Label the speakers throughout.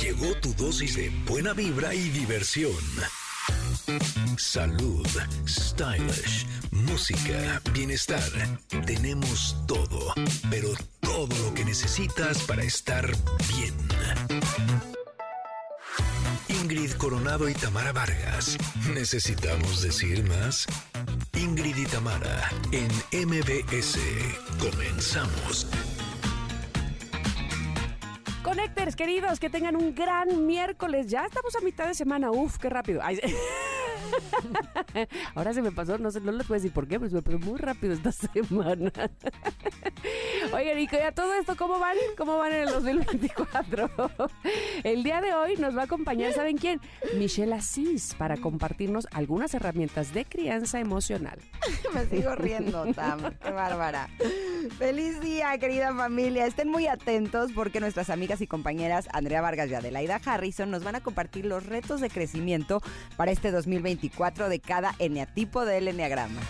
Speaker 1: Llegó tu dosis de buena vibra y diversión. Salud, stylish, música, bienestar. Tenemos todo, pero todo lo que necesitas para estar bien. Ingrid Coronado y Tamara Vargas. ¿Necesitamos decir más? Ingrid y Tamara en MBS. Comenzamos.
Speaker 2: Queridos, que tengan un gran miércoles. Ya estamos a mitad de semana. Uf, qué rápido. Ay, Ahora se me pasó, no sé, no les puedo decir por qué, se me pasó muy rápido esta semana. Oigan, Nico, ya todo esto, ¿cómo van? ¿Cómo van en el 2024? El día de hoy nos va a acompañar, ¿saben quién? Michelle Asís, para compartirnos algunas herramientas de crianza emocional.
Speaker 3: Me sigo riendo, Tam. Qué bárbara. Feliz día, querida familia. Estén muy atentos porque nuestras amigas y compañeras Andrea Vargas y Adelaida Harrison nos van a compartir los retos de crecimiento para este 2024 de cada eneatipo del eneagrama.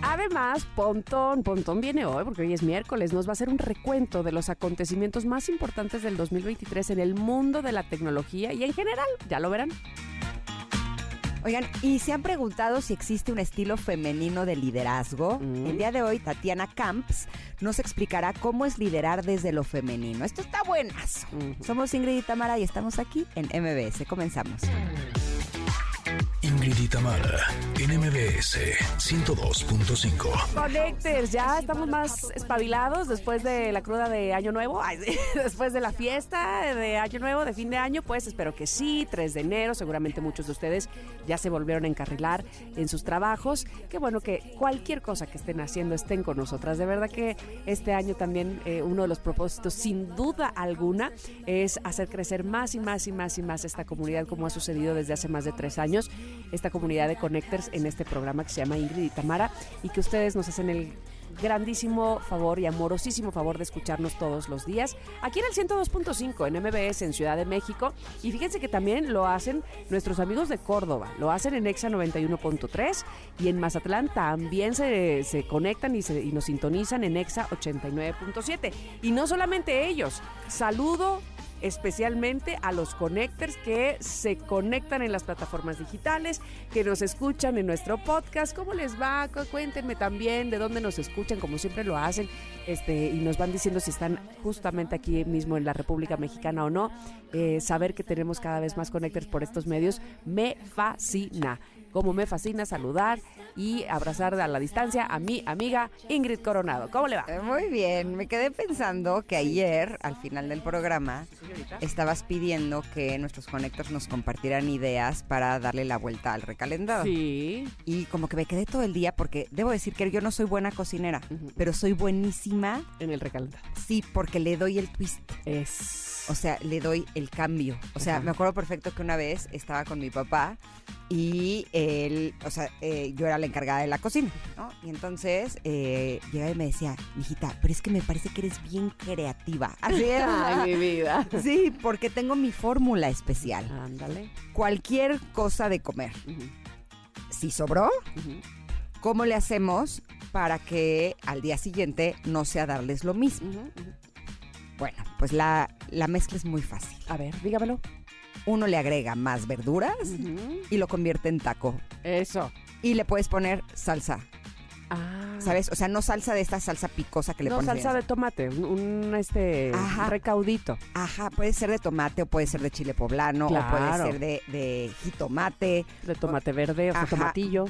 Speaker 2: Además, Pontón, Pontón viene hoy porque hoy es miércoles, nos va a hacer un recuento de los acontecimientos más importantes del 2023 en el mundo de la tecnología y en general, ya lo verán.
Speaker 3: Oigan, y se han preguntado si existe un estilo femenino de liderazgo.
Speaker 2: Mm.
Speaker 3: El día de hoy, Tatiana Camps nos explicará cómo es liderar desde lo femenino. Esto está buenazo.
Speaker 2: Ujú.
Speaker 3: Somos Ingrid y Tamara y estamos aquí en MBS. Comenzamos.
Speaker 1: Ingrid y Tamara en MBS 102.5.
Speaker 2: Connectors, ya estamos más espabilados después de la cruda de Año Nuevo, después de la fiesta de Año Nuevo, de fin de año, pues espero que sí, 3 de enero, seguramente muchos de ustedes ya se volvieron a encarrilar en sus trabajos. Qué bueno que cualquier cosa que estén haciendo estén con nosotras. De verdad que este año también eh, uno de los propósitos, sin duda alguna, es hacer crecer más y más y más y más esta comunidad como ha sucedido desde hace más de tres años, esta comunidad de Connectors en este programa que se llama Ingrid y Tamara y que ustedes nos hacen el grandísimo favor y amorosísimo favor de escucharnos todos los días aquí en el 102.5 en MBS en Ciudad de México. Y fíjense que también lo hacen nuestros amigos de Córdoba, lo hacen en EXA 91.3 y en Mazatlán también se, se conectan y, se- y nos sintonizan en EXA 89.7 y no solamente ellos, saludo especialmente a los connectors que se conectan en las plataformas digitales, que nos escuchan en nuestro podcast. ¿Cómo les va? Cu- Cuéntenme también de dónde nos escuchan, como siempre lo hacen, este, y nos van diciendo si están justamente aquí mismo en la República Mexicana o no. Eh, saber que tenemos cada vez más connectors por estos medios me fascina. Como me fascina saludar y abrazar a la distancia a mi amiga Ingrid Coronado. ¿Cómo le va?
Speaker 3: Eh, Muy bien, me quedé pensando que ayer, al final del programa, estabas pidiendo que nuestros conectores nos compartieran ideas para darle la vuelta al recalendado.
Speaker 2: Sí.
Speaker 3: Y como que me quedé todo el día porque debo decir que yo no soy buena cocinera, pero soy buenísima,
Speaker 2: En el recalentado.
Speaker 3: sí, porque le doy el twist.
Speaker 2: Es.
Speaker 3: O sea, le doy el cambio. O sea,
Speaker 2: Ajá.
Speaker 3: me acuerdo perfecto que una vez estaba con mi papá y él, o sea, eh, yo era la encargada de la cocina, ¿no? Y entonces eh, llegaba y me decía, mijita, pero es que me parece que eres bien creativa. Así era.
Speaker 2: Ay, mi vida.
Speaker 3: Sí, porque tengo mi fórmula especial.
Speaker 2: Ándale.
Speaker 3: Cualquier cosa de comer. Si sobró. ¿cómo le hacemos para que al día siguiente no sea darles lo mismo?
Speaker 2: Ujú.
Speaker 3: Bueno, pues la, la mezcla es muy fácil.
Speaker 2: A ver, dígamelo.
Speaker 3: Uno le agrega más verduras
Speaker 2: Ujú.
Speaker 3: y lo convierte en taco.
Speaker 2: Eso.
Speaker 3: Y le puedes poner salsa,
Speaker 2: Ah.
Speaker 3: ¿sabes? O sea, no salsa de esta salsa picosa que le
Speaker 2: No,
Speaker 3: pones.
Speaker 2: salsa de tomate, un, un, este
Speaker 3: Ajá.
Speaker 2: recaudito.
Speaker 3: Ajá, puede ser de tomate o puede ser de chile poblano o
Speaker 2: Claro.
Speaker 3: puede ser de, de jitomate.
Speaker 2: De tomate verde, o sea,
Speaker 3: Ajá.
Speaker 2: tomatillo.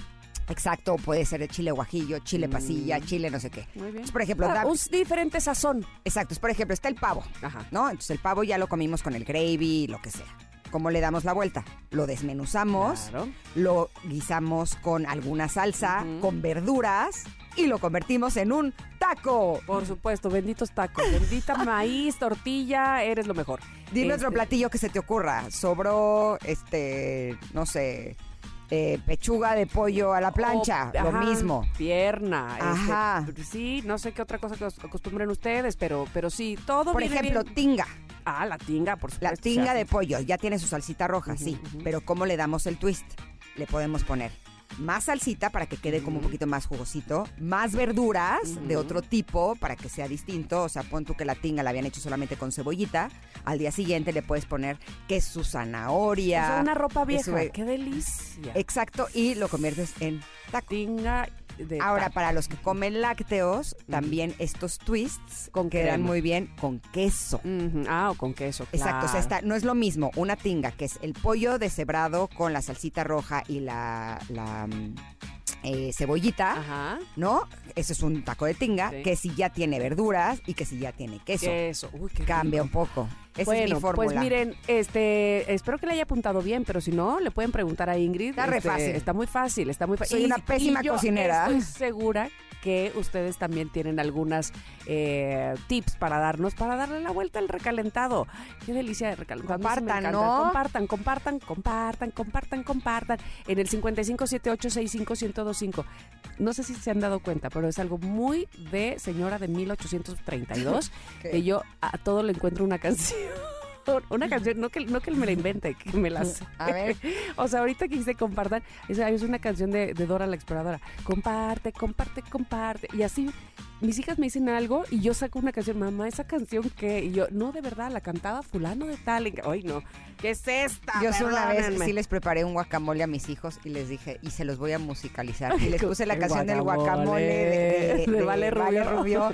Speaker 3: Exacto, puede ser de chile guajillo, chile
Speaker 2: Mm.
Speaker 3: pasilla, chile no sé qué.
Speaker 2: Muy bien.
Speaker 3: Entonces, por ejemplo,
Speaker 2: Ah,
Speaker 3: da-
Speaker 2: un diferente sazón.
Speaker 3: exacto, por ejemplo, está el pavo,
Speaker 2: Ajá.
Speaker 3: ¿no? Entonces el pavo ya lo comimos con el gravy, lo que sea. ¿Cómo le damos la vuelta? Lo desmenuzamos,
Speaker 2: Claro.
Speaker 3: lo guisamos con alguna salsa,
Speaker 2: Ujú.
Speaker 3: con verduras y lo convertimos en un taco.
Speaker 2: Por supuesto, benditos tacos. Bendita maíz, tortilla, eres lo mejor.
Speaker 3: Dime otro
Speaker 2: Este,
Speaker 3: platillo que se te ocurra. Sobró, este, no sé, eh, pechuga de pollo a la plancha,
Speaker 2: o-
Speaker 3: lo
Speaker 2: ajá,
Speaker 3: mismo.
Speaker 2: Pierna. este,
Speaker 3: Ajá.
Speaker 2: sí, no sé qué otra cosa que os acostumbren ustedes, pero, pero sí, todo
Speaker 3: Por
Speaker 2: viene
Speaker 3: ejemplo,
Speaker 2: bien.
Speaker 3: tinga.
Speaker 2: Ah, la tinga, por supuesto.
Speaker 3: La tinga de pollo ya tiene su salsita roja, sí. Pero ¿cómo le damos el twist? Le podemos poner más salsita para que quede como un poquito más jugosito, más verduras de otro tipo para que sea distinto. O sea, pon tú que la tinga la habían hecho solamente con cebollita. Al día siguiente le puedes poner que su zanahoria.
Speaker 2: O sea, una ropa vieja.
Speaker 3: su-
Speaker 2: Qué delicia.
Speaker 3: Exacto, y lo conviertes en taco.
Speaker 2: Tinga de
Speaker 3: Ahora, para los que comen lácteos, también estos twists
Speaker 2: Con
Speaker 3: quedan muy bien con queso.
Speaker 2: Ah, o con queso.
Speaker 3: Exacto, o sea,
Speaker 2: claro.
Speaker 3: está, no es lo mismo una tinga, que es el pollo deshebrado con la salsita roja y la, la, mm, eh, cebollita,
Speaker 2: Ajá.
Speaker 3: ¿no? Ese es un taco de tinga,
Speaker 2: Sí.
Speaker 3: que si ya tiene verduras y que si ya tiene queso.
Speaker 2: Queso. Uy, qué
Speaker 3: Cambia
Speaker 2: rico.
Speaker 3: un poco. Esa
Speaker 2: bueno,
Speaker 3: es mi fórmula.
Speaker 2: pues miren, este, espero que le haya apuntado bien, pero si no, le pueden preguntar a Ingrid.
Speaker 3: Está re
Speaker 2: Este,
Speaker 3: fácil.
Speaker 2: Está muy fácil, está muy fácil.
Speaker 3: Soy una pésima
Speaker 2: yo
Speaker 3: cocinera.
Speaker 2: Estoy segura que ustedes también tienen algunas eh, tips para darnos, para darle la vuelta al recalentado. Qué delicia de recalentado.
Speaker 3: Compartan. ¿no?
Speaker 2: Compartan, compartan, compartan, compartan, compartan. En el 5578651025. No sé si se han dado cuenta, pero es algo muy de señora de 1832
Speaker 3: ¿Qué?
Speaker 2: que yo a todo le encuentro una canción. Una canción, no que, no que me la invente, que me la sé.
Speaker 3: A ver.
Speaker 2: O sea, ahorita que dice compartan, esa es una canción de, de Dora la Exploradora. Comparte, comparte, comparte. Y así, mis hijas me dicen algo y yo saco una canción, mamá, esa canción que. Y yo, no, de verdad, la cantaba Fulano de tal. Ay, no. ¿Qué es esta?
Speaker 3: Yo sí una vez sí les preparé un guacamole a mis hijos y les dije, y se los voy a musicalizar. Y les puse la canción del
Speaker 2: guacamole
Speaker 3: de,
Speaker 2: de Vale Rubio.
Speaker 3: Rubio.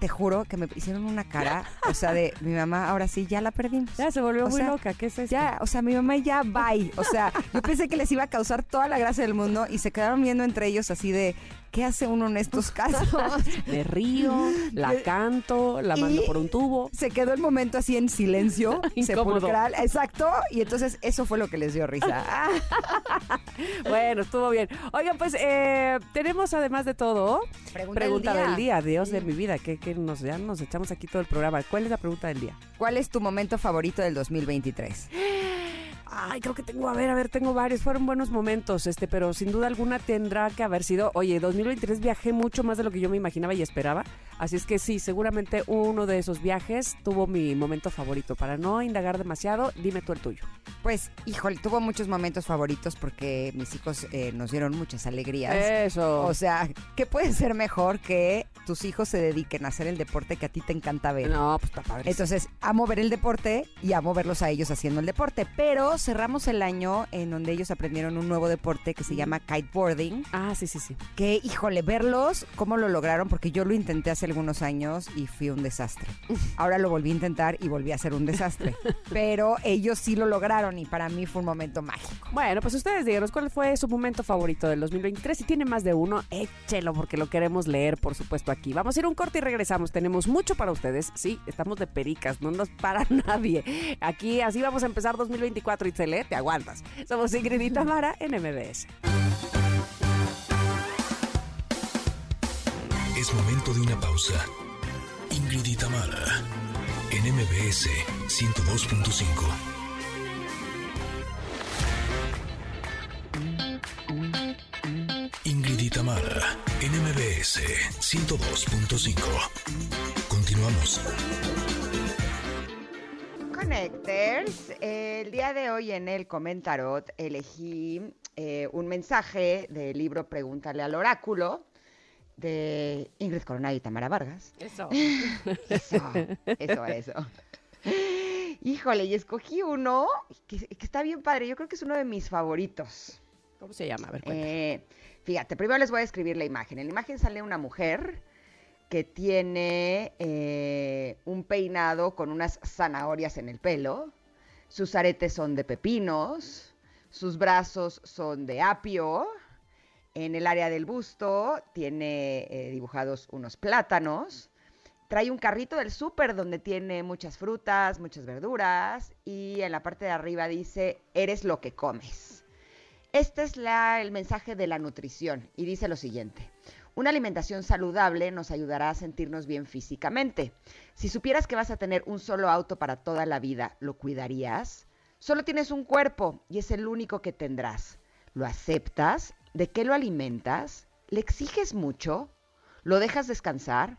Speaker 3: Te juro que me hicieron una cara, o sea, de mi mamá, ahora sí, ya la perdimos.
Speaker 2: Ya se volvió
Speaker 3: O
Speaker 2: muy
Speaker 3: sea,
Speaker 2: loca. ¿Qué es esto?
Speaker 3: Ya, o sea, mi mamá ya bye. O sea, yo pensé que les iba a causar toda la gracia del mundo y se quedaron viendo entre ellos así de, ¿qué hace uno en estos casos?
Speaker 2: Me río, la canto, la mando
Speaker 3: Y-
Speaker 2: por un tubo.
Speaker 3: Se quedó el momento así en silencio, sepulcral, exacto, y entonces eso fue lo que les dio risa.
Speaker 2: Bueno, estuvo bien. Oigan, pues eh, tenemos además de todo, pregunta, del día. Dios de mi vida, que, que nos, ya nos echamos aquí todo el programa. ¿Cuál es la pregunta del día?
Speaker 3: ¿Cuál es tu momento favorito del 2023?
Speaker 2: Ay, creo que tengo, a ver, a ver, tengo varios. Fueron buenos momentos, este, pero sin duda alguna tendrá que haber sido. Oye, 2023 viajé mucho más de lo que yo me imaginaba y esperaba. Así es que sí, seguramente uno de esos viajes tuvo mi momento favorito. Para no indagar demasiado, dime tú el tuyo.
Speaker 3: Pues, híjole, tuvo muchos momentos favoritos porque mis hijos eh, nos dieron muchas alegrías.
Speaker 2: Eso.
Speaker 3: O sea, ¿qué puede ser mejor que tus hijos se dediquen a hacer el deporte que a ti te encanta ver?
Speaker 2: no, pues está padre.
Speaker 3: Entonces, amo ver el deporte y amo verlos a ellos haciendo el deporte. Pero cerramos el año en donde ellos aprendieron un nuevo deporte que se llama kiteboarding.
Speaker 2: Ah, sí, sí, sí.
Speaker 3: Que, híjole, verlos, cómo lo lograron, porque yo lo intenté hace algunos años y fui un desastre. Ahora lo volví a intentar y volví a ser un desastre. Pero ellos sí lo lograron y para mí fue un momento mágico.
Speaker 2: Bueno, pues ustedes díganos cuál fue su momento favorito del 2023. Si tiene más de uno, échelo porque lo queremos leer, por supuesto, aquí. Vamos a ir un corte y regresamos. Tenemos mucho para ustedes. Sí, estamos de pericas, no nos para nadie. Aquí así vamos a empezar 2024 y se lee, te aguantas. Somos Ingrid y Tamara en MBS.
Speaker 1: Es momento de una pausa. Ingrid y Tamara, en MBS 102.5. Ingrid y Tamara, en MBS 102.5. Continuamos.
Speaker 3: Connectors, el día de hoy en el Comentarot elegí eh, un mensaje del libro Pregúntale al oráculo de Ingrid Coronado y Tamara Vargas.
Speaker 2: Eso.
Speaker 3: Eso, eso, eso. Híjole, y escogí uno que, que está bien padre. Yo creo que es uno de mis favoritos.
Speaker 2: ¿Cómo se llama? A ver.
Speaker 3: Eh, fíjate, primero les voy a escribir la imagen. En la imagen sale una mujer que tiene eh, un peinado con unas zanahorias en el pelo. Sus aretes son de pepinos. Sus brazos son de apio. En el área del busto tiene eh, dibujados unos plátanos. Trae un carrito del súper donde tiene muchas frutas, muchas verduras. Y en la parte de arriba dice, eres lo que comes. Este es la- el mensaje de la nutrición y dice lo siguiente. Una alimentación saludable nos ayudará a sentirnos bien físicamente. Si supieras que vas a tener un solo auto para toda la vida, ¿lo cuidarías? Solo tienes un cuerpo y es el único que tendrás. ¿Lo aceptas? ¿De qué lo alimentas? ¿Le exiges mucho? ¿Lo dejas descansar?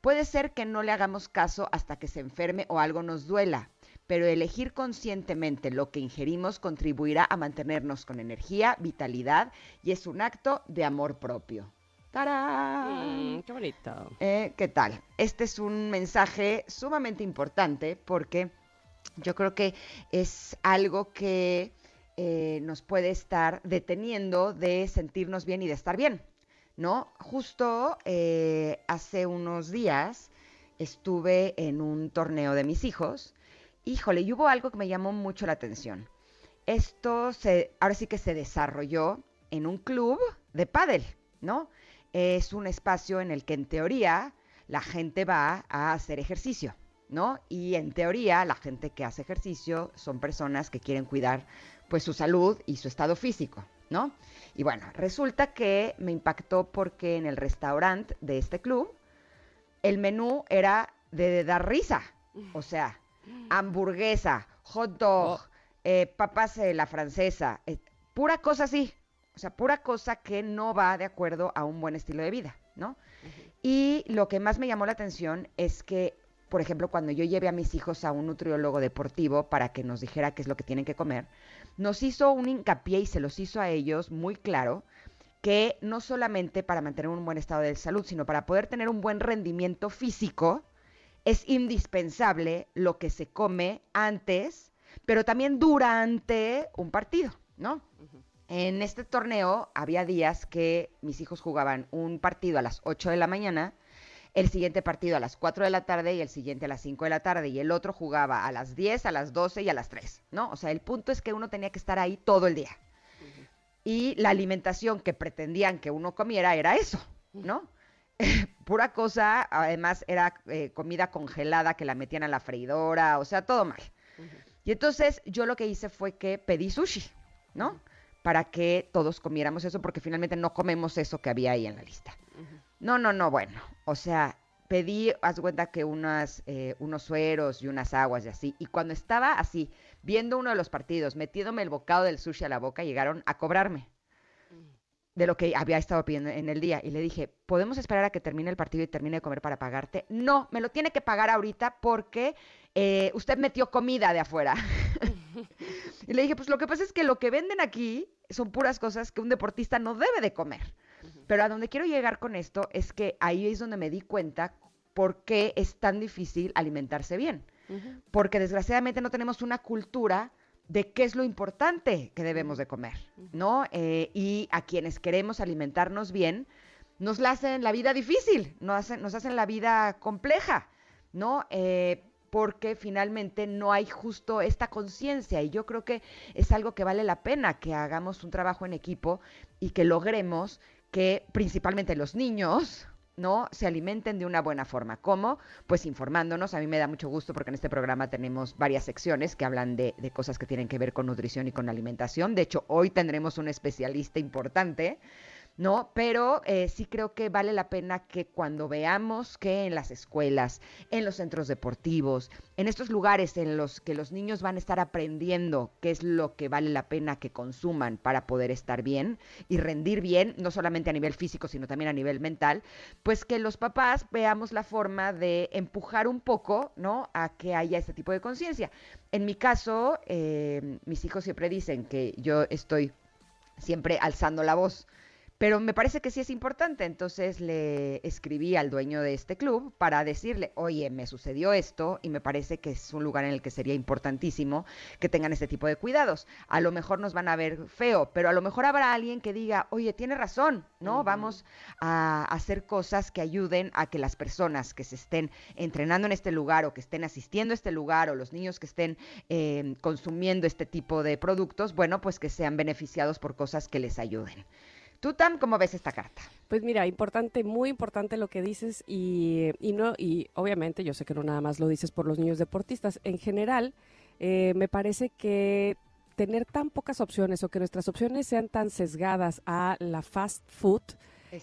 Speaker 3: Puede ser que no le hagamos caso hasta que se enferme o algo nos duela, pero elegir conscientemente lo que ingerimos contribuirá a mantenernos con energía, vitalidad y es un acto de amor propio. ¡Tarán!
Speaker 2: Mm, qué bonito.
Speaker 3: Eh, ¿Qué tal? Este es un mensaje sumamente importante porque yo creo que es algo que eh, nos puede estar deteniendo de sentirnos bien y de estar bien, ¿no? Justo eh, hace unos días estuve en un torneo de mis hijos. Híjole, y hubo algo que me llamó mucho la atención. Esto se, ahora sí que se desarrolló en un club de pádel, ¿no? Es un espacio en el que en teoría la gente va a hacer ejercicio, ¿no? Y en teoría la gente que hace ejercicio son personas que quieren cuidar pues su salud y su estado físico, ¿no? Y bueno, resulta que me impactó porque en el restaurante de este club el menú era de, dar risa, o sea, hamburguesa, hot dog, eh, papas eh, la francesa, eh, pura cosa así, o sea, pura cosa que no va de acuerdo a un buen estilo de vida, ¿no? Y lo que más me llamó la atención es que, por ejemplo, cuando yo llevé a mis hijos a un nutriólogo deportivo para que nos dijera qué es lo que tienen que comer, nos hizo un hincapié y se los hizo a ellos muy claro que no solamente para mantener un buen estado de salud, sino para poder tener un buen rendimiento físico, es indispensable lo que se come antes, pero también durante un partido, ¿no? En este torneo había días que mis hijos jugaban un partido a las 8 de la mañana, el siguiente partido a las 4 de la tarde y el siguiente a las 5 de la tarde y el otro jugaba a las 10, a las 12 y a las 3, ¿no? O sea, el punto es que uno tenía que estar ahí todo el día. Y la alimentación que pretendían que uno comiera era eso, ¿no? Pura cosa, además era eh, comida congelada que la metían a la freidora, o sea, todo mal. Y entonces yo lo que hice fue que pedí sushi, ¿no? Para que todos comiéramos eso, porque finalmente no comemos eso que había ahí en la lista. No, no, no, bueno, o sea, pedí, haz cuenta que unas, eh, unos sueros y unas aguas y así. Y cuando estaba así, viendo uno de los partidos, metiéndome el bocado del sushi a la boca, llegaron a cobrarme de lo que había estado pidiendo en el día. Y le dije, ¿podemos esperar a que termine el partido y termine de comer para pagarte? No, me lo tiene que pagar ahorita porque eh, usted metió comida de afuera. y le dije, pues lo que pasa es que lo que venden aquí son puras cosas que un deportista no debe de comer. Pero a donde quiero llegar con esto es que ahí es donde me di cuenta por qué es tan difícil alimentarse bien. Porque desgraciadamente no tenemos una cultura de qué es lo importante que debemos de comer, ¿no? Eh, y a quienes queremos alimentarnos bien, nos la hacen la vida difícil, nos hacen, nos hacen la vida compleja, ¿no? Eh, porque finalmente no hay justo esta conciencia y yo creo que es algo que vale la pena que hagamos un trabajo en equipo y que logremos que principalmente los niños, ¿no? Se alimenten de una buena forma. ¿Cómo? Pues informándonos. A mí me da mucho gusto porque en este programa tenemos varias secciones que hablan de, de cosas que tienen que ver con nutrición y con alimentación. De hecho, hoy tendremos un especialista importante ¿no? Pero eh, sí creo que vale la pena que cuando veamos que en las escuelas, en los centros deportivos, en estos lugares en los que los niños van a estar aprendiendo qué es lo que vale la pena que consuman para poder estar bien y rendir bien, no solamente a nivel físico, sino también a nivel mental, pues que los papás veamos la forma de empujar un poco, ¿no? A que haya este tipo de conciencia. En mi caso, eh, mis hijos siempre dicen que yo estoy siempre alzando la voz pero me parece que sí es importante, entonces le escribí al dueño de este club para decirle, oye, me sucedió esto y me parece que es un lugar en el que sería importantísimo que tengan este tipo de cuidados. A lo mejor nos van a ver feo, pero a lo mejor habrá alguien que diga, oye, tiene razón, ¿no? Vamos a hacer cosas que ayuden a que las personas que se estén entrenando en este lugar o que estén asistiendo a este lugar o los niños que estén eh, consumiendo este tipo de productos, bueno, pues que sean beneficiados por cosas que les ayuden. ¿Tú, Tam, cómo ves esta carta?
Speaker 2: Pues mira, importante, muy importante lo que dices y, y, no, y obviamente yo sé que no nada más lo dices por los niños deportistas. En general, eh, me parece que tener tan pocas opciones o que nuestras opciones sean tan sesgadas a la fast food,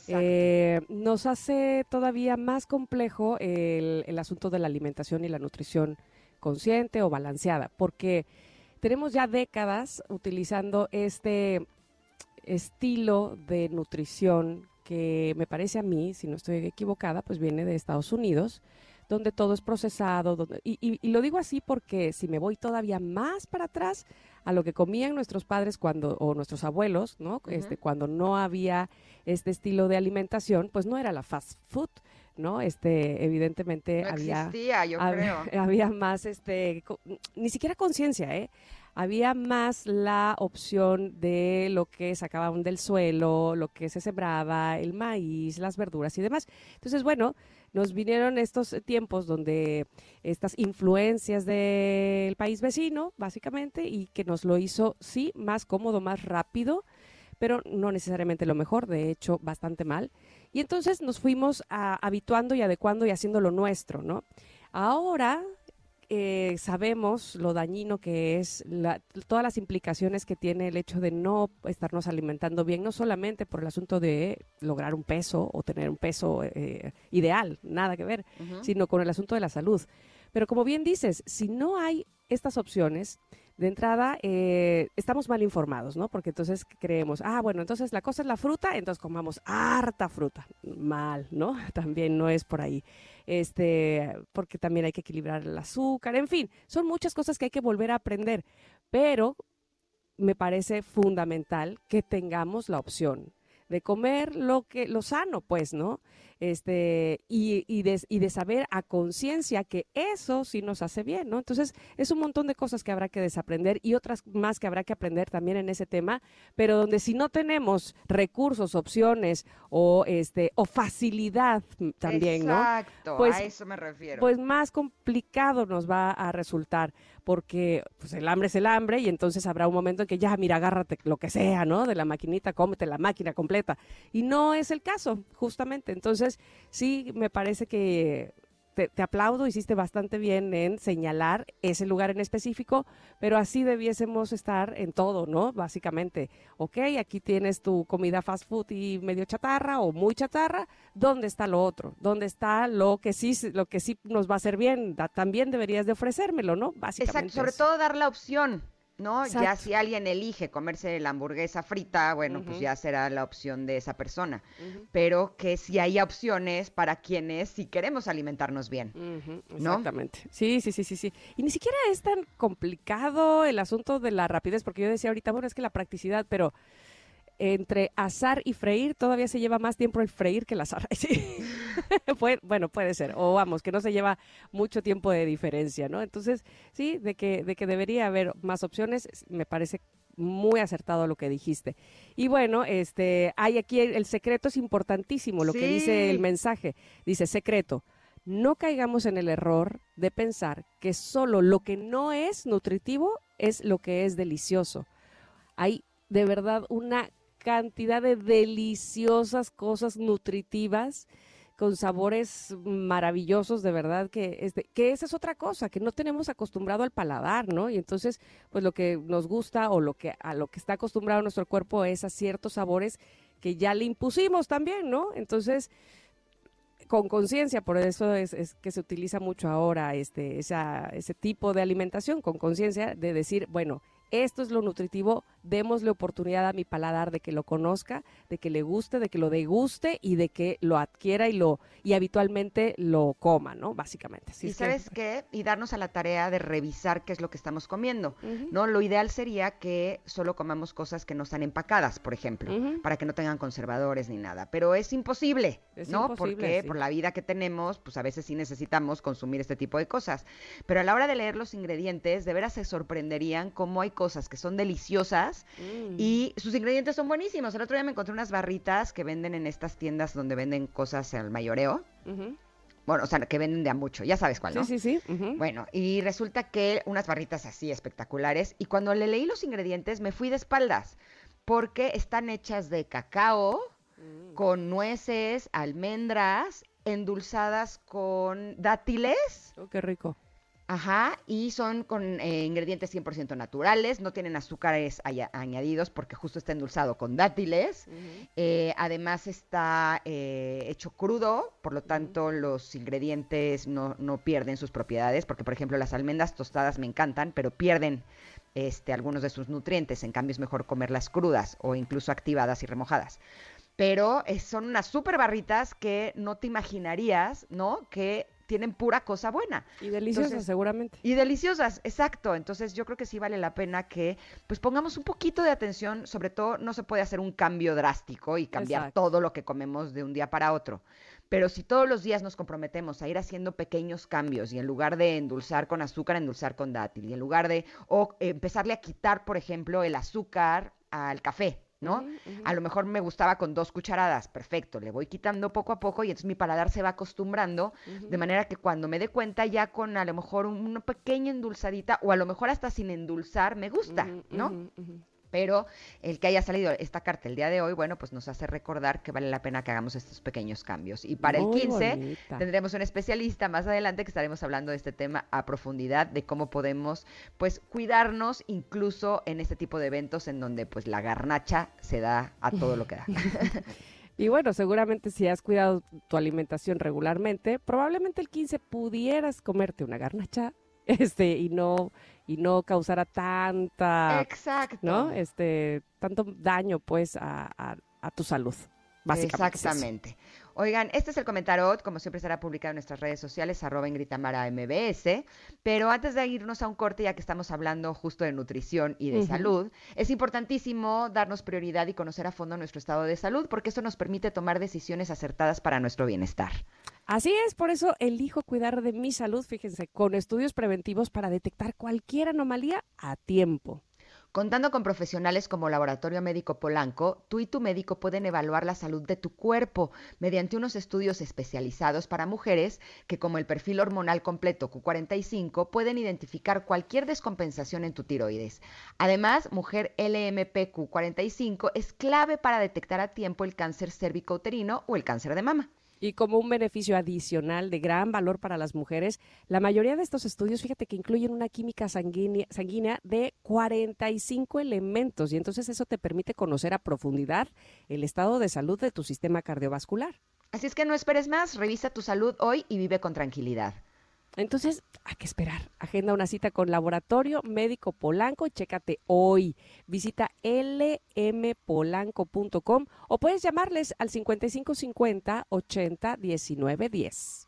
Speaker 2: eh, nos hace todavía más complejo el, el, asunto de la alimentación y la nutrición consciente o balanceada, porque tenemos ya décadas utilizando este estilo de nutrición que me parece a mí, si no estoy equivocada, pues viene de Estados Unidos, donde todo es procesado. y, y, lo digo así porque si me voy todavía más para atrás a lo que comían nuestros padres cuando, o nuestros abuelos, ¿no? este, cuando no había este estilo de alimentación, pues no era la fast food. ¿no? Este, evidentemente
Speaker 3: no
Speaker 2: había,
Speaker 3: existía, yo creo.
Speaker 2: había más, este, ni siquiera conciencia, ¿eh? Había más la opción de lo que sacaban del suelo, lo que se sembraba, el maíz, las verduras y demás. Entonces, bueno, nos vinieron estos tiempos donde estas influencias del país vecino, básicamente, y que nos lo hizo, sí, más cómodo, más rápido, pero no necesariamente lo mejor, de hecho, bastante mal. Y entonces nos fuimos habituando y adecuando y haciendo lo nuestro, ¿no? Ahora eh, sabemos lo dañino que es, todas las implicaciones que tiene el hecho de no estarnos alimentando bien, no solamente por el asunto de lograr un peso o tener un peso eh, ideal, nada que ver, sino con el asunto de la salud. Pero como bien dices, si no hay estas opciones, de entrada eh, estamos mal informados, ¿no? Porque entonces creemos, ah, bueno, entonces la cosa es la fruta, entonces comamos harta fruta. Mal, ¿no? También no es por ahí. Este, porque también hay que equilibrar el azúcar, en fin, son muchas cosas que hay que volver a aprender, pero me parece fundamental que tengamos la opción de comer lo que lo sano, pues, ¿no? Este, y, y, de, y de saber a conciencia que eso sí nos hace bien, ¿no? Entonces, es un montón de cosas que habrá que desaprender y otras más que habrá que aprender también en ese tema, pero donde si no tenemos recursos, opciones o, este, o facilidad también,
Speaker 3: ¿no? Exacto, pues, a eso me refiero.
Speaker 2: Pues más complicado nos va a resultar porque pues el hambre es el hambre y entonces habrá un momento en que ya, mira, agárrate lo que sea, ¿no? De la maquinita, cómete la máquina completa. Y no es el caso, justamente. Entonces, sí, me parece que te, aplaudo, hiciste bastante bien en señalar ese lugar en específico, pero así debiésemos estar en todo, ¿no? Básicamente, ok, aquí tienes tu comida fast food y medio chatarra o muy chatarra, ¿dónde está lo otro? ¿Dónde está lo que sí, lo que sí nos va a hacer bien? también deberías de ofrecérmelo, ¿no?
Speaker 3: Básicamente. Exacto, sobre todo dar la opción. ¿No? Ya si alguien elige comerse la hamburguesa frita, bueno, pues ya será la opción de esa persona. Pero que si hay opciones para quienes si queremos alimentarnos bien.
Speaker 2: Exactamente. Sí, sí, sí, sí, sí. Y ni siquiera es tan complicado el asunto de la rapidez, porque yo decía ahorita, bueno, es que la practicidad, pero entre asar y freír todavía se lleva más tiempo el freír que el asar. bueno, puede ser. O vamos, que no se lleva mucho tiempo de diferencia, ¿no? Entonces, sí, de que, de que debería haber más opciones, me parece muy acertado lo que dijiste. Y bueno, este, hay aquí el, secreto es importantísimo, lo que dice el mensaje. Dice, secreto, no caigamos en el error de pensar que solo lo que no es nutritivo es lo que es delicioso. Hay de verdad una cantidad de deliciosas cosas nutritivas con sabores maravillosos, de verdad, que, este, que esa es otra cosa, que no tenemos acostumbrado al paladar, ¿no? Y entonces, pues lo que nos gusta o lo que, a lo que está acostumbrado nuestro cuerpo es a ciertos sabores que ya le impusimos también, ¿no? Entonces, con conciencia, por eso es, que se utiliza mucho ahora este, ese tipo de alimentación, con conciencia de decir, bueno, esto es lo nutritivo, démosle oportunidad a mi paladar de que lo conozca, de que le guste, de que lo deguste y de que lo adquiera y lo y habitualmente lo coma, ¿no? Básicamente.
Speaker 3: y sabes qué, y darnos a la tarea de revisar qué es lo que estamos comiendo, ¿no? Lo ideal sería que solo comamos cosas que no están empacadas, por ejemplo, para que no tengan conservadores ni nada, pero es imposible, ¿no? Porque por la vida que tenemos, pues a veces sí necesitamos consumir este tipo de cosas, pero a la hora de leer los ingredientes, de veras se sorprenderían cómo hay cosas que son deliciosas mm. y sus ingredientes son buenísimos. El otro día me encontré unas barritas que venden en estas tiendas donde venden cosas al mayoreo. Bueno, o sea, que venden de a mucho, ya sabes cuál, ¿no?
Speaker 2: Sí, sí,
Speaker 3: sí. Bueno, y resulta que unas barritas así espectaculares, y cuando le leí los ingredientes me fui de espaldas, porque están hechas de cacao, mm. con nueces, almendras, endulzadas con dátiles.
Speaker 2: Oh, qué rico.
Speaker 3: Ajá, y son con eh, ingredientes 100% naturales, no tienen azúcares añadidos porque justo está endulzado con dátiles. Eh, además está eh, hecho crudo, por lo tanto los ingredientes no, no, pierden sus propiedades, porque por ejemplo las almendras tostadas me encantan, pero pierden este, algunos de sus nutrientes, en cambio es mejor comerlas crudas o incluso activadas y remojadas pero son unas super barritas que no te imaginarías, ¿no? Que tienen pura cosa buena.
Speaker 2: Y deliciosas,
Speaker 3: Entonces,
Speaker 2: seguramente.
Speaker 3: Y deliciosas, exacto. Entonces yo creo que sí vale la pena que pues pongamos un poquito de atención, sobre todo no se puede hacer un cambio drástico y cambiar
Speaker 2: Exacto.
Speaker 3: todo lo que comemos de un día para otro. Pero si todos los días nos comprometemos a ir haciendo pequeños cambios y en lugar de endulzar con azúcar, endulzar con dátil y en lugar de o eh, empezarle a quitar, por ejemplo, el azúcar al café, ¿no? A lo mejor me gustaba con dos cucharadas, perfecto, le voy quitando poco a poco y entonces mi paladar se va acostumbrando, de manera que cuando me dé cuenta ya con a lo mejor un- una pequeña endulzadita o a lo mejor hasta sin endulzar me gusta, ¿no? Pero el que haya salido esta carta el día de hoy, bueno, pues nos hace recordar que vale la pena que hagamos estos pequeños cambios. Y para
Speaker 2: Muy
Speaker 3: el 15
Speaker 2: bonita.
Speaker 3: tendremos un especialista más adelante que estaremos hablando de este tema a profundidad, de cómo podemos pues cuidarnos incluso en este tipo de eventos en donde pues la garnacha se da a todo lo que da.
Speaker 2: Y bueno, seguramente si has cuidado tu alimentación regularmente, probablemente el 15 pudieras comerte una garnacha este y no y no causara tanta,
Speaker 3: Exacto.
Speaker 2: ¿no? Este, tanto daño pues a, a- a tu salud. Básicamente. es.
Speaker 3: Exactamente. Oigan, este es el comentario, como siempre será publicado en nuestras redes sociales, arroba Ingrid Tamara MBS, pero antes de irnos a un corte, ya que estamos hablando justo de nutrición y de salud, es importantísimo darnos prioridad y conocer a fondo nuestro estado de salud, porque eso nos permite tomar decisiones acertadas para nuestro bienestar.
Speaker 2: Así es, por eso elijo cuidar de mi salud, fíjense, con estudios preventivos para detectar cualquier anomalía a tiempo.
Speaker 3: Contando con profesionales como Laboratorio Médico Polanco, tú y tu médico pueden evaluar la salud de tu cuerpo mediante unos estudios especializados para mujeres que, como el perfil hormonal completo Q45, pueden identificar cualquier descompensación en tu tiroides. Además, mujer LMP-Q45 es clave para detectar a tiempo el cáncer cérvico-uterino o el cáncer de mama.
Speaker 2: Y como un beneficio adicional de gran valor para las mujeres, la mayoría de estos estudios, fíjate que incluyen una química sanguínea, sanguínea de 45 elementos y entonces eso te permite conocer a profundidad el estado de salud de tu sistema cardiovascular.
Speaker 3: Así es que no esperes más, revisa tu salud hoy y vive con tranquilidad.
Speaker 2: Entonces, hay que esperar. Agenda una cita con Laboratorio Médico Polanco y chécate hoy. Visita lmpolanco.com o puedes llamarles al 5550 80 19 10.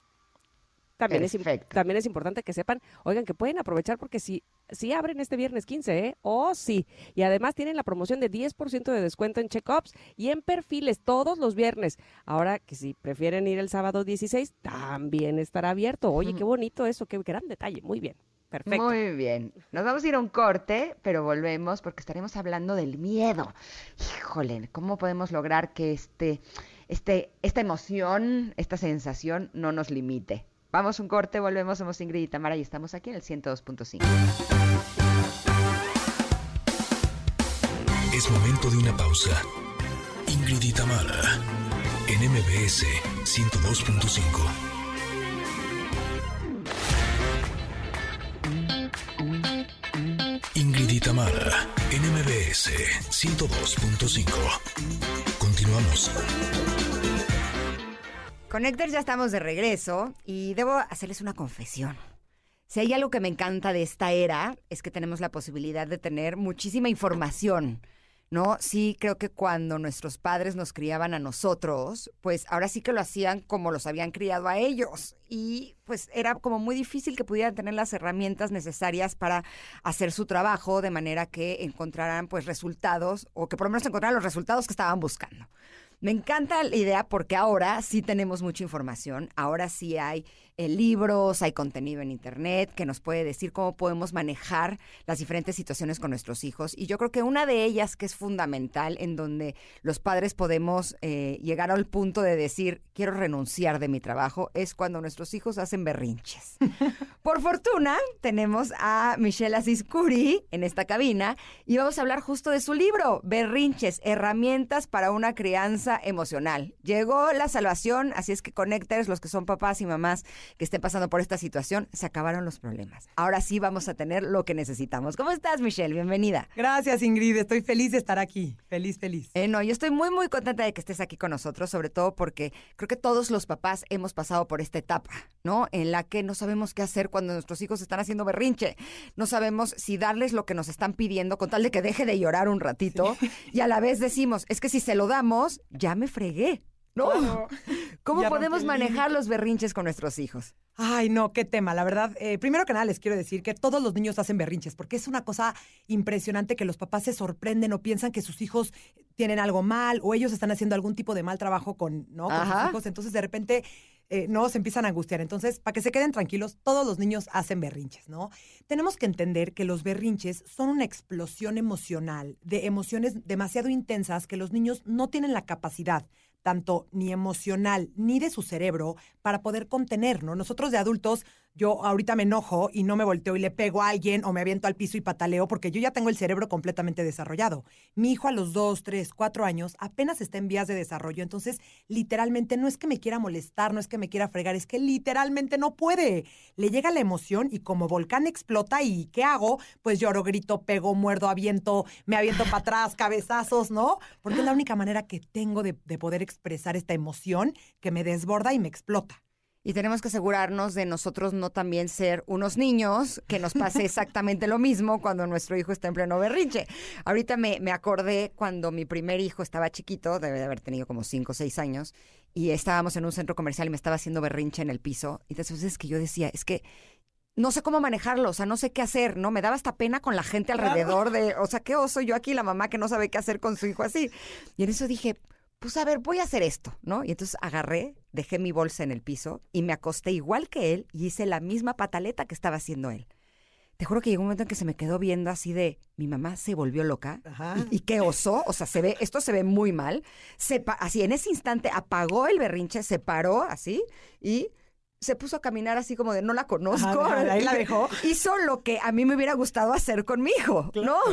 Speaker 2: También es, también es importante que sepan, oigan, que pueden aprovechar porque si, si abren este viernes 15, ¿eh? Oh, sí. Y además tienen la promoción de 10% de descuento en check-ups y en perfiles todos los viernes. Ahora que si prefieren ir el sábado 16, también estará abierto. Oye, qué bonito eso, qué gran detalle. Muy bien. Perfecto.
Speaker 3: Muy bien. Nos vamos a ir a un corte, pero volvemos porque estaremos hablando del miedo. Híjole, ¿cómo podemos lograr que este, este, esta emoción, esta sensación no nos limite? Vamos un corte, volvemos, somos Ingrid y Tamara y estamos aquí en el 102.5.
Speaker 1: Es momento de una pausa. Ingrid y Tamara, en MBS 102.5. Ingrid y Tamara, en MBS 102.5. Continuamos.
Speaker 3: Connectors, ya estamos de regreso y debo hacerles una confesión. Si hay algo que me encanta de esta era es que tenemos la posibilidad de tener muchísima información, ¿no? Sí, creo que cuando nuestros padres nos criaban a nosotros, pues ahora sí que lo hacían como los habían criado a ellos. Y pues era como muy difícil que pudieran tener las herramientas necesarias para hacer su trabajo de manera que encontraran pues resultados o que por lo menos encontraran los resultados que estaban buscando. Me encanta la idea porque ahora sí tenemos mucha información, ahora sí hay eh, libros, hay contenido en Internet que nos puede decir cómo podemos manejar las diferentes situaciones con nuestros hijos. Y yo creo que una de ellas que es fundamental, en donde los padres podemos eh, llegar al punto de decir, quiero renunciar de mi trabajo, es cuando nuestros hijos hacen berrinches. Por fortuna, tenemos a Michelle Asís Curi en esta cabina y vamos a hablar justo de su libro, Berrinches, herramientas para una crianza emocional. Llegó la salvación, así es que conectores, los que son papás y mamás que estén pasando por esta situación, se acabaron los problemas. Ahora sí vamos a tener lo que necesitamos. ¿Cómo estás, Michelle? Bienvenida.
Speaker 4: Gracias, Ingrid. Estoy feliz de estar aquí. Feliz, feliz.
Speaker 3: Eh, no, yo estoy muy, muy contenta de que estés aquí con nosotros, sobre todo porque creo que todos los papás hemos pasado por esta etapa, ¿no? En la que no sabemos qué hacer cuando nuestros hijos están haciendo berrinche. No sabemos si darles lo que nos están pidiendo con tal de que deje de llorar un ratito y a la vez decimos, es que si se lo damos, ya me fregué. ¿No? ¿Cómo
Speaker 4: Ya
Speaker 3: podemos
Speaker 4: rompí
Speaker 3: manejar los berrinches con nuestros hijos?
Speaker 4: Ay, no, qué tema. La verdad, eh, primero que nada les quiero decir que todos los niños hacen berrinches, porque es una cosa impresionante que los papás se sorprenden o piensan que sus hijos tienen algo mal o ellos están haciendo algún tipo de mal trabajo con, ¿no? con sus hijos. Entonces, de repente, eh, no, se empiezan a angustiar. Entonces, para que se queden tranquilos, todos los niños hacen berrinches, ¿no? Tenemos que entender que los berrinches son una explosión emocional de emociones demasiado intensas que los niños no tienen la capacidad tanto ni emocional ni de su cerebro para poder contener, ¿no? Nosotros de adultos, yo ahorita me enojo y no me volteo y le pego a alguien o me aviento al piso y pataleo porque yo ya tengo el cerebro completamente desarrollado. Mi hijo a los dos, tres, cuatro años apenas está en vías de desarrollo, entonces literalmente no es que me quiera molestar, no es que me quiera fregar, es que literalmente no puede. Le llega la emoción y como volcán explota y ¿qué hago? Pues lloro, grito, pego, muerdo, aviento, me aviento para atrás, cabezazos, ¿no? Porque es la única manera que tengo de, de poder expresar esta emoción que me desborda y me explota.
Speaker 3: Y tenemos que asegurarnos de nosotros no también ser unos niños que nos pase exactamente lo mismo cuando nuestro hijo está en pleno berrinche. Ahorita me, me acordé cuando mi primer hijo estaba chiquito, debe de haber tenido como 5 o 6 años, y estábamos en un centro comercial y me estaba haciendo berrinche en el piso. Y entonces es que yo decía, es que no sé cómo manejarlo, o sea, no sé qué hacer, ¿no? Me daba hasta pena con la gente alrededor de, o sea, qué oso yo aquí, la mamá que no sabe qué hacer con su hijo así. Y en eso dije, pues a ver, voy a hacer esto, ¿no? Y entonces agarré, dejé mi bolsa en el piso y me acosté igual que él y hice la misma pataleta que estaba haciendo él. Te juro que llegó un momento en que se me quedó viendo así de, mi mamá se volvió loca.
Speaker 4: Ajá.
Speaker 3: Y, y qué oso, o sea, se ve, esto se ve muy mal. Se así, en ese instante apagó el berrinche, se paró así y se puso a caminar así como de, no la conozco.
Speaker 4: Ajá, ahí la dejó.
Speaker 3: Hizo lo que a mí me hubiera gustado hacer con mi hijo, ¿no?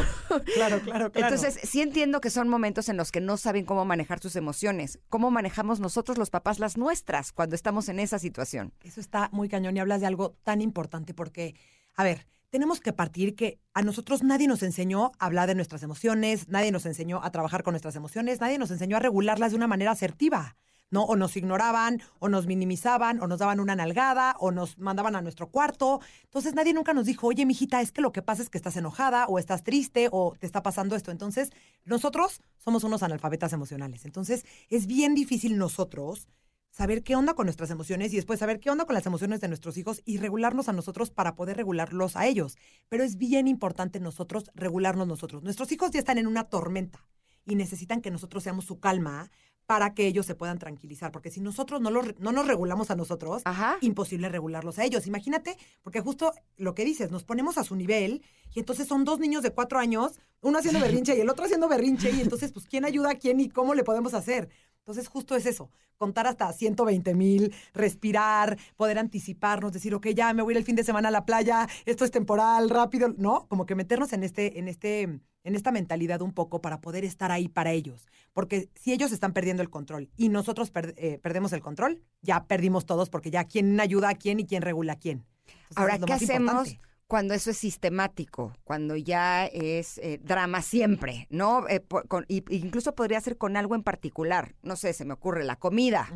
Speaker 4: Claro, claro, claro.
Speaker 3: Entonces, sí entiendo que son momentos en los que no saben cómo manejar sus emociones. ¿Cómo manejamos nosotros los papás las nuestras cuando estamos en esa situación?
Speaker 4: Eso está muy cañón y hablas de algo tan importante porque, a ver, tenemos que partir que a nosotros nadie nos enseñó a hablar de nuestras emociones, nadie nos enseñó a trabajar con nuestras emociones, nadie nos enseñó a regularlas de una manera asertiva. ¿No? O nos ignoraban, o nos minimizaban, o nos daban una nalgada, o nos mandaban a nuestro cuarto. Entonces nadie nunca nos dijo, oye, mijita, es que lo que pasa es que estás enojada, o estás triste, o te está pasando esto. Entonces, nosotros somos unos analfabetas emocionales. Entonces, es bien difícil nosotros saber qué onda con nuestras emociones y después saber qué onda con las emociones de nuestros hijos y regularnos a nosotros para poder regularlos a ellos. Pero es bien importante nosotros regularnos nosotros. Nuestros hijos ya están en una tormenta y necesitan que nosotros seamos su calma para que ellos se puedan tranquilizar, porque si nosotros no, los no nos regulamos a nosotros,
Speaker 3: Ajá.
Speaker 4: imposible regularlos a ellos. Imagínate, porque justo lo que dices, nos ponemos a su nivel y entonces son dos niños de cuatro años, uno haciendo berrinche y el otro haciendo berrinche y entonces, pues, ¿quién ayuda a quién y cómo le podemos hacer? Entonces, justo es eso, contar hasta 120 mil, respirar, poder anticiparnos, decir, ok, ya me voy a ir el fin de semana a la playa, esto es temporal, rápido, ¿no? Como que meternos en este, en este, en esta mentalidad un poco para poder estar ahí para ellos. Porque si ellos están perdiendo el control y nosotros per- eh, perdemos el control, ya perdimos todos porque ya quién ayuda a quién y quién regula a quién. Entonces,
Speaker 3: Ahora, ¿qué hacemos
Speaker 4: importante.
Speaker 3: Cuando eso es sistemático? Cuando ya es eh, drama siempre, ¿no? Eh, con- incluso podría ser con algo en particular. No sé, se me ocurre la comida.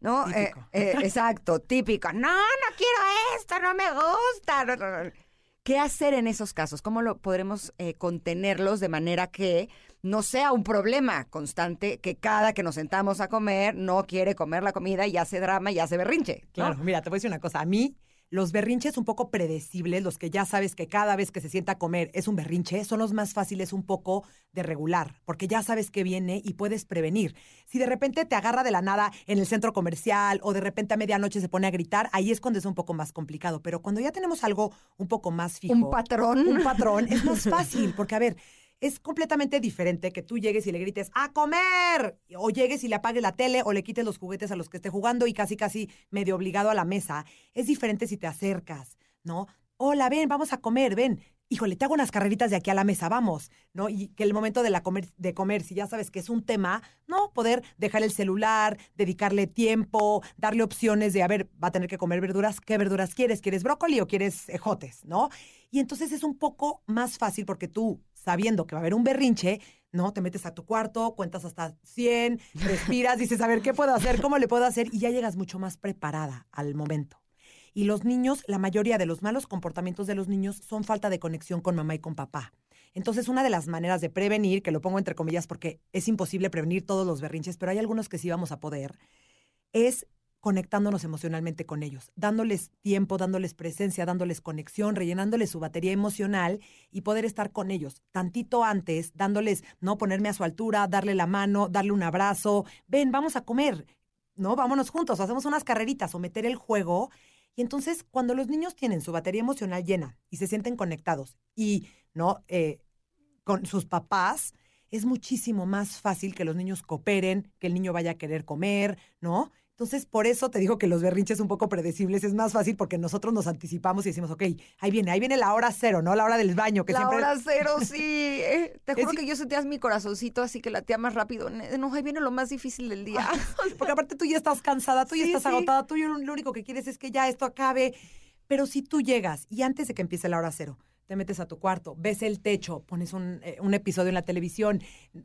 Speaker 3: ¿No? Eh,
Speaker 4: Típico.
Speaker 3: eh, exacto, típico. No, no quiero esto, no me gusta. no, no, no. ¿Qué hacer en esos casos? ¿Cómo lo podremos contenerlos de manera que no sea un problema constante que cada que nos sentamos a comer no quiere comer la comida y hace drama y hace berrinche?
Speaker 4: Claro, mira, te voy a decir una cosa. A mí, los berrinches un poco predecibles, los que ya sabes que cada vez que se sienta a comer es un berrinche, son los más fáciles un poco de regular, porque ya sabes que viene y puedes prevenir. Si de repente te agarra de la nada en el centro comercial o de repente a medianoche se pone a gritar, ahí es cuando es un poco más complicado. Pero cuando ya tenemos algo un poco más fijo.
Speaker 3: Un patrón.
Speaker 4: Un patrón, es más fácil, porque a ver, es completamente diferente que tú llegues y le grites ¡a comer! O llegues y le apagues la tele o le quites los juguetes a los que esté jugando y casi casi medio obligado a la mesa. Es diferente si te acercas, ¿no? Hola, ven, vamos a comer, ven. Híjole, te hago unas carreritas de aquí a la mesa, vamos, ¿no? Y que el momento de, la comer, de comer, si ya sabes que es un tema, ¿no? Poder dejar el celular, dedicarle tiempo, darle opciones de, a ver, va a tener que comer verduras, ¿qué verduras quieres? ¿Quieres brócoli o quieres ejotes, ¿no? Y entonces es un poco más fácil porque tú, sabiendo que va a haber un berrinche, ¿no? Te metes a tu cuarto, cuentas hasta 100, respiras, dices, a ver, ¿qué puedo hacer? ¿Cómo le puedo hacer? Y ya llegas mucho más preparada al momento. Y los niños, la mayoría de los malos comportamientos de los niños son falta de conexión con mamá y con papá. Entonces, una de las maneras de prevenir, que lo pongo entre comillas porque es imposible prevenir todos los berrinches, pero hay algunos que sí vamos a poder, es conectándonos emocionalmente con ellos, dándoles tiempo, dándoles presencia, dándoles conexión, rellenándoles su batería emocional y poder estar con ellos tantito antes, dándoles, no ponerme a su altura, darle la mano, darle un abrazo, ven, vamos a comer, no, vámonos juntos, hacemos unas carreritas o meter el juego. Y entonces, cuando los niños tienen su batería emocional llena y se sienten conectados y, ¿no? Eh, con sus papás, es muchísimo más fácil que los niños cooperen, que el niño vaya a querer comer, ¿no? Entonces, por eso te digo que los berrinches un poco predecibles es más fácil porque nosotros nos anticipamos y decimos, ok, ahí viene, ahí viene la hora cero, ¿no? La hora del baño. Que
Speaker 3: la
Speaker 4: siempre...
Speaker 3: hora cero, sí. Eh, te juro que yo sentías mi corazoncito así que latía más rápido. No, ahí viene lo más difícil del día.
Speaker 4: porque aparte tú ya estás cansada, tú ya estás agotada, tú ya lo único que quieres es que ya esto acabe. Pero si tú llegas y antes de que empiece la hora cero, te metes a tu cuarto, ves el techo, pones eh, un, episodio en la televisión,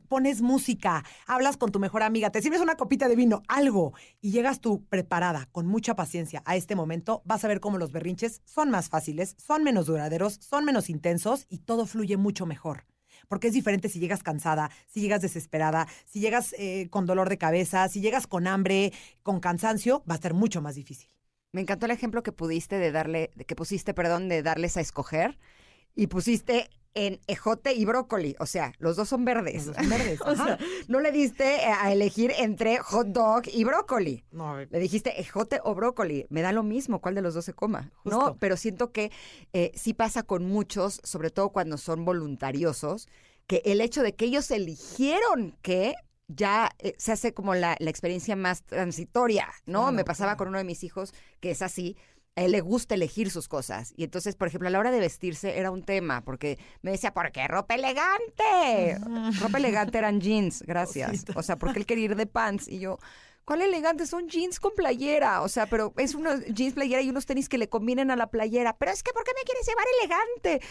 Speaker 4: pones música, hablas con tu mejor amiga, te sirves una copita de vino, algo, y llegas tú preparada, con mucha paciencia a este momento, vas a ver cómo los berrinches son más fáciles, son menos duraderos, son menos intensos y todo fluye mucho mejor porque es diferente si llegas cansada, si llegas desesperada, si llegas eh, con dolor de cabeza, si llegas con hambre, con cansancio, va a ser mucho más difícil.
Speaker 3: Me encantó el ejemplo que pudiste de darle, que pusiste, perdón, de darles a escoger y pusiste en ejote y brócoli. O sea, los dos son verdes.
Speaker 4: son verdes.
Speaker 3: o sea, no le diste eh, a elegir entre hot dog y brócoli. No. Le dijiste ejote o brócoli. Me da lo mismo cuál de los dos se coma. No, pero siento que eh, sí pasa con muchos, sobre todo cuando son voluntariosos, que el hecho de que ellos eligieron que ya eh, se hace como la, experiencia más transitoria, ¿no? Me pasaba con uno de mis hijos que es así a él le gusta elegir sus cosas. Y entonces, por ejemplo, a la hora de vestirse era un tema, porque me decía, ¿por qué ropa elegante? ropa elegante eran jeans, gracias. O sea, porque él quería ir de pants. Y yo, ¿cuál elegante? Son jeans con playera. O sea, pero es unos jeans playera y unos tenis que le combinen a la playera. Pero es que, ¿por qué me quieres llevar elegante?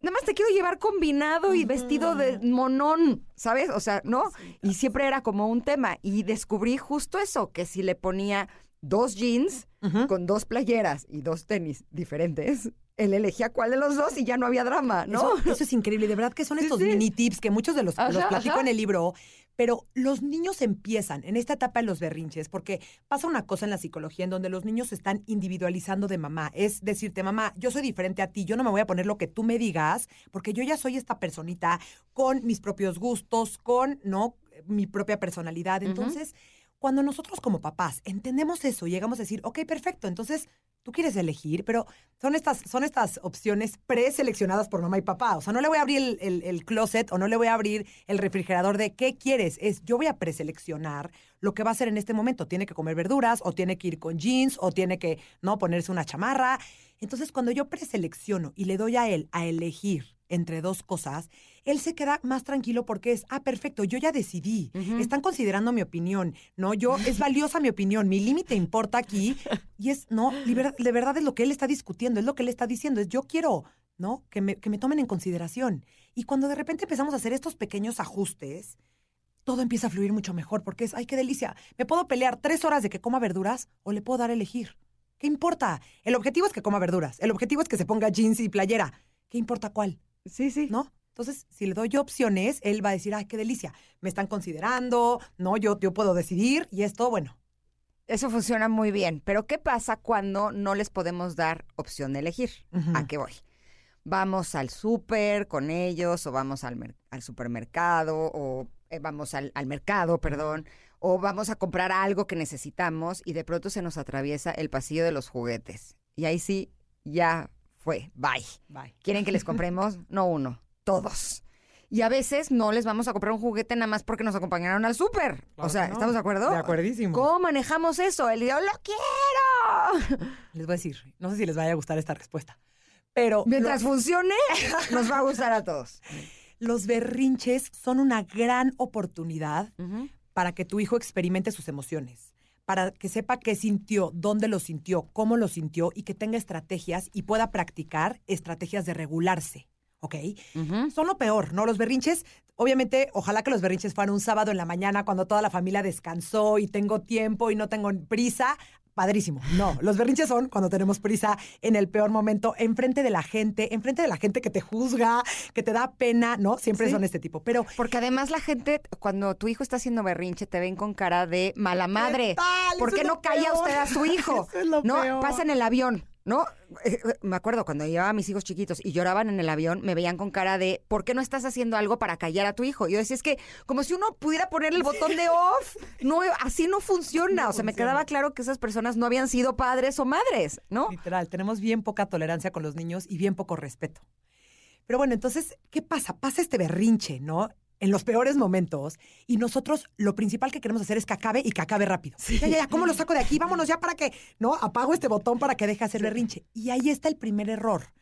Speaker 3: Nada más te quiero llevar combinado y vestido de monón, ¿sabes? O sea, ¿no? Y siempre era como un tema. Y descubrí justo eso, que si le ponía dos jeans con dos playeras y dos tenis diferentes, él elegía cuál de los dos y ya no había drama, ¿no?
Speaker 4: Eso, es increíble. De verdad que son estos mini tips que muchos de los, los platico en el libro. Pero los niños empiezan en esta etapa de los berrinches, porque pasa una cosa en la psicología en donde los niños se están individualizando de mamá. Es decirte, mamá, yo soy diferente a ti, yo no me voy a poner lo que tú me digas, porque yo ya soy esta personita con mis propios gustos, con, ¿no? Mi propia personalidad. Entonces, cuando nosotros como papás entendemos eso, llegamos a decir, ok, perfecto, entonces tú quieres elegir, pero son estas, son estas opciones preseleccionadas por mamá y papá. O sea, no le voy a abrir el, el, closet o no le voy a abrir el refrigerador de qué quieres. Es yo voy a preseleccionar lo que va a hacer en este momento. Tiene que comer verduras o tiene que ir con jeans o tiene que no ponerse una chamarra. Entonces, cuando yo preselecciono y le doy a él a elegir entre dos cosas, él se queda más tranquilo porque es, ah, perfecto, yo ya decidí, están considerando mi opinión, ¿no? Yo, es valiosa mi opinión, mi límite importa aquí, y es, no, de verdad es lo que él está discutiendo, es lo que él está diciendo, es yo quiero, ¿no? Que me, que me tomen en consideración. Y cuando de repente empezamos a hacer estos pequeños ajustes, todo empieza a fluir mucho mejor, porque es, ay, qué delicia, me puedo pelear tres horas de que coma verduras o le puedo dar a elegir. ¿Qué importa? El objetivo es que coma verduras, el objetivo es que se ponga jeans y playera. ¿Qué importa cuál?
Speaker 3: Sí, sí.
Speaker 4: ¿No? Entonces, si le doy opciones, él va a decir, ay, qué delicia, me están considerando, no, yo, yo puedo decidir y esto, bueno.
Speaker 3: Eso funciona muy bien, pero ¿qué pasa cuando no les podemos dar opción de elegir? ¿A qué voy? Vamos al súper con ellos o vamos al, al supermercado o eh, vamos al, al mercado, perdón, o vamos a comprar algo que necesitamos y de pronto se nos atraviesa el pasillo de los juguetes. Y ahí sí, ya fue, bye.
Speaker 4: Bye.
Speaker 3: ¿Quieren que les compremos? no uno, todos. Y a veces no les vamos a comprar un juguete nada más porque nos acompañaron al súper. o sea, ¿estamos de acuerdo?
Speaker 4: De acuerdísimo.
Speaker 3: ¿Cómo manejamos eso? El yo lo quiero.
Speaker 4: Les voy a decir, no sé si les vaya a gustar esta respuesta, pero...
Speaker 3: Mientras funcione, nos va a gustar a todos.
Speaker 4: Los berrinches son una gran oportunidad para que tu hijo experimente sus emociones para que sepa qué sintió, dónde lo sintió, cómo lo sintió y que tenga estrategias y pueda practicar estrategias de regularse. ¿Ok? Son lo peor, ¿no? Los berrinches, obviamente, ojalá que los berrinches fueran un sábado en la mañana cuando toda la familia descansó y tengo tiempo y no tengo prisa. padrísimo. No, los berrinches son cuando tenemos prisa en el peor momento, enfrente de la gente, enfrente de la gente que te juzga, que te da pena, ¿no? Siempre
Speaker 3: Sí.
Speaker 4: son este tipo. Pero
Speaker 3: Porque además la gente, cuando tu hijo está haciendo berrinche, te ven con cara de mala madre.
Speaker 4: tal?
Speaker 3: ¿Por qué no calla
Speaker 4: peor.
Speaker 3: usted a su hijo?
Speaker 4: Eso es lo
Speaker 3: no,
Speaker 4: peor.
Speaker 3: pasa en el avión. ¿No? Eh, eh, Me acuerdo cuando llevaba a mis hijos chiquitos y lloraban en el avión, me veían con cara de ¿por qué no estás haciendo algo para callar a tu hijo? Y yo decía, es que como si uno pudiera poner el botón de off, no, así no funciona.
Speaker 4: No
Speaker 3: o sea, me quedaba claro que esas personas no habían sido padres o madres, ¿no?
Speaker 4: Literal, tenemos bien poca tolerancia con los niños y bien poco respeto. Pero bueno, entonces, ¿qué pasa? Pasa este berrinche, ¿no? En los peores momentos y nosotros lo principal que queremos hacer es que acabe y que acabe rápido. Ya, ya, ya, ¿cómo lo saco de aquí? Vámonos ya para que, ¿no? Apago este botón para que deje de hacer berrinche. Y ahí está el primer error.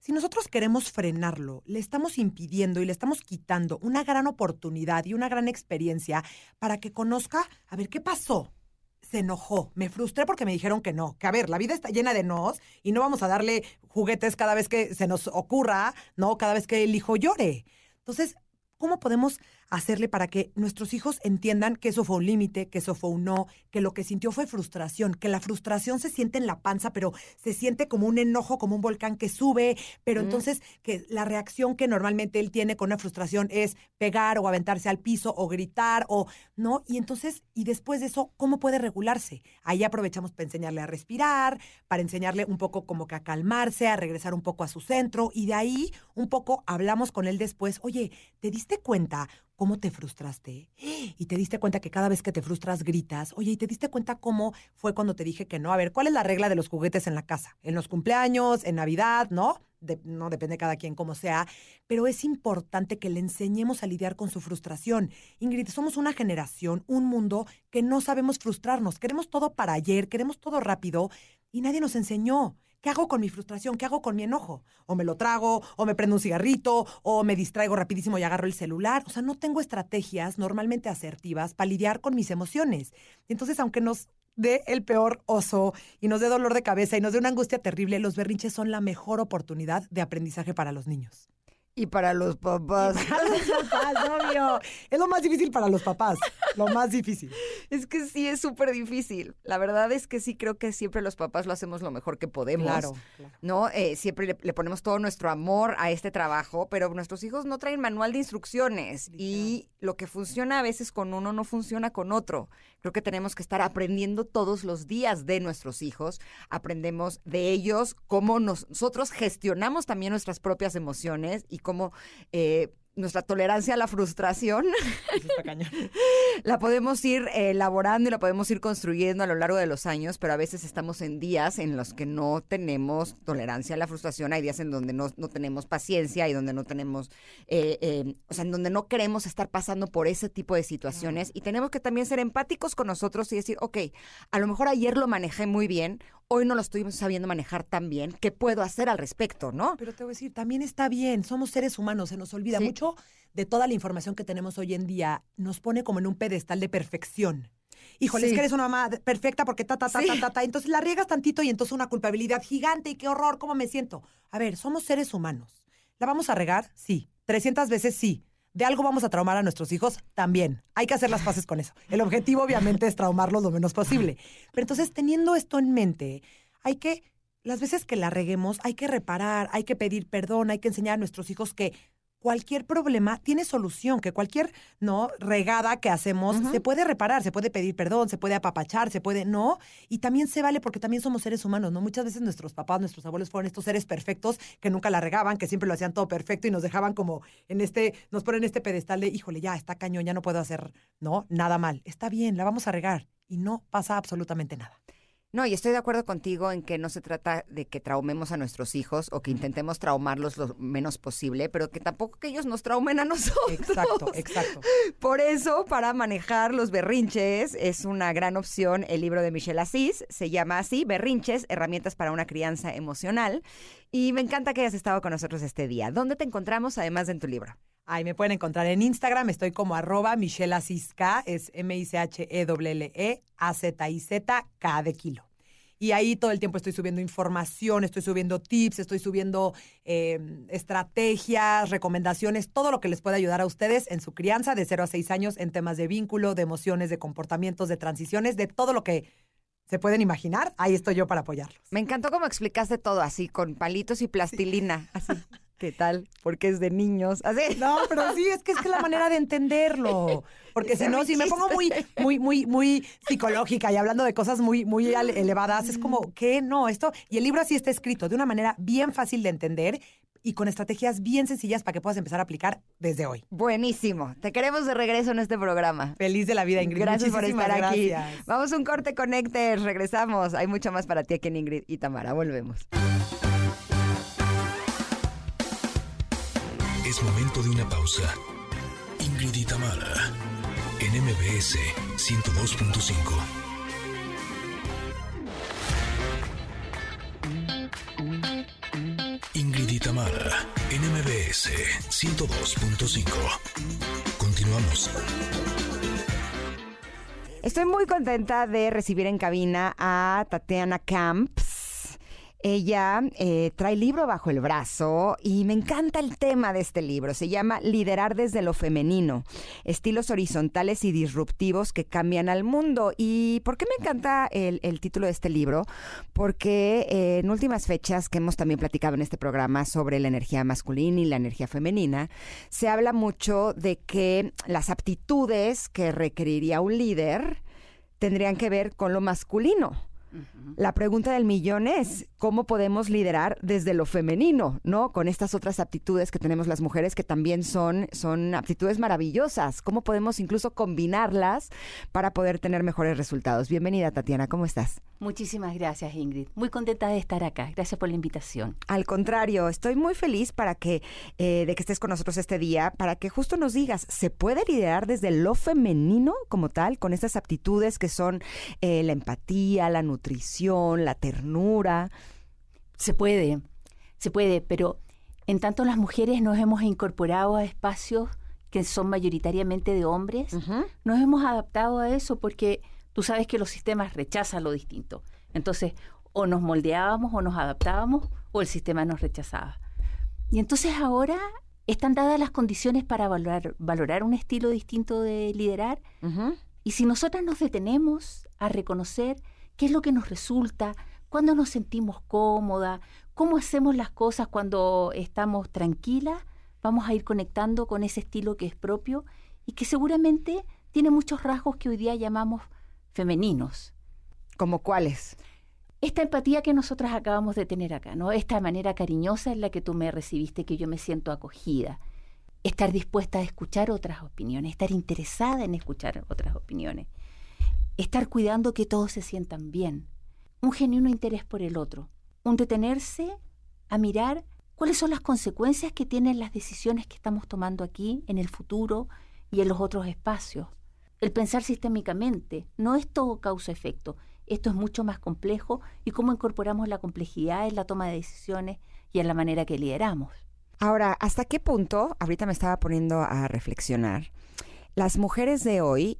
Speaker 4: Si nosotros queremos frenarlo, le estamos impidiendo y le estamos quitando una gran oportunidad y una gran experiencia para que conozca, a ver, ¿qué pasó? se enojó, me frustré porque me dijeron que no, que a ver, la vida está llena de nos y no vamos a darle juguetes cada vez que se nos ocurra, ¿no? Cada vez que el hijo llore. Entonces, ¿cómo podemos hacerle para que nuestros hijos entiendan que eso fue un límite, que eso fue un no, que lo que sintió fue frustración, que la frustración se siente en la panza, pero se siente como un enojo, como un volcán que sube, pero entonces que la reacción que normalmente él tiene con una frustración es pegar o aventarse al piso o gritar o no, y entonces y después de eso, ¿cómo puede regularse? Ahí aprovechamos para enseñarle a respirar, para enseñarle un poco como que a calmarse, a regresar un poco a su centro y de ahí un poco hablamos con él después, oye, ¿te diste cuenta cómo te frustraste? Y te diste cuenta que cada vez que te frustras gritas. Oye, ¿y te diste cuenta cómo fue cuando te dije que no? A ver, ¿cuál es la regla de los juguetes en la casa? En los cumpleaños, en Navidad, ¿no? No depende cada quien como sea, pero es importante que le enseñemos a lidiar con su frustración. Ingrid, somos una generación, un mundo que no sabemos frustrarnos. Queremos todo para ayer, queremos todo rápido y nadie nos enseñó. ¿Qué hago con mi frustración? ¿Qué hago con mi enojo? O me lo trago, o me prendo un cigarrito, o me distraigo rapidísimo y agarro el celular. O sea, no tengo estrategias normalmente asertivas para lidiar con mis emociones. Entonces, aunque nos dé el peor oso y nos dé dolor de cabeza y nos dé una angustia terrible, los berrinches son la mejor oportunidad de aprendizaje para los niños.
Speaker 3: Y para los papás.
Speaker 4: Para los papás, obvio. Es lo más difícil para los papás. Lo más difícil.
Speaker 3: Es que sí es súper difícil. La verdad es que sí creo que siempre los papás lo hacemos lo mejor que podemos.
Speaker 4: Claro, claro.
Speaker 3: ¿No? Eh, siempre le, le ponemos todo nuestro amor a este trabajo, pero nuestros hijos no traen manual de instrucciones y lo que funciona a veces con uno no funciona con otro. Creo que tenemos que estar aprendiendo todos los días de nuestros hijos, aprendemos de ellos cómo nos- nosotros gestionamos también nuestras propias emociones y cómo eh, nuestra tolerancia a la frustración. La podemos ir eh, elaborando y la podemos ir construyendo a lo largo de los años, pero a veces estamos en días en los que no tenemos tolerancia a la frustración, hay días en donde no, no tenemos paciencia y donde no tenemos, eh, eh, o sea, en donde no queremos estar pasando por ese tipo de situaciones. Y tenemos que también ser empáticos con nosotros y decir, ok, a lo mejor ayer lo manejé muy bien, hoy no lo estoy sabiendo manejar tan bien, ¿qué puedo hacer al respecto, no?
Speaker 4: Pero te voy a decir, también está bien, somos seres humanos, se nos olvida
Speaker 3: Sí.
Speaker 4: mucho de toda la información que tenemos hoy en día, nos pone como en un pedestal de perfección. Híjole, es que eres una mamá perfecta porque ta, ta, ta,
Speaker 3: Sí.
Speaker 4: ta, ta, ta, entonces la riegas tantito y entonces una culpabilidad gigante y qué horror, ¿cómo me siento? A ver, somos seres humanos. ¿La vamos a regar? Sí. 300 veces sí. ¿De algo vamos a traumar a nuestros hijos? También. Hay que hacer las paces con eso. El objetivo obviamente es traumarlos lo menos posible. Pero entonces, teniendo esto en mente, hay que, las veces que la reguemos, hay que reparar, hay que pedir perdón, hay que enseñar a nuestros hijos que cualquier problema tiene solución, que cualquier no regada que hacemos se puede reparar, se puede pedir perdón, se puede apapachar, se puede, ¿no? Y también se vale porque también somos seres humanos, ¿no? Muchas veces nuestros papás, nuestros abuelos fueron estos seres perfectos que nunca la regaban, que siempre lo hacían todo perfecto y nos dejaban como en este, nos ponen este pedestal de, híjole, ya está cañón, ya no puedo hacer, ¿no? Nada mal. Está bien, la vamos a regar y no pasa absolutamente nada.
Speaker 3: No, y estoy de acuerdo contigo en que no se trata de que traumemos a nuestros hijos o que intentemos traumarlos lo menos posible, pero que tampoco que ellos nos traumen a nosotros.
Speaker 4: Exacto, exacto.
Speaker 3: Por eso, para manejar los berrinches, es una gran opción el libro de Michelle Asís. Se llama así, Berrinches, herramientas para una crianza emocional. Y me encanta que hayas estado con nosotros este día. ¿Dónde te encontramos, además de en tu libro?
Speaker 4: Ahí me pueden encontrar en Instagram, estoy como arroba Michelle Asisca, es M-I-C-H-E-L-L-E-A-Z-I-Z, K de kilo. Y ahí todo el tiempo estoy subiendo información, estoy subiendo tips, estoy subiendo eh, estrategias, recomendaciones, todo lo que les pueda ayudar a ustedes en su crianza de 0 a 6 años en temas de vínculo, de emociones, de comportamientos, de transiciones, de todo lo que se pueden imaginar, ahí estoy yo para apoyarlos.
Speaker 3: Me encantó cómo explicaste todo así, con palitos y plastilina. Así. ¿Qué tal? Porque es de niños. Así.
Speaker 4: No, pero sí, es que es que la manera de entenderlo. Porque si no, si me pongo muy, muy, muy, muy psicológica y hablando de cosas muy, muy elevadas, es como, ¿qué? No, esto. Y el libro así está escrito de una manera bien fácil de entender y con estrategias bien sencillas para que puedas empezar a aplicar desde hoy.
Speaker 3: Buenísimo. Te queremos de regreso en este programa.
Speaker 4: Feliz de la vida, Ingrid.
Speaker 3: Gracias por estar aquí.
Speaker 4: gracias.
Speaker 3: Vamos a un corte Connecters. Regresamos. Hay mucho más para ti aquí en Ingrid y Tamara. Volvemos.
Speaker 1: Momento de una pausa. Ingrid y Tamara, en MBS 102.5. Ingrid y Tamara, en MBS 102.5. Continuamos.
Speaker 3: Estoy muy contenta de recibir en cabina a Tatiana Camps. Ella eh, trae libro bajo el brazo y me encanta el tema de este libro. Se llama Liderar desde lo femenino, estilos horizontales y disruptivos que cambian al mundo. ¿Y por qué me encanta el, el título de este libro? Porque eh, en últimas fechas que hemos también platicado en este programa sobre la energía masculina y la energía femenina, se habla mucho de que las aptitudes que requeriría un líder tendrían que ver con lo masculino. La pregunta del millón es, ¿cómo podemos liderar desde lo femenino, no? Con estas otras aptitudes que tenemos las mujeres que también son, son aptitudes maravillosas. ¿Cómo podemos incluso combinarlas para poder tener mejores resultados? Bienvenida, Tatiana, ¿cómo estás?
Speaker 5: Muchísimas gracias, Ingrid. Muy contenta de estar acá. Gracias por la invitación.
Speaker 3: Al contrario, estoy muy feliz para que, eh, de que estés con nosotros este día, para que justo nos digas, ¿se puede liderar desde lo femenino como tal, con estas aptitudes que son eh, la empatía, la nutrición, la ternura?
Speaker 5: Se puede, se puede, pero en tanto las mujeres nos hemos incorporado a espacios que son mayoritariamente de hombres, nos hemos adaptado a eso porque tú sabes que los sistemas rechazan lo distinto. Entonces, o nos moldeábamos o nos adaptábamos o el sistema nos rechazaba. Y entonces ahora están dadas las condiciones para valorar, valorar un estilo distinto de liderar. Y si nosotras nos detenemos a reconocer qué es lo que nos resulta, cuándo nos sentimos cómoda, cómo hacemos las cosas cuando estamos tranquilas, vamos a ir conectando con ese estilo que es propio y que seguramente tiene muchos rasgos que hoy día llamamos femeninos.
Speaker 3: ¿Como cuáles?
Speaker 5: Esta empatía que nosotras acabamos de tener acá, ¿no? Esta manera cariñosa en la que tú me recibiste, que yo me siento acogida. Estar dispuesta a escuchar otras opiniones, estar interesada en escuchar otras opiniones. Estar cuidando que todos se sientan bien. Un genuino interés por el otro. Un detenerse a mirar cuáles son las consecuencias que tienen las decisiones que estamos tomando aquí, en el futuro y en los otros espacios. El pensar sistémicamente no es todo causa-efecto. Esto es mucho más complejo y cómo incorporamos la complejidad en la toma de decisiones y en la manera que lideramos.
Speaker 3: Ahora, ¿hasta qué punto, ahorita me estaba poniendo a reflexionar, las mujeres de hoy,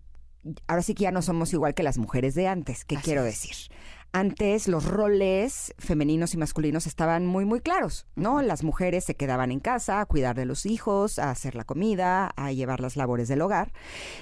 Speaker 3: ahora sí que ya no somos igual que las mujeres de antes, ¿qué
Speaker 5: Así
Speaker 3: quiero
Speaker 5: es.
Speaker 3: decir? Antes los roles femeninos y masculinos estaban muy, muy claros, ¿no? Las mujeres se quedaban en casa a cuidar de los hijos, a hacer la comida, a llevar las labores del hogar,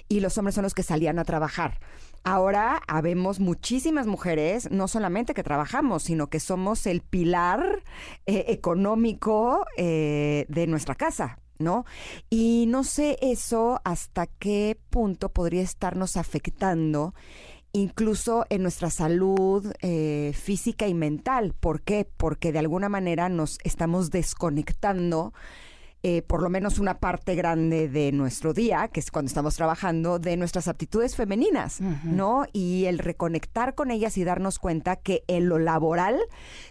Speaker 3: y los hombres son los que salían a trabajar. Ahora habemos muchísimas mujeres, no solamente que trabajamos, sino que somos el pilar eh, económico eh, de nuestra casa, ¿no? Y no sé eso hasta qué punto podría estarnos afectando incluso en nuestra salud eh, física y mental. ¿Por qué? Porque de alguna manera nos estamos desconectando eh, por lo menos una parte grande de nuestro día, que es cuando estamos trabajando, de nuestras aptitudes femeninas, ¿no? Y el reconectar con ellas y darnos cuenta que en lo laboral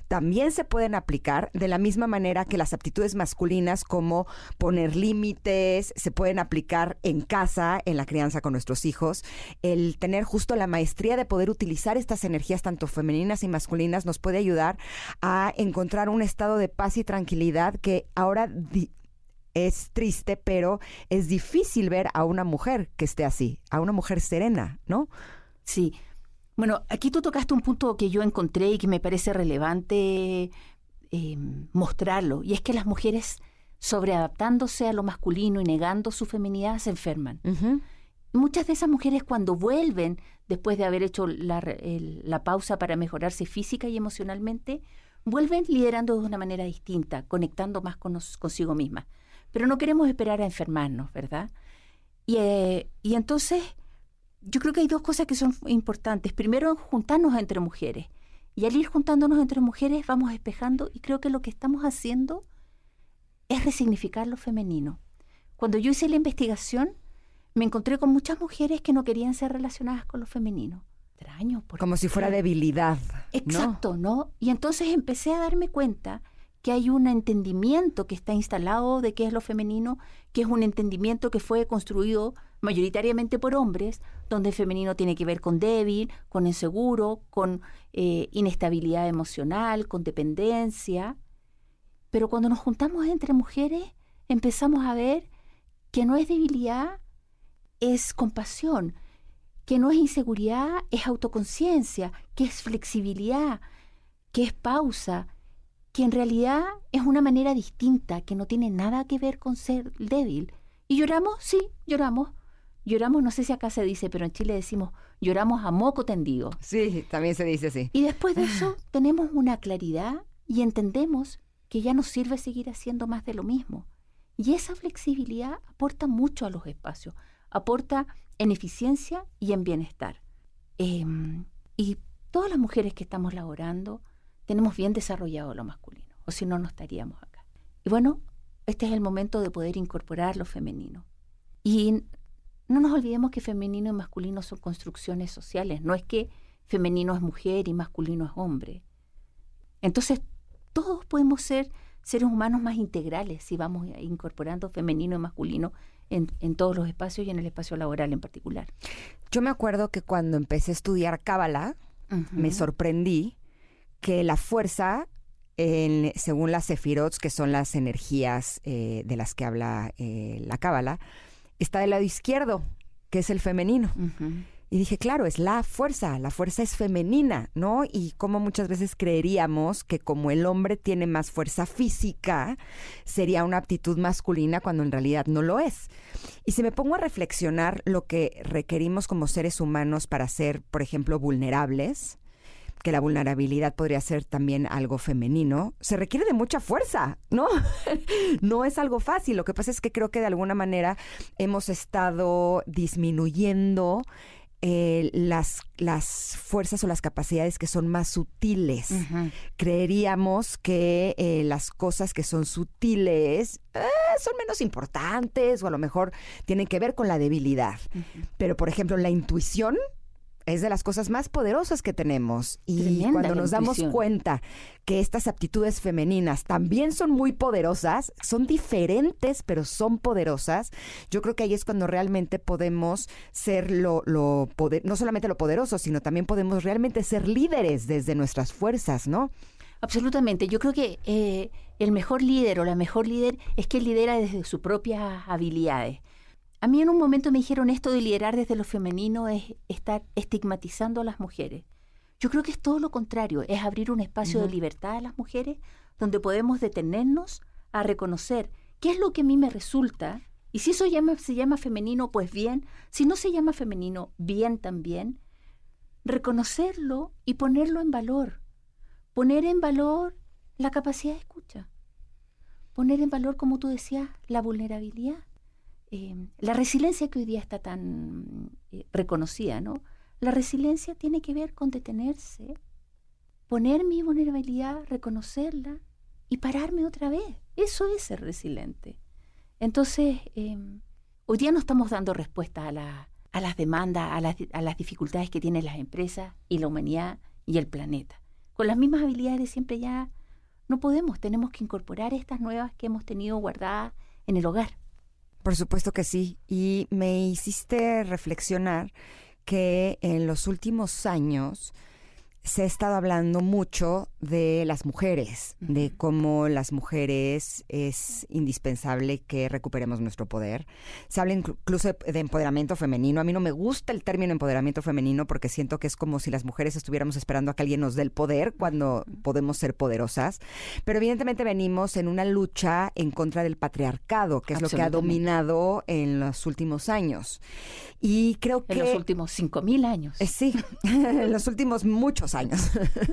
Speaker 3: también se pueden aplicar de la misma manera que las aptitudes masculinas como poner límites, se pueden aplicar en casa, en la crianza con nuestros hijos. El tener justo la maestría de poder utilizar estas energías tanto femeninas y masculinas nos puede ayudar a encontrar un estado de paz y tranquilidad que ahora es triste, pero es difícil ver a una mujer que esté así, a una mujer serena, ¿no?
Speaker 5: Sí. Bueno, aquí tú tocaste un punto que yo encontré y que me parece relevante eh, mostrarlo, y es que las mujeres sobreadaptándose a lo masculino y negando su feminidad se enferman. Muchas de esas mujeres cuando vuelven, después de haber hecho la, la pausa para mejorarse física y emocionalmente, vuelven liderando de una manera distinta, conectando más con consigo mismas. Pero no queremos esperar a enfermarnos, ¿verdad? Y, eh, y entonces, yo creo que hay dos cosas que son importantes. Primero, juntarnos entre mujeres. Y al ir juntándonos entre mujeres, vamos despejando y creo que lo que estamos haciendo es resignificar lo femenino. Cuando yo hice la investigación, me encontré con muchas mujeres que no querían ser relacionadas con lo femenino. Extraño.
Speaker 3: Como si fuera debilidad.
Speaker 5: Exacto, ¿no? Y entonces empecé a darme cuenta que hay un entendimiento que está instalado de qué es lo femenino, que es un entendimiento que fue construido mayoritariamente por hombres, donde el femenino tiene que ver con débil, con inseguro, con eh, inestabilidad emocional, con dependencia. Pero cuando nos juntamos entre mujeres, empezamos a ver que no es debilidad, es compasión, que no es inseguridad, es autoconciencia, que es flexibilidad, que es pausa, que en realidad es una manera distinta, que no tiene nada que ver con ser débil. ¿Y lloramos? Sí, lloramos. Lloramos, no sé si acá se dice, pero en Chile decimos lloramos a moco tendido.
Speaker 3: Sí, también se dice así.
Speaker 5: Y después de eso tenemos una claridad y entendemos que ya nos sirve seguir haciendo más de lo mismo. Y esa flexibilidad aporta mucho a los espacios aporta en eficiencia y en bienestar. Em, y todas las mujeres que estamos laborando tenemos bien desarrollado lo masculino, o si no, no estaríamos acá. Y bueno, este es el momento de poder incorporar lo femenino. Y no nos olvidemos que femenino y masculino son construcciones sociales, no es que femenino es mujer y masculino es hombre. Entonces, todos podemos ser seres humanos más integrales si vamos incorporando femenino y masculino en, todos los espacios y en el espacio laboral en particular.
Speaker 3: Yo me acuerdo que cuando empecé a estudiar Cábala, me sorprendí que la fuerza, según las sefirots, que son las energías eh, de las que habla eh, la Cábala, está del lado izquierdo, que es el femenino. Y dije, claro, es la fuerza, la fuerza es femenina, ¿no? Y como muchas veces creeríamos que como el hombre tiene más fuerza física, sería una aptitud masculina cuando en realidad no lo es. Y si me pongo a reflexionar lo que requerimos como seres humanos para ser, por ejemplo, vulnerables, que la vulnerabilidad podría ser también algo femenino, se requiere de mucha fuerza, ¿no? no es algo fácil. Lo que pasa es que creo que de alguna manera hemos estado disminuyendo eh, las, las fuerzas o las capacidades que son más sutiles. Creeríamos que eh, las cosas que son sutiles eh, son menos importantes o a lo mejor tienen que ver con la debilidad. Pero, por ejemplo, la intuición es de las cosas más poderosas que tenemos. Y cuando nos damos cuenta que estas aptitudes femeninas también son muy poderosas, son diferentes, pero son poderosas, yo creo que ahí es cuando realmente podemos ser lo, lo poder, no solamente lo poderoso, sino también podemos realmente ser líderes desde nuestras fuerzas, ¿no?
Speaker 5: Absolutamente. Yo creo que eh, el mejor líder o la mejor líder es que lidera desde sus propias habilidades. A mí en un momento me dijeron esto de liderar desde lo femenino es estar estigmatizando a las mujeres. Yo creo que es todo lo contrario, es abrir un espacio de libertad a las mujeres donde podemos detenernos a reconocer qué es lo que a mí me resulta. Y si eso se llama femenino, pues bien. Si no se llama femenino, bien también. Reconocerlo y ponerlo en valor. Poner en valor la capacidad de escucha. Poner en valor, como tú decías, la vulnerabilidad Em, la resiliencia que hoy día está tan eh, reconocida, ¿no? La resiliencia tiene que ver con detenerse, poner mi vulnerabilidad, reconocerla y pararme otra vez. Eso es ser resiliente. Entonces, em, hoy día no estamos dando respuesta a, las demandas, a las, dificultades que tienen las empresas y la humanidad y el planeta. Con las mismas habilidades de siempre ya no podemos, tenemos que incorporar estas nuevas que hemos tenido guardadas en el hogar.
Speaker 3: Por supuesto que sí. Y me hiciste reflexionar que en los últimos años se ha estado hablando mucho de las mujeres, de cómo las mujeres es indispensable que recuperemos nuestro poder. Se habla incluso de empoderamiento femenino. A mí no me gusta el término empoderamiento femenino porque siento que es como si las mujeres estuviéramos esperando a que alguien nos dé el poder cuando podemos ser poderosas. Pero evidentemente venimos en una lucha en contra del patriarcado, que es lo que ha dominado en los últimos años. Y creo que...
Speaker 5: En los últimos cinco mil años.
Speaker 3: Eh, sí, en los últimos muchos años.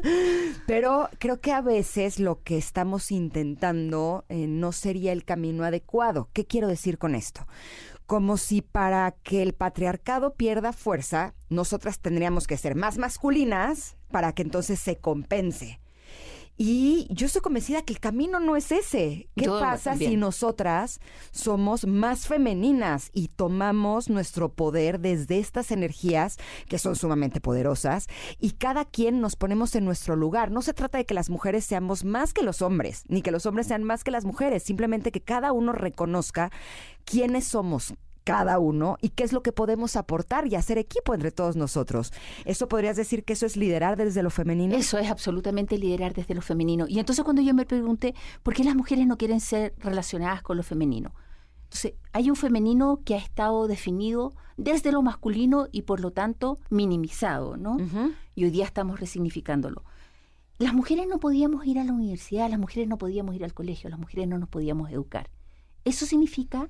Speaker 3: Pero creo que a veces lo que estamos intentando eh, no sería el camino adecuado. ¿Qué quiero decir con esto? Como si para que el patriarcado pierda fuerza, nosotras tendríamos que ser más masculinas para que entonces se compense. Y yo estoy convencida que el camino no es ese. ¿Qué pasa si nosotras somos más femeninas y tomamos nuestro poder desde estas energías que son sumamente poderosas y cada quien nos ponemos en nuestro lugar? No se trata de que las mujeres seamos más que los hombres, ni que los hombres sean más que las mujeres, simplemente que cada uno reconozca quiénes somos, cada uno y qué es lo que podemos aportar y hacer equipo entre todos nosotros. ¿Eso podrías decir que eso es liderar desde lo femenino?
Speaker 5: Eso es absolutamente liderar desde lo femenino. Y entonces cuando yo me pregunté, ¿por qué las mujeres no quieren ser relacionadas con lo femenino? Entonces, hay un femenino que ha estado definido desde lo masculino y por lo tanto minimizado, ¿no? Y hoy día estamos resignificándolo. Las mujeres no podíamos ir a la universidad, las mujeres no podíamos ir al colegio, las mujeres no nos podíamos educar. Eso significa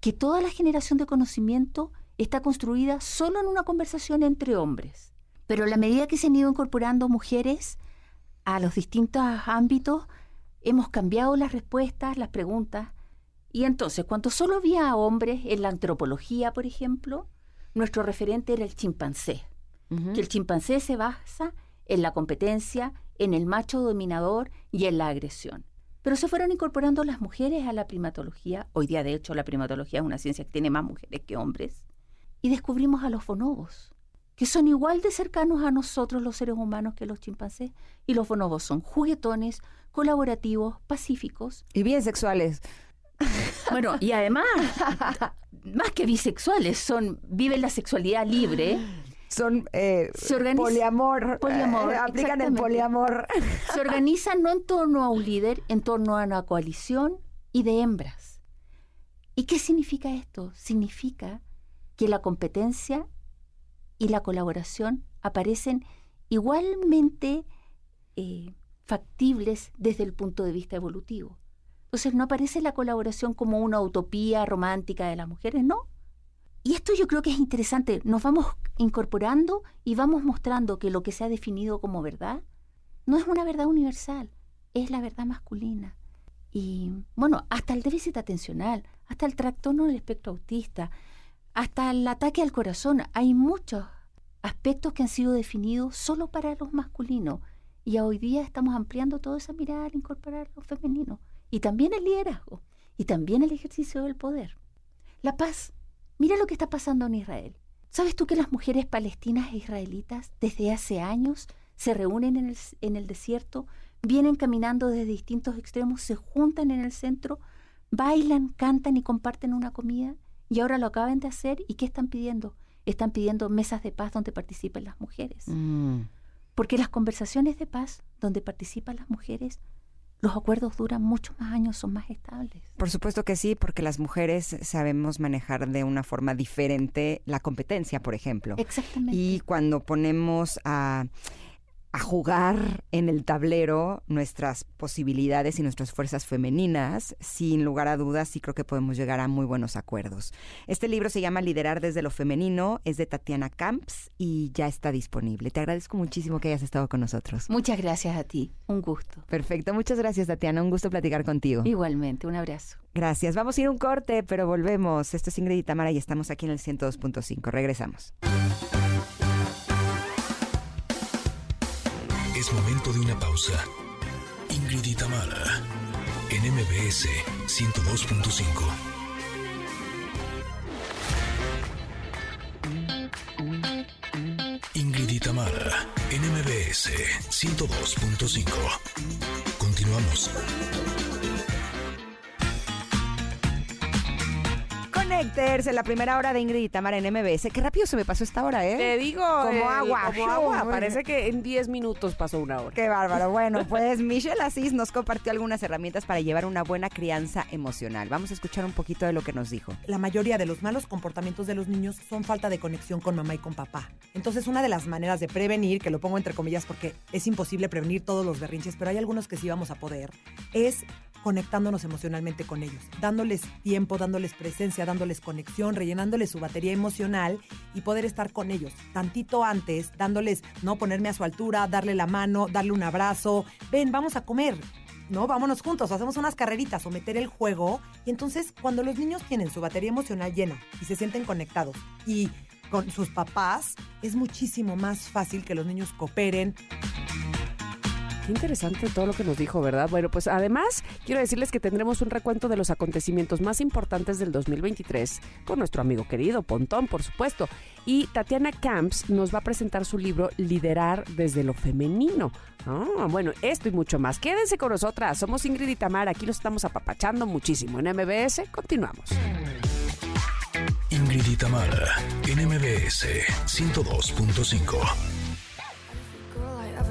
Speaker 5: que toda la generación de conocimiento está construida solo en una conversación entre hombres. Pero a la medida que se han ido incorporando mujeres a los distintos ámbitos, hemos cambiado las respuestas, las preguntas. Y entonces, cuando solo había hombres en la antropología, por ejemplo, nuestro referente era el chimpancé. Que el chimpancé se basa en la competencia, en el macho dominador y en la agresión. Pero se fueron incorporando las mujeres a la primatología. Hoy día, de hecho, la primatología es una ciencia que tiene más mujeres que hombres. Y descubrimos a los bonobos, que son igual de cercanos a nosotros los seres humanos que los chimpancés. Y los bonobos son juguetones, colaborativos, pacíficos.
Speaker 3: Y bien sexuales.
Speaker 5: Bueno, y además, más que bisexuales, son viven la sexualidad libre
Speaker 3: son eh, poliamor.
Speaker 5: Poliamor.
Speaker 3: Eh, aplican el poliamor.
Speaker 5: Se organizan no en torno a un líder, en torno a una coalición y de hembras. ¿Y qué significa esto? Significa que la competencia y la colaboración aparecen igualmente eh, factibles desde el punto de vista evolutivo. Entonces no aparece la colaboración como una utopía romántica de las mujeres, no. Y esto yo creo que es interesante. Nos vamos incorporando y vamos mostrando que lo que se ha definido como verdad no es una verdad universal, es la verdad masculina. Y bueno, hasta el déficit atencional, hasta el trastorno del espectro autista, hasta el ataque al corazón, hay muchos aspectos que han sido definidos solo para los masculinos. Y hoy día estamos ampliando toda esa mirada al incorporar lo femenino. Y también el liderazgo. Y también el ejercicio del poder. La paz Mira lo que está pasando en Israel. ¿Sabes tú que las mujeres palestinas e israelitas desde hace años se reúnen en el, en el desierto, vienen caminando desde distintos extremos, se juntan en el centro, bailan, cantan y comparten una comida? Y ahora lo acaban de hacer y ¿qué están pidiendo? Están pidiendo mesas de paz donde participen las mujeres. Mm. Porque las conversaciones de paz donde participan las mujeres los acuerdos duran muchos más años, son más estables.
Speaker 3: Por supuesto que sí, porque las mujeres sabemos manejar de una forma diferente la competencia, por ejemplo.
Speaker 5: Exactamente.
Speaker 3: Y cuando ponemos a a jugar en el tablero nuestras posibilidades y nuestras fuerzas femeninas, sin lugar a dudas, sí creo que podemos llegar a muy buenos acuerdos. Este libro se llama Liderar desde lo femenino, es de Tatiana Camps y ya está disponible. Te agradezco muchísimo que hayas estado con nosotros.
Speaker 5: Muchas gracias a ti, un gusto.
Speaker 3: Perfecto, muchas gracias Tatiana, un gusto platicar contigo.
Speaker 5: Igualmente, un abrazo.
Speaker 3: Gracias, vamos a ir a un corte, pero volvemos. Esto es Ingrid y Tamara y estamos aquí en el 102.5. Regresamos.
Speaker 1: Es momento de una pausa. Ingrid y Tamara, en MBS 102.5. Ingrid y Tamara, en MBS 102.5. Continuamos.
Speaker 3: Connectors en la primera hora de Ingrid y Tamara en MBS. Qué rápido se me pasó esta hora, ¿eh?
Speaker 2: Te digo,
Speaker 3: Como
Speaker 2: eh,
Speaker 3: agua.
Speaker 2: Como agua. Parece que en 10 minutos pasó una hora.
Speaker 3: Qué bárbaro. Bueno, pues Michelle Asís nos compartió algunas herramientas para llevar una buena crianza emocional. Vamos a escuchar un poquito de lo que nos dijo.
Speaker 4: La mayoría de los malos comportamientos de los niños son falta de conexión con mamá y con papá. Entonces, una de las maneras de prevenir, que lo pongo entre comillas porque es imposible prevenir todos los berrinches, pero hay algunos que sí vamos a poder, es conectándonos emocionalmente con ellos, dándoles tiempo, dándoles presencia, dándoles conexión, rellenándoles su batería emocional y poder estar con ellos tantito antes, dándoles, no ponerme a su altura, darle la mano, darle un abrazo, ven, vamos a comer. No, vámonos juntos, hacemos unas carreritas o meter el juego. Y entonces, cuando los niños tienen su batería emocional llena y se sienten conectados y con sus papás, es muchísimo más fácil que los niños cooperen,
Speaker 2: Qué interesante todo lo que nos dijo, ¿verdad? Bueno, pues además quiero decirles que tendremos un recuento de los acontecimientos más importantes del 2023 con nuestro amigo querido Pontón, por supuesto. Y Tatiana Camps nos va a presentar su libro Liderar desde lo femenino. Ah, bueno, esto y mucho más. Quédense con nosotras. Somos Ingrid y Tamara. Aquí los estamos apapachando muchísimo. En MBS, continuamos.
Speaker 1: Ingrid y Tamara, en MBS 102.5.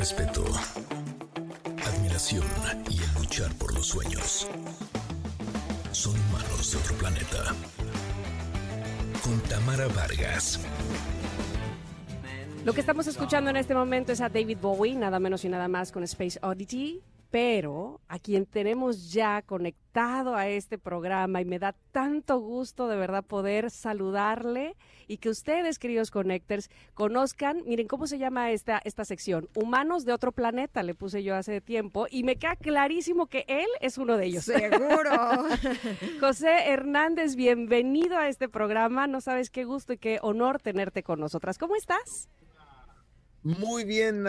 Speaker 1: respeto, admiración y el luchar por los sueños. Son humanos de otro planeta. Con Tamara Vargas.
Speaker 2: Lo que estamos escuchando en este momento es a David Bowie, nada menos y nada más con Space Oddity, pero a quien tenemos ya conectado a este programa y me da tanto gusto de verdad poder saludarle y que ustedes, queridos Connectors, conozcan, miren cómo se llama esta, esta sección, Humanos de otro planeta, le puse yo hace tiempo y me queda clarísimo que él es uno de ellos.
Speaker 3: Seguro.
Speaker 2: José Hernández, bienvenido a este programa, no sabes qué gusto y qué honor tenerte con nosotras. ¿Cómo estás?
Speaker 6: Muy bien,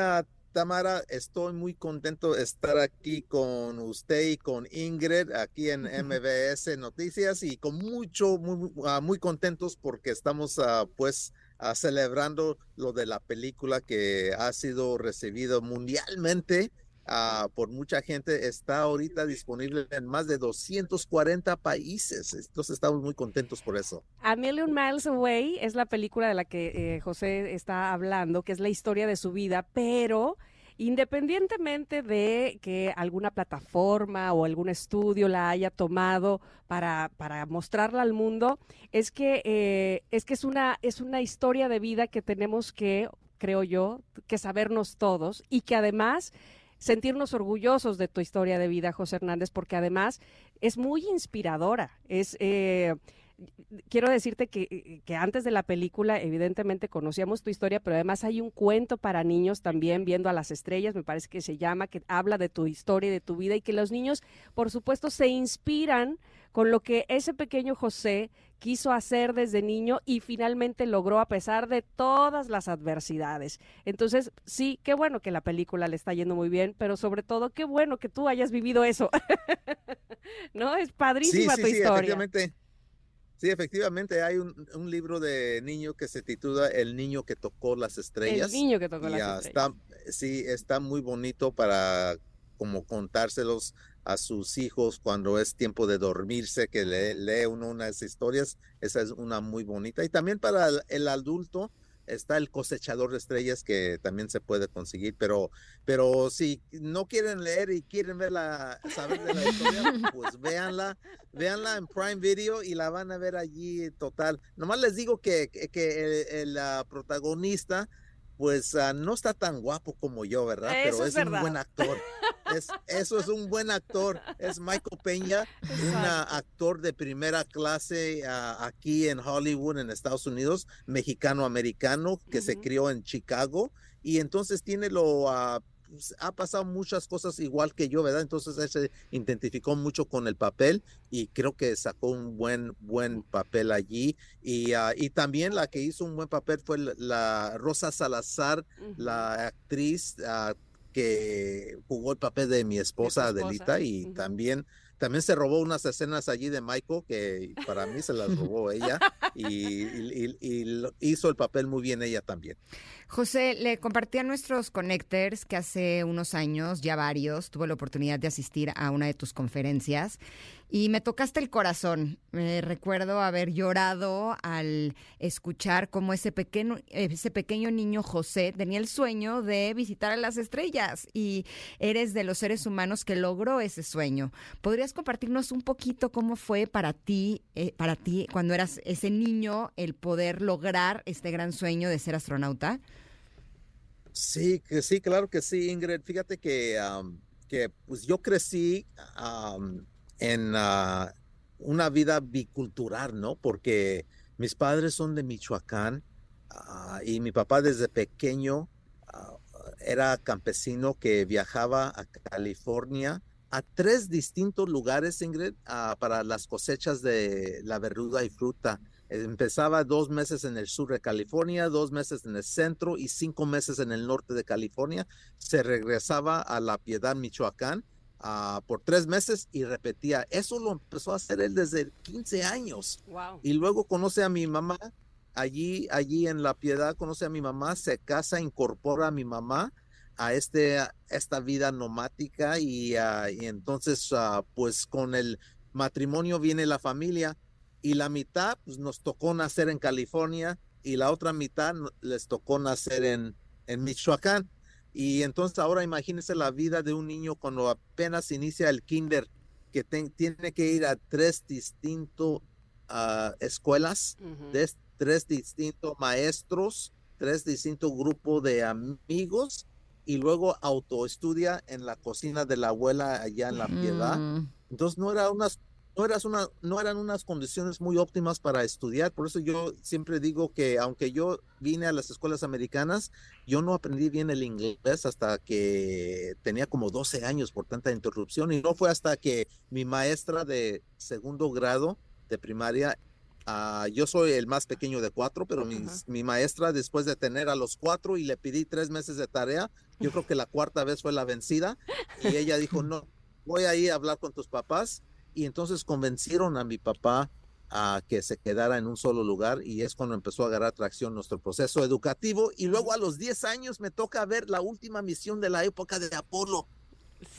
Speaker 6: Tamara, estoy muy contento de estar aquí con usted y con Ingrid aquí en MBS Noticias y con mucho, muy, ah, muy contentos porque estamos ah, pues ah, celebrando lo de la película que ha sido recibido mundialmente ah, por mucha gente. Está ahorita disponible en más de 240 países. Entonces estamos muy contentos por eso.
Speaker 2: A Million Miles Away es la película de la que eh, José está hablando, que es la historia de su vida, pero independientemente de que alguna plataforma o algún estudio la haya tomado para, para mostrarla al mundo, es que, eh, es, que es, una, es una historia de vida que tenemos que, creo yo, que sabernos todos y que además sentirnos orgullosos de tu historia de vida, José Hernández, porque además es muy inspiradora. Es, eh, quiero decirte que, que, antes de la película, evidentemente conocíamos tu historia, pero además hay un cuento para niños también, viendo a las estrellas, me parece que se llama, que habla de tu historia y de tu vida y que los niños, por supuesto, se inspiran con lo que ese pequeño José quiso hacer desde niño y finalmente logró a pesar de todas las adversidades. Entonces, sí, qué bueno que la película le está yendo muy bien, pero sobre todo qué bueno que tú hayas vivido eso. ¿No? Es padrísima
Speaker 6: sí, sí,
Speaker 2: tu
Speaker 6: sí,
Speaker 2: historia.
Speaker 6: Efectivamente. Sí, efectivamente, hay un, un, libro de niño que se titula El niño que tocó las estrellas.
Speaker 2: El niño que tocó
Speaker 6: y,
Speaker 2: las
Speaker 6: uh,
Speaker 2: estrellas.
Speaker 6: Está, sí, está muy bonito para como contárselos a sus hijos cuando es tiempo de dormirse, que lee, lee uno unas historias, esa es una muy bonita. Y también para el, adulto está el cosechador de estrellas que también se puede conseguir, pero, pero si no quieren leer y quieren ver la, saber de la historia, pues véanla, véanla en Prime Video y la van a ver allí total. Nomás les digo que, que, el, el protagonista pues ah, no está tan guapo como yo, ¿verdad?
Speaker 2: Eso
Speaker 6: Pero
Speaker 2: es
Speaker 6: es,
Speaker 2: verdad.
Speaker 6: un buen actor. Es, eso es un buen actor. Es Michael Peña, un actor de primera clase ah, aquí en Hollywood, en Estados Unidos, mexicano-americano, que se crió en Chicago. Y entonces tiene lo... pues, ha pasado muchas cosas igual que yo, ¿verdad? Entonces él se identificó mucho con el papel y creo que sacó un buen, buen papel allí. Y, ah, y también la que hizo un buen papel fue la- Rosa Salazar, la actriz ah, que jugó el papel de mi esposa
Speaker 2: esposa,
Speaker 6: Adelita y también también se robó unas escenas allí de Michael que para mí se las robó ella y, y- y- y lo- hizo el papel muy bien ella también.
Speaker 3: José, le compartí a nuestros connectors que hace unos años, ya varios, tuve la oportunidad de asistir a una de tus conferencias y me tocaste el corazón. Me recuerdo haber llorado al escuchar cómo ese pequeño, ese pequeño niño José tenía el sueño de visitar a las estrellas y eres de los seres humanos que logró ese sueño. ¿Podrías compartirnos un poquito cómo fue para ti, eh, para ti cuando eras ese niño, el poder lograr este gran sueño de ser astronauta?
Speaker 6: Sí, que sí, claro que sí, Ingrid. Fíjate que, que pues yo crecí am, en ah, una vida bicultural, ¿no? Porque mis padres son de Michoacán ah, y mi papá desde pequeño ah, era campesino que viajaba a California a tres distintos lugares, Ingrid, para las cosechas de la verdura y fruta. Empezaba dos meses en el sur de California, dos meses en el centro y cinco meses en el norte de California. Se regresaba a La Piedad, Michoacán, ah, por tres meses y repetía. Eso lo empezó a hacer él desde 15 años.
Speaker 2: Wow.
Speaker 6: Y luego conoce a mi mamá, allí, allí en La Piedad, conoce a mi mamá, se casa, incorpora a mi mamá a este, a esta vida nomática y, ah, y entonces, ah, pues con el matrimonio viene la familia y la mitad pues, nos tocó nacer en California y la otra mitad les tocó nacer en, en Michoacán. Y entonces ahora imagínense la vida de un niño cuando apenas inicia el kinder, que tiene que ir a tres distintos escuelas,
Speaker 2: Ujú.
Speaker 6: de tres distintos maestros, tres distintos grupos de amigos y luego autoestudia en la cocina de la abuela allá en La Piedad.
Speaker 3: Mm.
Speaker 6: Entonces no era unas no eras una no eran unas condiciones muy óptimas para estudiar, por eso yo siempre digo que aunque yo vine a las escuelas americanas, yo no aprendí bien el inglés hasta que tenía como 12 años por tanta interrupción. Y no fue hasta que mi maestra de segundo grado de primaria ah, yo soy el más pequeño de cuatro, pero mis- mi maestra después de tener a los cuatro y le pedí tres meses de tarea, yo creo que la cuarta vez fue la vencida y ella dijo, no, voy a ir a hablar con tus papás y entonces convencieron a mi papá a que se quedara en un solo lugar y es cuando empezó a agarrar tracción nuestro proceso educativo y luego a los 10 años me toca ver la última misión de la época de Apolo.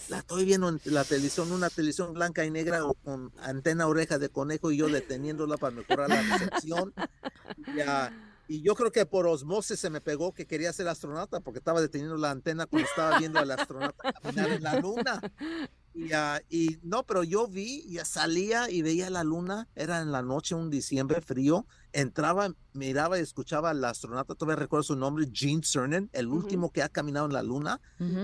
Speaker 6: La estoy viendo en la televisión, una televisión blanca y negra con antena oreja de conejo y yo deteniéndola para mejorar la recepción. Y, ah, y yo creo que por osmosis se me pegó que quería ser astronauta porque estaba deteniendo la antena cuando estaba viendo al astronauta caminar en la luna. Y, ah, y no, pero yo vi, ya salía y veía la luna, era en la noche, un diciembre frío, entraba, miraba y escuchaba al astronauta, todavía recuerdo su nombre, Gene Cernan, el último que ha caminado en la luna,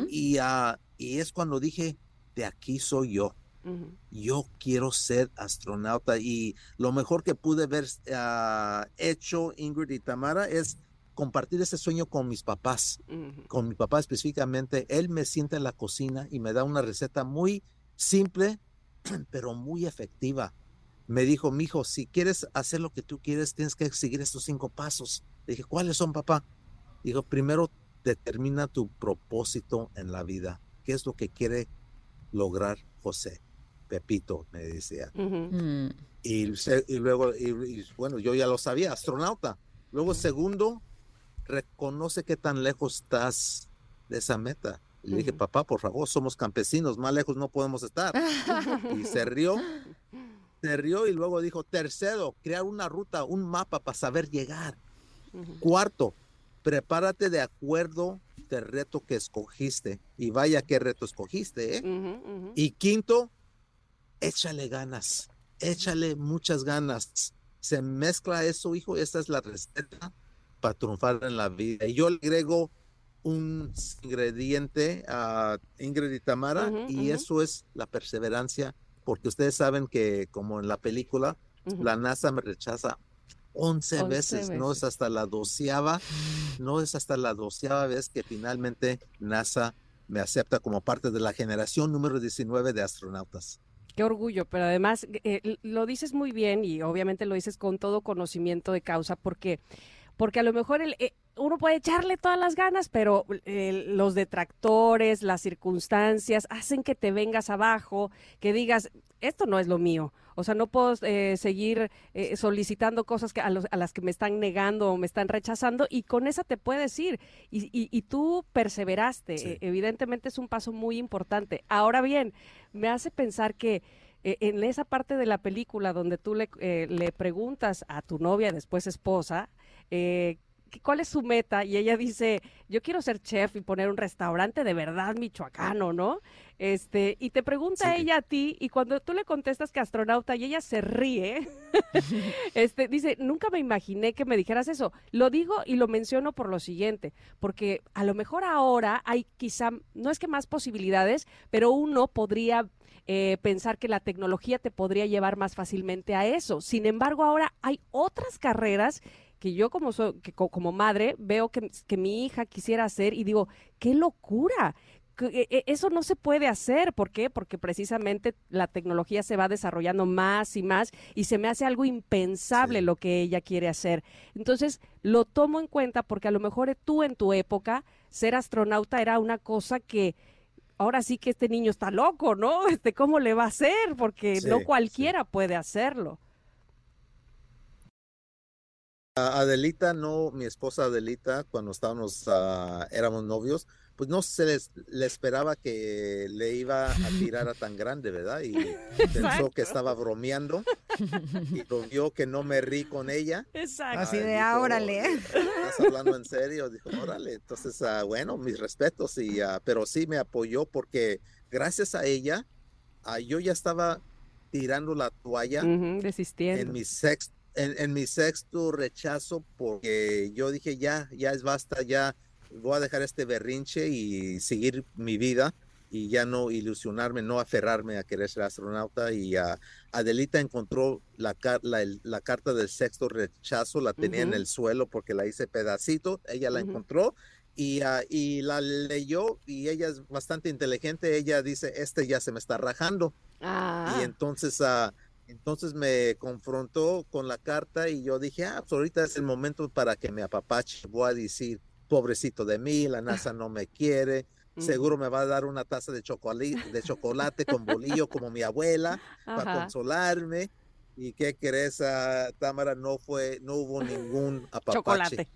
Speaker 6: y, ah, y es cuando dije, de aquí soy yo, Yo quiero ser astronauta y lo mejor que pude haber ah, hecho Ingrid y Tamara es compartir ese sueño con mis papás con mi papá específicamente, él me sienta en la cocina y me da una receta muy simple, pero muy efectiva. Me dijo, mijo, si quieres hacer lo que tú quieres, tienes que seguir estos cinco pasos. Le dije, ¿cuáles son, papá? Dijo, primero determina tu propósito en la vida. ¿Qué es lo que quiere lograr José? Pepito, me decía.
Speaker 3: Mm.
Speaker 6: Y, luego, y, y, bueno, yo ya lo sabía, astronauta. Luego, segundo, reconoce qué tan lejos estás de esa meta. Y le dije, papá, por favor, somos campesinos, más lejos no podemos estar. Y se rió, se rió y luego dijo, tercero, crear una ruta, un mapa para saber llegar. Cuarto, prepárate de acuerdo del reto que escogiste. Y vaya qué reto escogiste, ¿eh? Y quinto, échale ganas, échale muchas ganas. Se mezcla eso, hijo, esta es la receta para triunfar en la vida. Y yo le agrego un ingrediente a Ingrid y Tamara y eso es la perseverancia, porque ustedes saben que como en la película, la NASA me rechaza 11,
Speaker 2: 11
Speaker 6: veces, no es
Speaker 2: veces.
Speaker 6: hasta la doceava, no es hasta la doceava vez que finalmente NASA me acepta como parte de la generación número 19 de astronautas.
Speaker 2: Qué orgullo, pero además eh, lo dices muy bien y obviamente lo dices con todo conocimiento de causa porque, porque a lo mejor el, eh, uno puede echarle todas las ganas, pero eh, los detractores, las circunstancias hacen que te vengas abajo, que digas, esto no es lo mío. O sea, no puedo eh, seguir eh, solicitando cosas que a, los- a las que me están negando o me están rechazando y con esa te puedes ir. Y, y- y tú perseveraste.
Speaker 6: Sí.
Speaker 2: Eh, evidentemente es un paso muy importante. Ahora bien, me hace pensar que eh, en esa parte de la película donde tú le, eh, le preguntas a tu novia, después esposa, eh, ¿cuál es su meta? Y ella dice, yo quiero ser chef y poner un restaurante de verdad michoacano, ¿no? Este, y te pregunta
Speaker 6: Sí.
Speaker 2: ella a ti, y cuando tú le contestas que astronauta y ella se ríe, este, dice, nunca me imaginé que me dijeras eso. Lo digo y lo menciono por lo siguiente, porque a lo mejor ahora hay quizá, no es que más posibilidades, pero uno podría eh, pensar que la tecnología te podría llevar más fácilmente a eso. Sin embargo, ahora hay otras carreras que yo como, so- que co- como madre veo que, que mi hija quisiera hacer y digo, qué locura. e- e- Eso no se puede hacer. ¿Por qué? Porque precisamente la tecnología se va desarrollando más y más y se me hace algo impensable
Speaker 6: Sí.
Speaker 2: lo que ella quiere hacer. Entonces, lo tomo en cuenta porque a lo mejor tú en tu época, ser astronauta era una cosa que ahora sí que este niño está loco, ¿no? Este, ¿cómo le va a hacer? Porque
Speaker 6: Sí,
Speaker 2: no
Speaker 6: sí.
Speaker 2: cualquiera puede hacerlo.
Speaker 6: Adelita, no, mi esposa Adelita, cuando estábamos, ah, éramos novios, pues no se les, le esperaba que le iba a tirar a tan grande, ¿verdad? Y pensó que estaba bromeando y lo vio que no me rí con ella.
Speaker 2: Exacto.
Speaker 3: Así
Speaker 6: Ah,
Speaker 3: de,
Speaker 6: dijo,
Speaker 3: "Ah, órale".
Speaker 6: ¿Estás hablando en serio? Dijo, órale. Entonces, ah, bueno, mis respetos, y, ah, pero sí me apoyó porque gracias a ella, yo ya estaba tirando la toalla
Speaker 2: Ujú, desistiendo.
Speaker 6: en mi sexto en, en mi sexto rechazo porque yo dije ya ya es basta ya voy a dejar este berrinche y seguir mi vida y ya no ilusionarme no aferrarme a querer ser astronauta y ah, Adelita encontró la, la, carta del sexto rechazo la tenía en el suelo porque la hice pedacito ella la encontró y, ah, y la leyó y ella es bastante inteligente ella dice este ya se me está rajando
Speaker 2: Ah,
Speaker 6: y entonces, ah, entonces me confrontó con la carta y yo dije, ah, pues ahorita es el momento para que me apapache. Voy a decir, pobrecito de mí, la NASA no me quiere. Seguro me va a dar una taza de chocolate, de chocolate con bolillo como mi abuela para consolarme. ¿Y qué crees, ah, Támara? No fue, no hubo ningún apapache.
Speaker 2: Chocolate.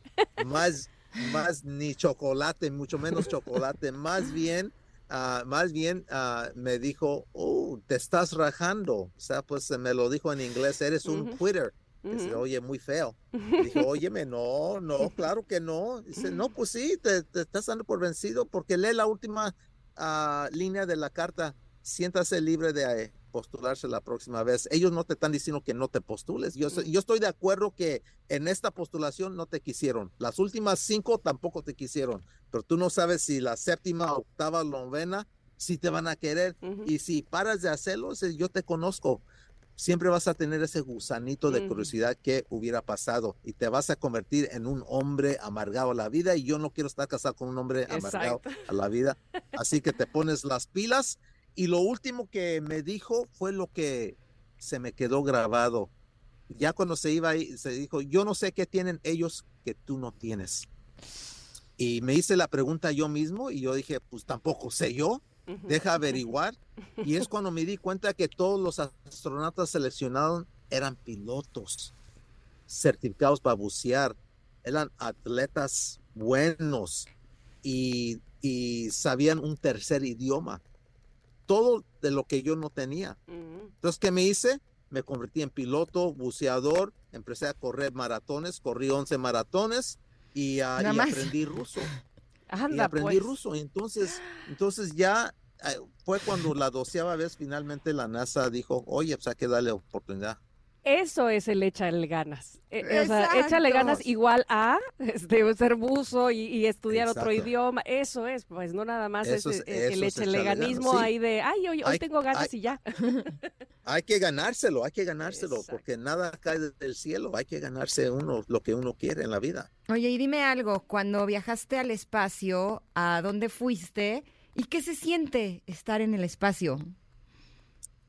Speaker 6: Más, más ni chocolate, mucho menos chocolate. Más bien, ah, más bien ah, me dijo, oh, te estás rajando. O sea, pues me lo dijo en inglés, eres un
Speaker 2: Ujú.
Speaker 6: quitter. Que se oye muy feo. Y Dijo, óyeme, no, no, claro que no. Dice, no, pues sí, te, te estás dando por vencido porque lee la última ah, línea de la carta. Siéntase libre de postularse la próxima vez. Ellos no te están diciendo que no te postules. Yo, sé- yo estoy de acuerdo que en esta postulación no te quisieron. Las últimas cinco tampoco te quisieron. Pero tú no sabes si la séptima, octava, novena, si te van a querer. Y si paras de hacerlo, yo te conozco. Siempre vas a tener ese gusanito de curiosidad que hubiera pasado y te vas a convertir en un hombre amargado a la vida y yo no quiero estar casado con un hombre amargado a la vida. Así que te pones las pilas y lo último que me dijo fue lo que se me quedó grabado. Ya cuando se iba ahí, se dijo, yo no sé qué tienen ellos que tú no tienes. Y me hice la pregunta yo mismo y yo dije, pues tampoco sé yo deja averiguar. Y es cuando me di cuenta que todos los astronautas seleccionados eran pilotos, certificados para bucear, eran atletas buenos y, y sabían un tercer idioma. Todo de lo que yo no tenía. Entonces, ¿qué me hice? Me convertí en piloto, buceador, empecé a correr maratones, corrí 11 maratones y, ah, y aprendí ruso y aprendí
Speaker 2: pues.
Speaker 6: ruso. Y entonces, entonces ya eh, fue cuando la doceava vez finalmente la NASA dijo, oye, pues hay que darle oportunidad.
Speaker 2: Eso es el échale ganas. Eh, o sea, échale ganas igual a este, ser buzo y, y estudiar otro idioma. Eso es, pues no nada más
Speaker 6: Eso
Speaker 2: es,
Speaker 6: es-
Speaker 2: eh, el
Speaker 6: eso es
Speaker 2: échale ganismo
Speaker 6: sí.
Speaker 2: ahí de, ay, hoy, hoy
Speaker 6: Hay-
Speaker 2: tengo ganas
Speaker 6: hay-
Speaker 2: y ya.
Speaker 6: Hay que ganárselo, hay que ganárselo,
Speaker 2: Exacto.
Speaker 6: porque nada cae del cielo, hay que ganarse uno lo que uno quiere en la vida.
Speaker 3: Oye, y dime algo, cuando viajaste al espacio, ¿a dónde fuiste? ¿Y qué se siente estar en el espacio?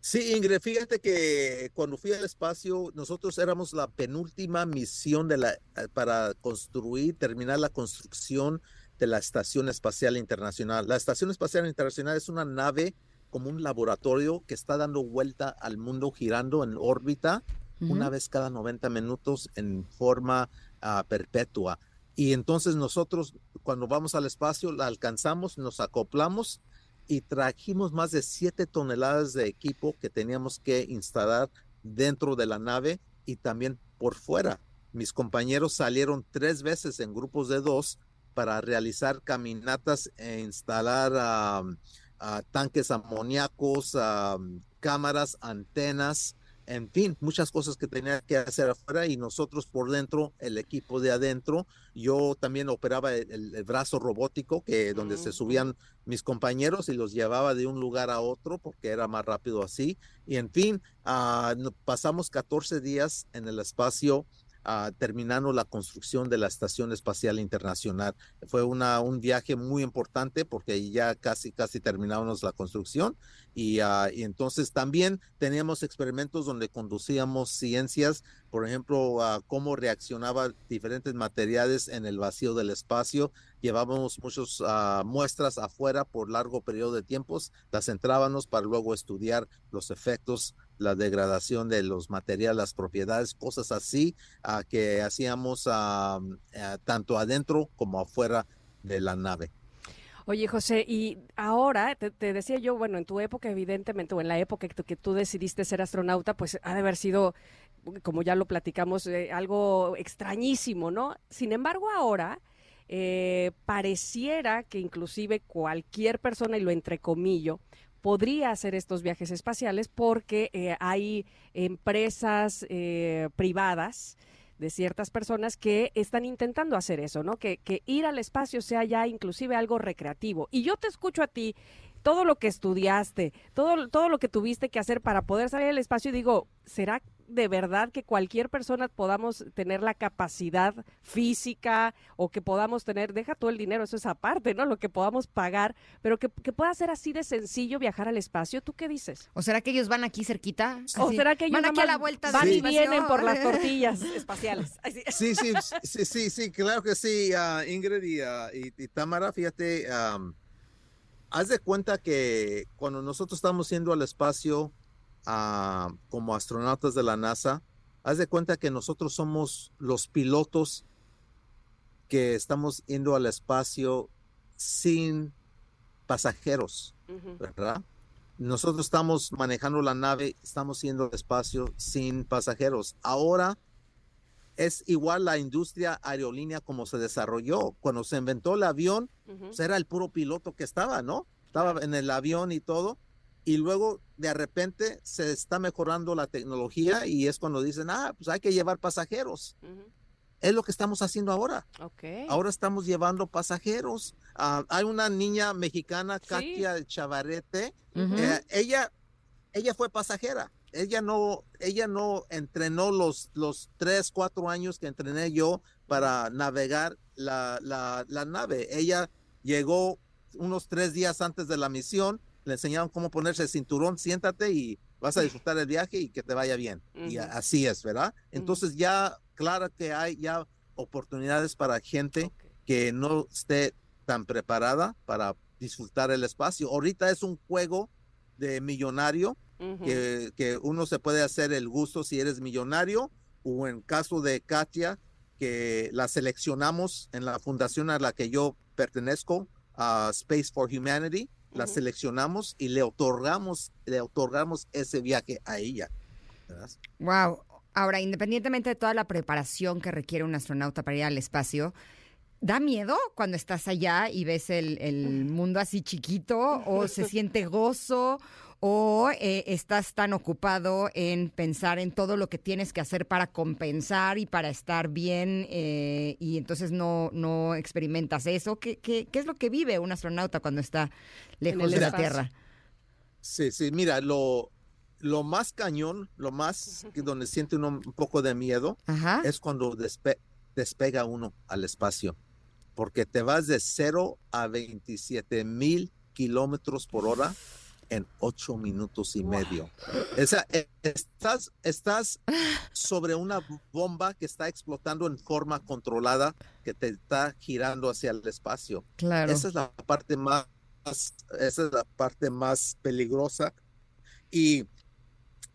Speaker 6: Sí, Ingrid, fíjate que cuando fui al espacio, nosotros éramos la penúltima misión de la, eh, para construir, terminar la construcción de la Estación Espacial Internacional. La Estación Espacial Internacional es una nave como un laboratorio que está dando vuelta al mundo girando en órbita una vez cada 90 minutos en forma ah, perpetua. Y entonces nosotros cuando vamos al espacio la alcanzamos, nos acoplamos y trajimos más de 7 toneladas de equipo que teníamos que instalar dentro de la nave y también por fuera. Mis compañeros salieron tres veces en grupos de dos para realizar caminatas e instalar tanques amoníacos, am, cámaras, antenas, en fin, muchas cosas que tenía que hacer afuera y nosotros por dentro, el equipo de adentro, yo también operaba el, brazo robótico que donde se
Speaker 2: Ujú.
Speaker 6: subían mis compañeros y los llevaba de un lugar a otro porque era más rápido así. Y en fin, ah, no- pasamos 14 días en el espacio ah, terminando la construcción de la Estación Espacial Internacional. Fue una, un viaje muy importante porque ya casi, casi terminábamos la construcción y, ah, y entonces también teníamos experimentos donde conducíamos ciencias, por ejemplo, ah, cómo reaccionaban diferentes materiales en el vacío del espacio. Llevábamos muchas muestras afuera por largo periodo de tiempos, las entrábamos para luego estudiar los efectos, la degradación de los materiales, las propiedades, cosas así ah, que hacíamos ah, ah, tanto adentro como afuera de la nave.
Speaker 2: Oye, José, y ahora te, decía yo, bueno, en tu época, evidentemente, o en la época que tú decidiste ser astronauta, pues ha de haber sido, como ya lo platicamos, eh, algo extrañísimo, ¿no? Sin embargo, ahora eh, pareciera que inclusive cualquier persona, y lo entrecomillo, podría hacer estos viajes espaciales porque eh, hay empresas eh, privadas de ciertas personas que están intentando hacer eso, ¿no? Que, que ir al espacio sea ya inclusive algo recreativo. Y yo te escucho a ti, todo lo que estudiaste, todo, todo lo que tuviste que hacer para poder salir al espacio y digo, ¿será de verdad que cualquier persona podamos tener la capacidad física o que podamos tener, deja todo el dinero, eso es aparte, ¿no? Lo que podamos pagar, pero que, que pueda ser así de sencillo viajar al espacio, ¿tú qué dices?
Speaker 3: ¿O será que ellos van aquí cerquita?
Speaker 2: ¿O
Speaker 3: Así,
Speaker 2: será que ellos
Speaker 3: van aquí a la vuelta
Speaker 2: van
Speaker 3: del
Speaker 2: y vienen por las tortillas espaciales? Sí.
Speaker 6: Sí, sí, sí, sí, claro que sí, ah, Ingrid y, y- y Tamara, fíjate, haz de cuenta que cuando nosotros estamos yendo al espacio ah, como astronautas de la NASA, haz de cuenta que nosotros somos los pilotos que estamos yendo al espacio sin pasajeros. ¿verdad? Nosotros estamos manejando la nave, estamos yendo al espacio sin pasajeros. Ahora es igual la industria aerolínea como se desarrolló. Cuando se inventó el avión, pues era el puro piloto que estaba, ¿no? Estaba en el avión y todo. Y luego de repente se está mejorando la tecnología y es cuando dicen, ah, pues hay que llevar pasajeros. Es lo que estamos haciendo ahora.
Speaker 2: Ok.
Speaker 6: Ahora estamos llevando pasajeros. Ah, hay una niña mexicana,
Speaker 2: Sí.
Speaker 6: Katia Chavarete.
Speaker 3: Ujú.
Speaker 6: Eh, ella, ella fue pasajera. Ella no, ella no entrenó los, los tres, cuatro años que entrené yo para navegar la, la, la nave. Ella llegó unos tres días antes de la misión, le enseñaron cómo ponerse el cinturón, siéntate y vas a disfrutar el viaje y que te vaya bien. Y así es, ¿verdad? Entonces ya, claro que hay ya oportunidades para gente que no esté tan preparada para disfrutar el espacio. Ahorita es un juego de millonario
Speaker 2: Ujú.
Speaker 6: que, que uno se puede hacer el gusto si eres millonario o en caso de Katia que la seleccionamos en la fundación a la que yo pertenezco a Space for Humanity la
Speaker 2: Ujú.
Speaker 6: seleccionamos y le otorgamos le otorgamos ese viaje a ella ¿verdad?
Speaker 3: Wow. Ahora, independientemente de toda la preparación que requiere un astronauta para ir al espacio, ¿da miedo cuando estás allá y ves el, el mundo así chiquito? ¿O se siente gozo? O eh, estás tan ocupado en pensar en todo lo que tienes que hacer para compensar y para estar bien eh, y entonces no, no experimentas eso? ¿Qué, qué, qué es lo que vive un astronauta cuando está lejos de la. Tierra?
Speaker 6: Sí, sí, mira, lo, lo más cañón, lo más que donde siente uno un poco de miedo
Speaker 3: Ajá.
Speaker 6: es cuando despe- despega uno al espacio, porque te vas de 0 a 27 mil kilómetros por hora en 8 minutos y medio. O sea, e- estás, estás sobre una bomba que está explotando en forma controlada, que te está girando hacia el espacio.
Speaker 3: Claro.
Speaker 6: Esa es la parte más, esa es la parte más peligrosa. Y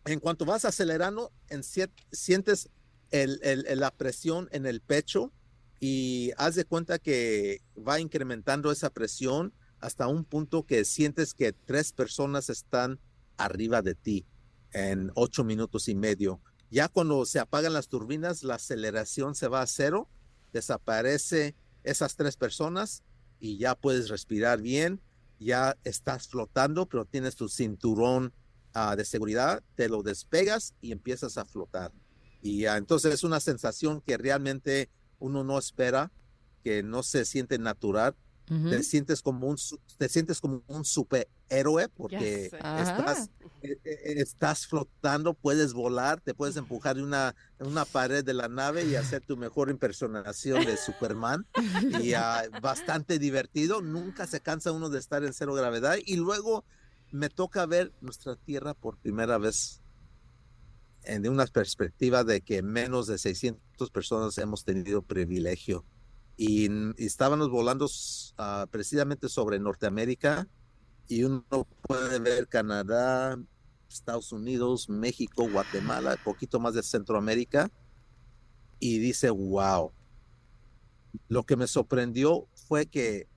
Speaker 6: en cuanto vas acelerando, en sientes el- el- el- la presión en el pecho y haz de cuenta que va incrementando esa presión hasta un punto que sientes que tres personas están arriba de ti en ocho minutos y medio. Ya cuando se apagan las turbinas, la aceleración se va a cero, desaparece esas tres personas y ya puedes respirar bien, ya estás flotando, pero tienes tu cinturón ah, de seguridad, te lo despegas y empiezas a flotar. Y ah, entonces es una sensación que realmente uno no espera, que no se siente natural. Te sientes como un te sientes como un superhéroe porque estás eh, eh, estás flotando, puedes volar, te puedes empujar de una, una pared de la nave y hacer tu mejor impersonación de Superman. Y ah, bastante divertido, nunca se cansa uno de estar en cero gravedad. Y luego me toca ver nuestra Tierra por primera vez en de una perspectiva de que menos de 600 personas hemos tenido privilegio. Y, estábamos volando ah, precisamente sobre Norteamérica y uno puede ver Canadá, Estados Unidos, México, Guatemala, poquito más de Centroamérica y dice, wow. Lo que me sorprendió fue que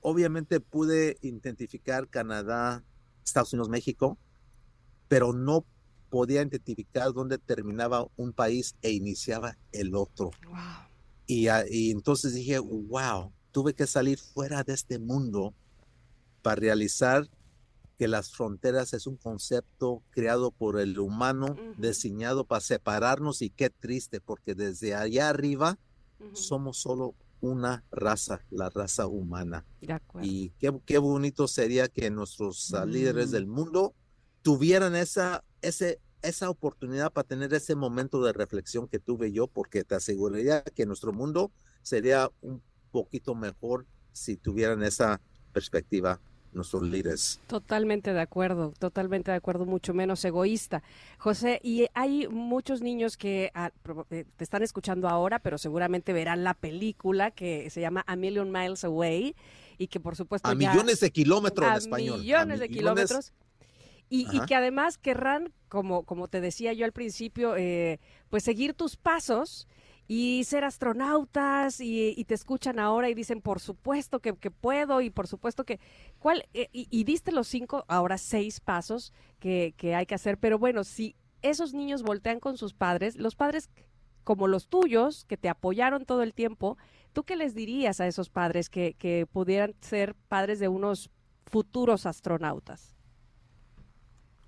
Speaker 6: obviamente pude identificar Canadá, Estados Unidos, México, pero no podía identificar dónde terminaba un país e iniciaba el otro. Y, y entonces dije, wow, tuve que salir fuera de este mundo para realizar que las fronteras es un concepto creado por el humano,
Speaker 2: Ujú.
Speaker 6: diseñado para separarnos y qué triste, porque desde allá arriba somos solo una raza, la raza humana.
Speaker 2: De.
Speaker 6: Y qué, qué bonito sería que nuestros líderes
Speaker 3: Mm.
Speaker 6: del mundo tuvieran esa, ese, esa oportunidad para tener ese momento de reflexión que tuve yo, porque te aseguraría que nuestro mundo sería un poquito mejor si tuvieran esa perspectiva nuestros líderes.
Speaker 2: Totalmente de acuerdo, totalmente de acuerdo, mucho menos egoísta. José, y hay muchos niños que ah, eh, te están escuchando ahora, pero seguramente verán la película que se llama A Million Miles Away y que por supuesto
Speaker 6: A
Speaker 2: ya-
Speaker 6: millones de kilómetros en español. a
Speaker 2: millones de kilómetros. Y, y que además querrán, como, como te decía yo al principio, eh, pues seguir tus pasos y ser astronautas y, y te escuchan ahora y dicen, por supuesto que, que puedo y por supuesto que... ¿cuál? Eh, y, y diste los cinco, ahora seis pasos que, que hay que hacer, pero bueno, si esos niños voltean con sus padres, los padres como los tuyos, que te apoyaron todo el tiempo, ¿tú qué les dirías a esos padres que, que pudieran ser padres de unos futuros astronautas?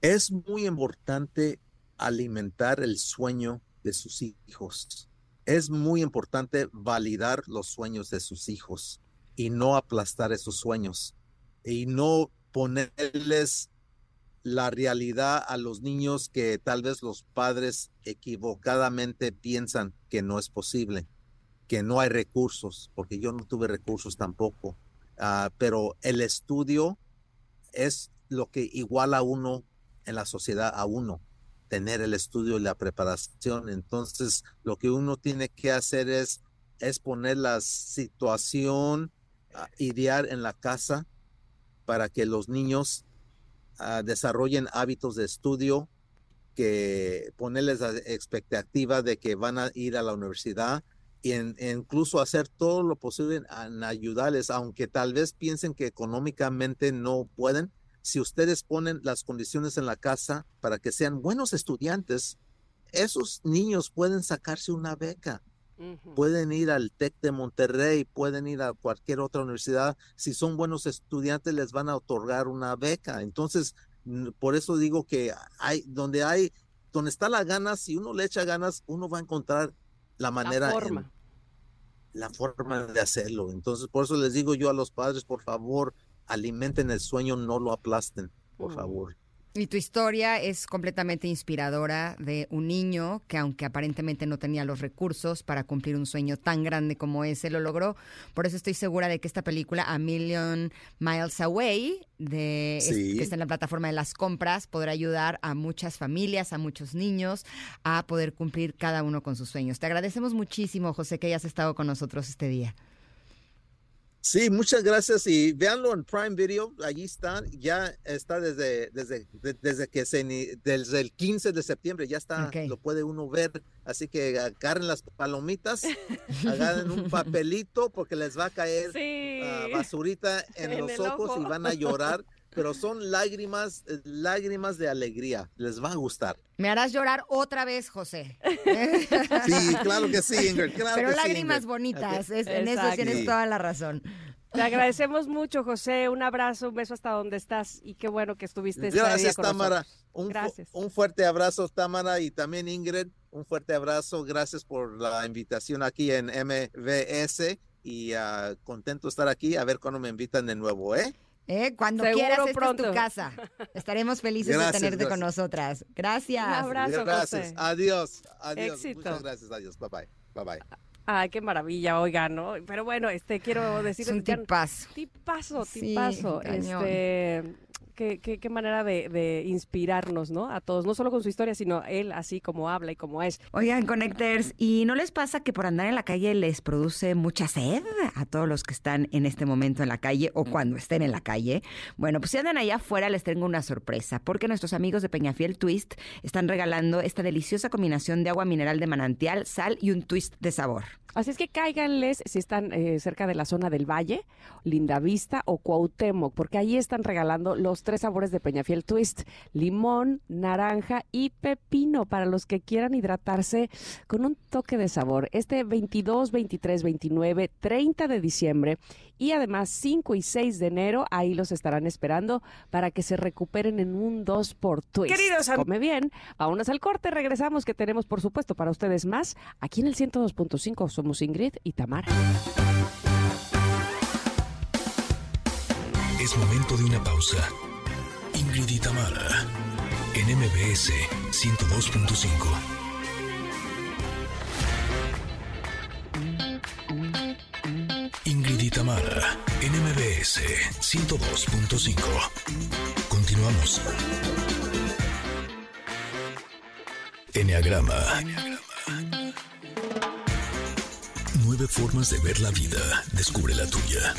Speaker 6: Es muy importante alimentar el sueño de sus hijos. Es muy importante validar los sueños de sus hijos y no aplastar esos sueños y no ponerles la realidad a los niños que tal vez los padres equivocadamente piensan que no es posible, que no hay recursos, porque yo no tuve recursos tampoco. Ah, pero el estudio es lo que iguala a uno en la sociedad a uno, tener el estudio y la preparación. Entonces, lo que uno tiene que hacer es, es poner la situación ah, ideal en la casa para que los niños ah, desarrollen hábitos de estudio, que ponerles la expectativa de que van a ir a la universidad y incluso hacer todo lo posible en ayudarles, aunque tal vez piensen que económicamente no pueden, si ustedes ponen las condiciones en la casa para que sean buenos estudiantes, esos niños pueden sacarse una beca, pueden ir al TEC de Monterrey, pueden ir a cualquier otra universidad. Si son buenos estudiantes, les van a otorgar una beca. Entonces, Por eso digo que hay, donde hay, donde está la ganas, si uno le echa ganas, uno va a encontrar la manera,
Speaker 2: La
Speaker 6: en-
Speaker 2: forma.
Speaker 6: la forma de hacerlo. Entonces, por eso les digo yo a los padres, por favor, alimenten el sueño, no lo aplasten, por
Speaker 2: Mm.
Speaker 6: favor.
Speaker 3: Y tu historia es completamente inspiradora de un niño que aunque aparentemente no tenía los recursos para cumplir un sueño tan grande como ese, lo logró. Por eso estoy segura de que esta película, A Million Miles Away, de, es- que está en la plataforma de las compras, podrá ayudar a muchas familias, a muchos niños, a poder cumplir cada uno con sus sueños. Te agradecemos muchísimo, José, que hayas estado con nosotros este día.
Speaker 6: Sí, muchas gracias y véanlo en Prime Video, allí está, ya está desde, desde, de- desde que se, desde el 15 de septiembre, ya está, lo puede uno ver, así que agarren las palomitas, agarren un papelito porque les va a caer
Speaker 2: Sí.
Speaker 6: ah, basurita en,
Speaker 2: En
Speaker 6: los ojos y van a llorar, pero son lágrimas, eh, lágrimas de alegría, les va a gustar.
Speaker 3: Me harás llorar otra vez, José.
Speaker 6: Sí, claro que sí, Ingrid, claro
Speaker 3: Pero
Speaker 6: que sí,
Speaker 3: lágrimas
Speaker 6: Ingrid.
Speaker 3: bonitas, es- en eso tienes
Speaker 6: Sí.
Speaker 3: toda la razón.
Speaker 2: Te agradecemos mucho, José. Un abrazo, un beso hasta donde estás y qué bueno que estuviste este día
Speaker 6: Gracias,
Speaker 2: con
Speaker 6: Tamara. Un, fu-
Speaker 2: Gracias.
Speaker 6: un fuerte abrazo, Tamara, y también Ingrid. Un fuerte abrazo. Gracias por la invitación aquí en MVS y ah, contento de estar aquí. A ver cuándo me invitan de nuevo, ¿eh?
Speaker 3: Eh, Cuando
Speaker 2: Seguro
Speaker 3: quieras, esta es tu casa. Estaremos felices
Speaker 6: Gracias,
Speaker 3: de tenerte con
Speaker 6: gracias.
Speaker 3: nosotras. Gracias.
Speaker 2: Un abrazo,
Speaker 6: gracias.
Speaker 2: José.
Speaker 6: Adiós. Adiós.
Speaker 2: Éxito.
Speaker 6: Muchas gracias. Adiós. Bye bye. Bye bye.
Speaker 2: Ay, qué maravilla, oiga, ¿no? Pero bueno, este quiero decir
Speaker 3: Es un
Speaker 2: ya-
Speaker 3: tipazo.
Speaker 2: Tipazo,
Speaker 3: Sí,
Speaker 2: tipazo.
Speaker 3: cañón.
Speaker 2: Qué, qué- qué manera de, de inspirarnos, ¿no? A todos, no solo con su historia, sino él así como habla y como es.
Speaker 3: Oigan, Connectors, ¿y no les pasa que por andar en la calle les produce mucha sed a todos los que están en este momento en la calle o cuando estén en la calle? Bueno, pues si andan allá afuera les tengo una sorpresa, porque nuestros amigos de Peñafiel Twist están regalando esta deliciosa combinación de agua mineral de manantial, sal y un twist de sabor.
Speaker 2: Así es que cáiganles si están eh, cerca de la zona del Valle, Lindavista o Cuauhtémoc, porque ahí están regalando los tres sabores de Peñafiel Twist, limón, naranja y pepino para los que quieran hidratarse con un toque de sabor. Este 22, 23, 29, 30 de diciembre y además 5 y 6 de enero, ahí los estarán esperando para que se recuperen en un 2 por Twist.
Speaker 7: Queridos
Speaker 2: Come bien, vámonos al corte, regresamos que tenemos por supuesto para ustedes más aquí en el 102.5 somos Ingrid y Tamara.
Speaker 1: Es momento de una pausa. Ingrid y Tamara, en MBS 102.5. Ingrid y Tamara, en MBS 102.5. Continuamos. Enneagrama. Nueve formas de ver la vida. Descubre la tuya.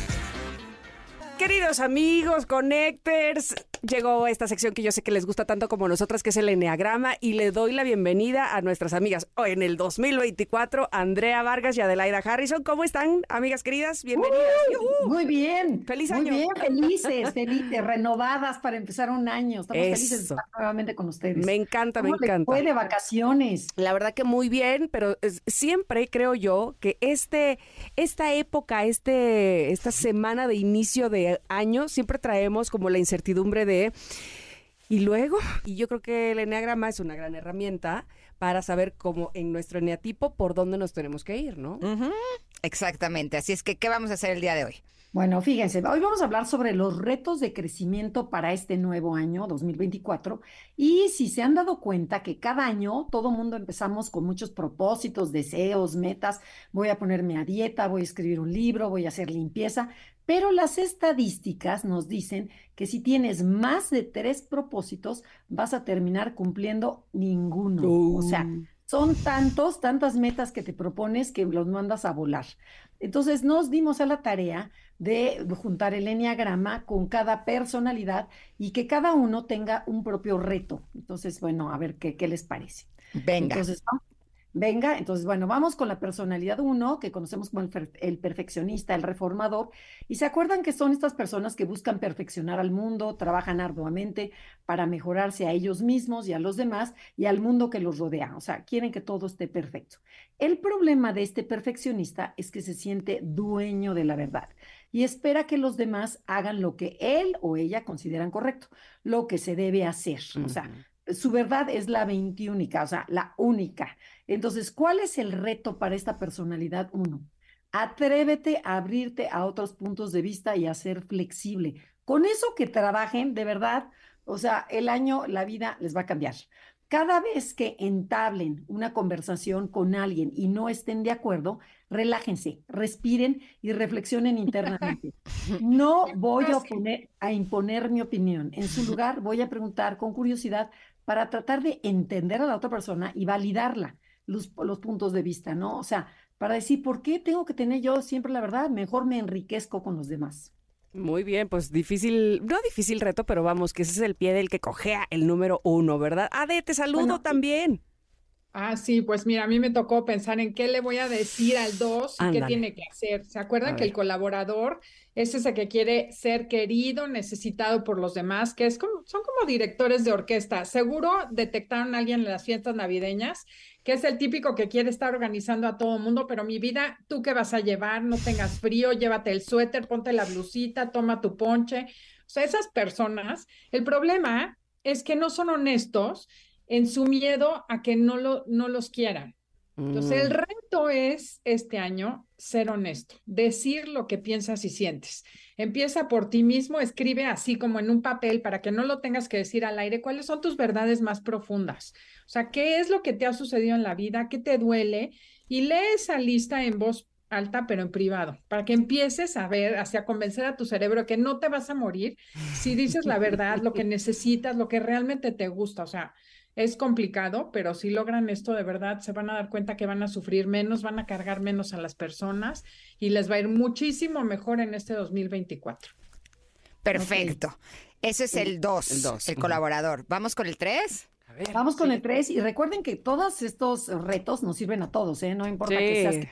Speaker 2: Queridos amigos, connectors, llegó esta sección que yo sé que les gusta tanto como nosotras, que es el Enneagrama, y le doy la bienvenida a nuestras amigas hoy en el 2024, Andrea Vargas y Adelaida Harrison. ¿Cómo están, amigas queridas? Bienvenidas.
Speaker 7: Muy bien.
Speaker 2: ¡Feliz
Speaker 7: Muy
Speaker 2: año!
Speaker 7: bien, felices, felices, renovadas para empezar un año. Estamos felices de estar nuevamente con ustedes.
Speaker 2: Me encanta, me
Speaker 7: ¿Cómo les
Speaker 2: encanta.
Speaker 7: fue de vacaciones?
Speaker 2: La verdad que muy bien, pero es- siempre creo yo que este, esta época, este, esta semana de inicio de año, siempre traemos como la incertidumbre de y luego, y yo creo que el enneagrama es una gran herramienta para saber cómo en nuestro eneatipo por dónde nos tenemos que ir, ¿no?
Speaker 3: Exactamente. Así es que, ¿qué vamos a hacer el día de hoy?
Speaker 7: Bueno, fíjense, hoy vamos a hablar sobre los retos de crecimiento para este nuevo año 2024 y si se han dado cuenta que cada año todo mundo empezamos con muchos propósitos, deseos, metas, voy a ponerme a dieta, voy a escribir un libro, voy a hacer limpieza, pero las estadísticas nos dicen que si tienes más de tres propósitos vas a terminar cumpliendo ninguno. O sea, son tantos, tantas metas que te propones que los mandas a volar. Entonces nos dimos a la tarea de juntar el enneagrama con cada personalidad y que cada uno tenga un propio reto. Entonces, bueno, a ver qué, qué les parece.
Speaker 3: Venga.
Speaker 7: Entonces, va- Venga, entonces, bueno, vamos con la personalidad uno, que conocemos como el perfeccionista, el reformador. Y se acuerdan que son estas personas que buscan perfeccionar al mundo, trabajan arduamente para mejorarse a ellos mismos y a los demás y al mundo que los rodea. O sea, quieren que todo esté perfecto. El problema de este perfeccionista es que se siente dueño de la verdad y espera que los demás hagan lo que él o ella consideran correcto, lo que se debe hacer. O sea, su verdad es la veintiúnica, o sea, la única. Entonces, ¿cuál es el reto para esta personalidad uno? Atrévete a abrirte a otros puntos de vista y a ser flexible. Con eso que trabajen, de verdad, o sea, el año, la vida les va a cambiar. Cada vez que entablen una conversación con alguien y no estén de acuerdo, relájense, respiren y reflexionen internamente. No voy a, oponer- a imponer mi opinión. En su lugar, voy a preguntar con curiosidad para tratar de entender a la otra persona y validarla, los, los puntos de vista, ¿no? O sea, para decir, ¿por qué tengo que tener yo siempre la verdad? Mejor me enriquezco con los demás.
Speaker 2: Muy bien, pues difícil, no difícil reto, pero vamos, que ese es el pie del que cojea el número uno, ¿verdad? Ade, te saludo
Speaker 7: Bueno,
Speaker 2: también.
Speaker 8: Ah, sí, pues mira, a mí me tocó pensar en qué le voy a decir al 2 y qué tiene que hacer. ¿Se acuerdan que el colaborador es ese que quiere ser querido, necesitado por los demás, que es como, son como directores de orquesta? Seguro detectaron a alguien en las fiestas navideñas, que es el típico que quiere estar organizando a todo mundo, pero mi vida, ¿tú qué vas a llevar? No tengas frío, llévate el suéter, ponte la blusita, toma tu ponche. O sea, esas personas, el problema es que no son honestos en su miedo a que no, lo, no los quieran. Entonces, el
Speaker 2: Mm.
Speaker 8: reto es este año ser honesto, decir lo que piensas y sientes. Empieza por ti mismo, escribe así como en un papel para que no lo tengas que decir al aire, cuáles son tus verdades más profundas. O sea, qué es lo que te ha sucedido en la vida, qué te duele y lee esa lista en voz alta, pero en privado, para que empieces a ver, hacia convencer a tu cerebro que no te vas a morir si dices la verdad, lo que necesitas, lo que realmente te gusta. O sea, es complicado, pero si logran esto de verdad, se van a dar cuenta que van a sufrir menos, van a cargar menos a las personas y les va a ir muchísimo mejor en este 2024.
Speaker 3: Perfecto. Ese es el 2,
Speaker 2: El
Speaker 3: el,
Speaker 2: dos, ujú.
Speaker 3: colaborador. ¿Vamos con el 3?
Speaker 2: A ver.
Speaker 7: Vamos con el 3 y recuerden que todos estos retos nos sirven a todos, ¿eh? No importa que seas.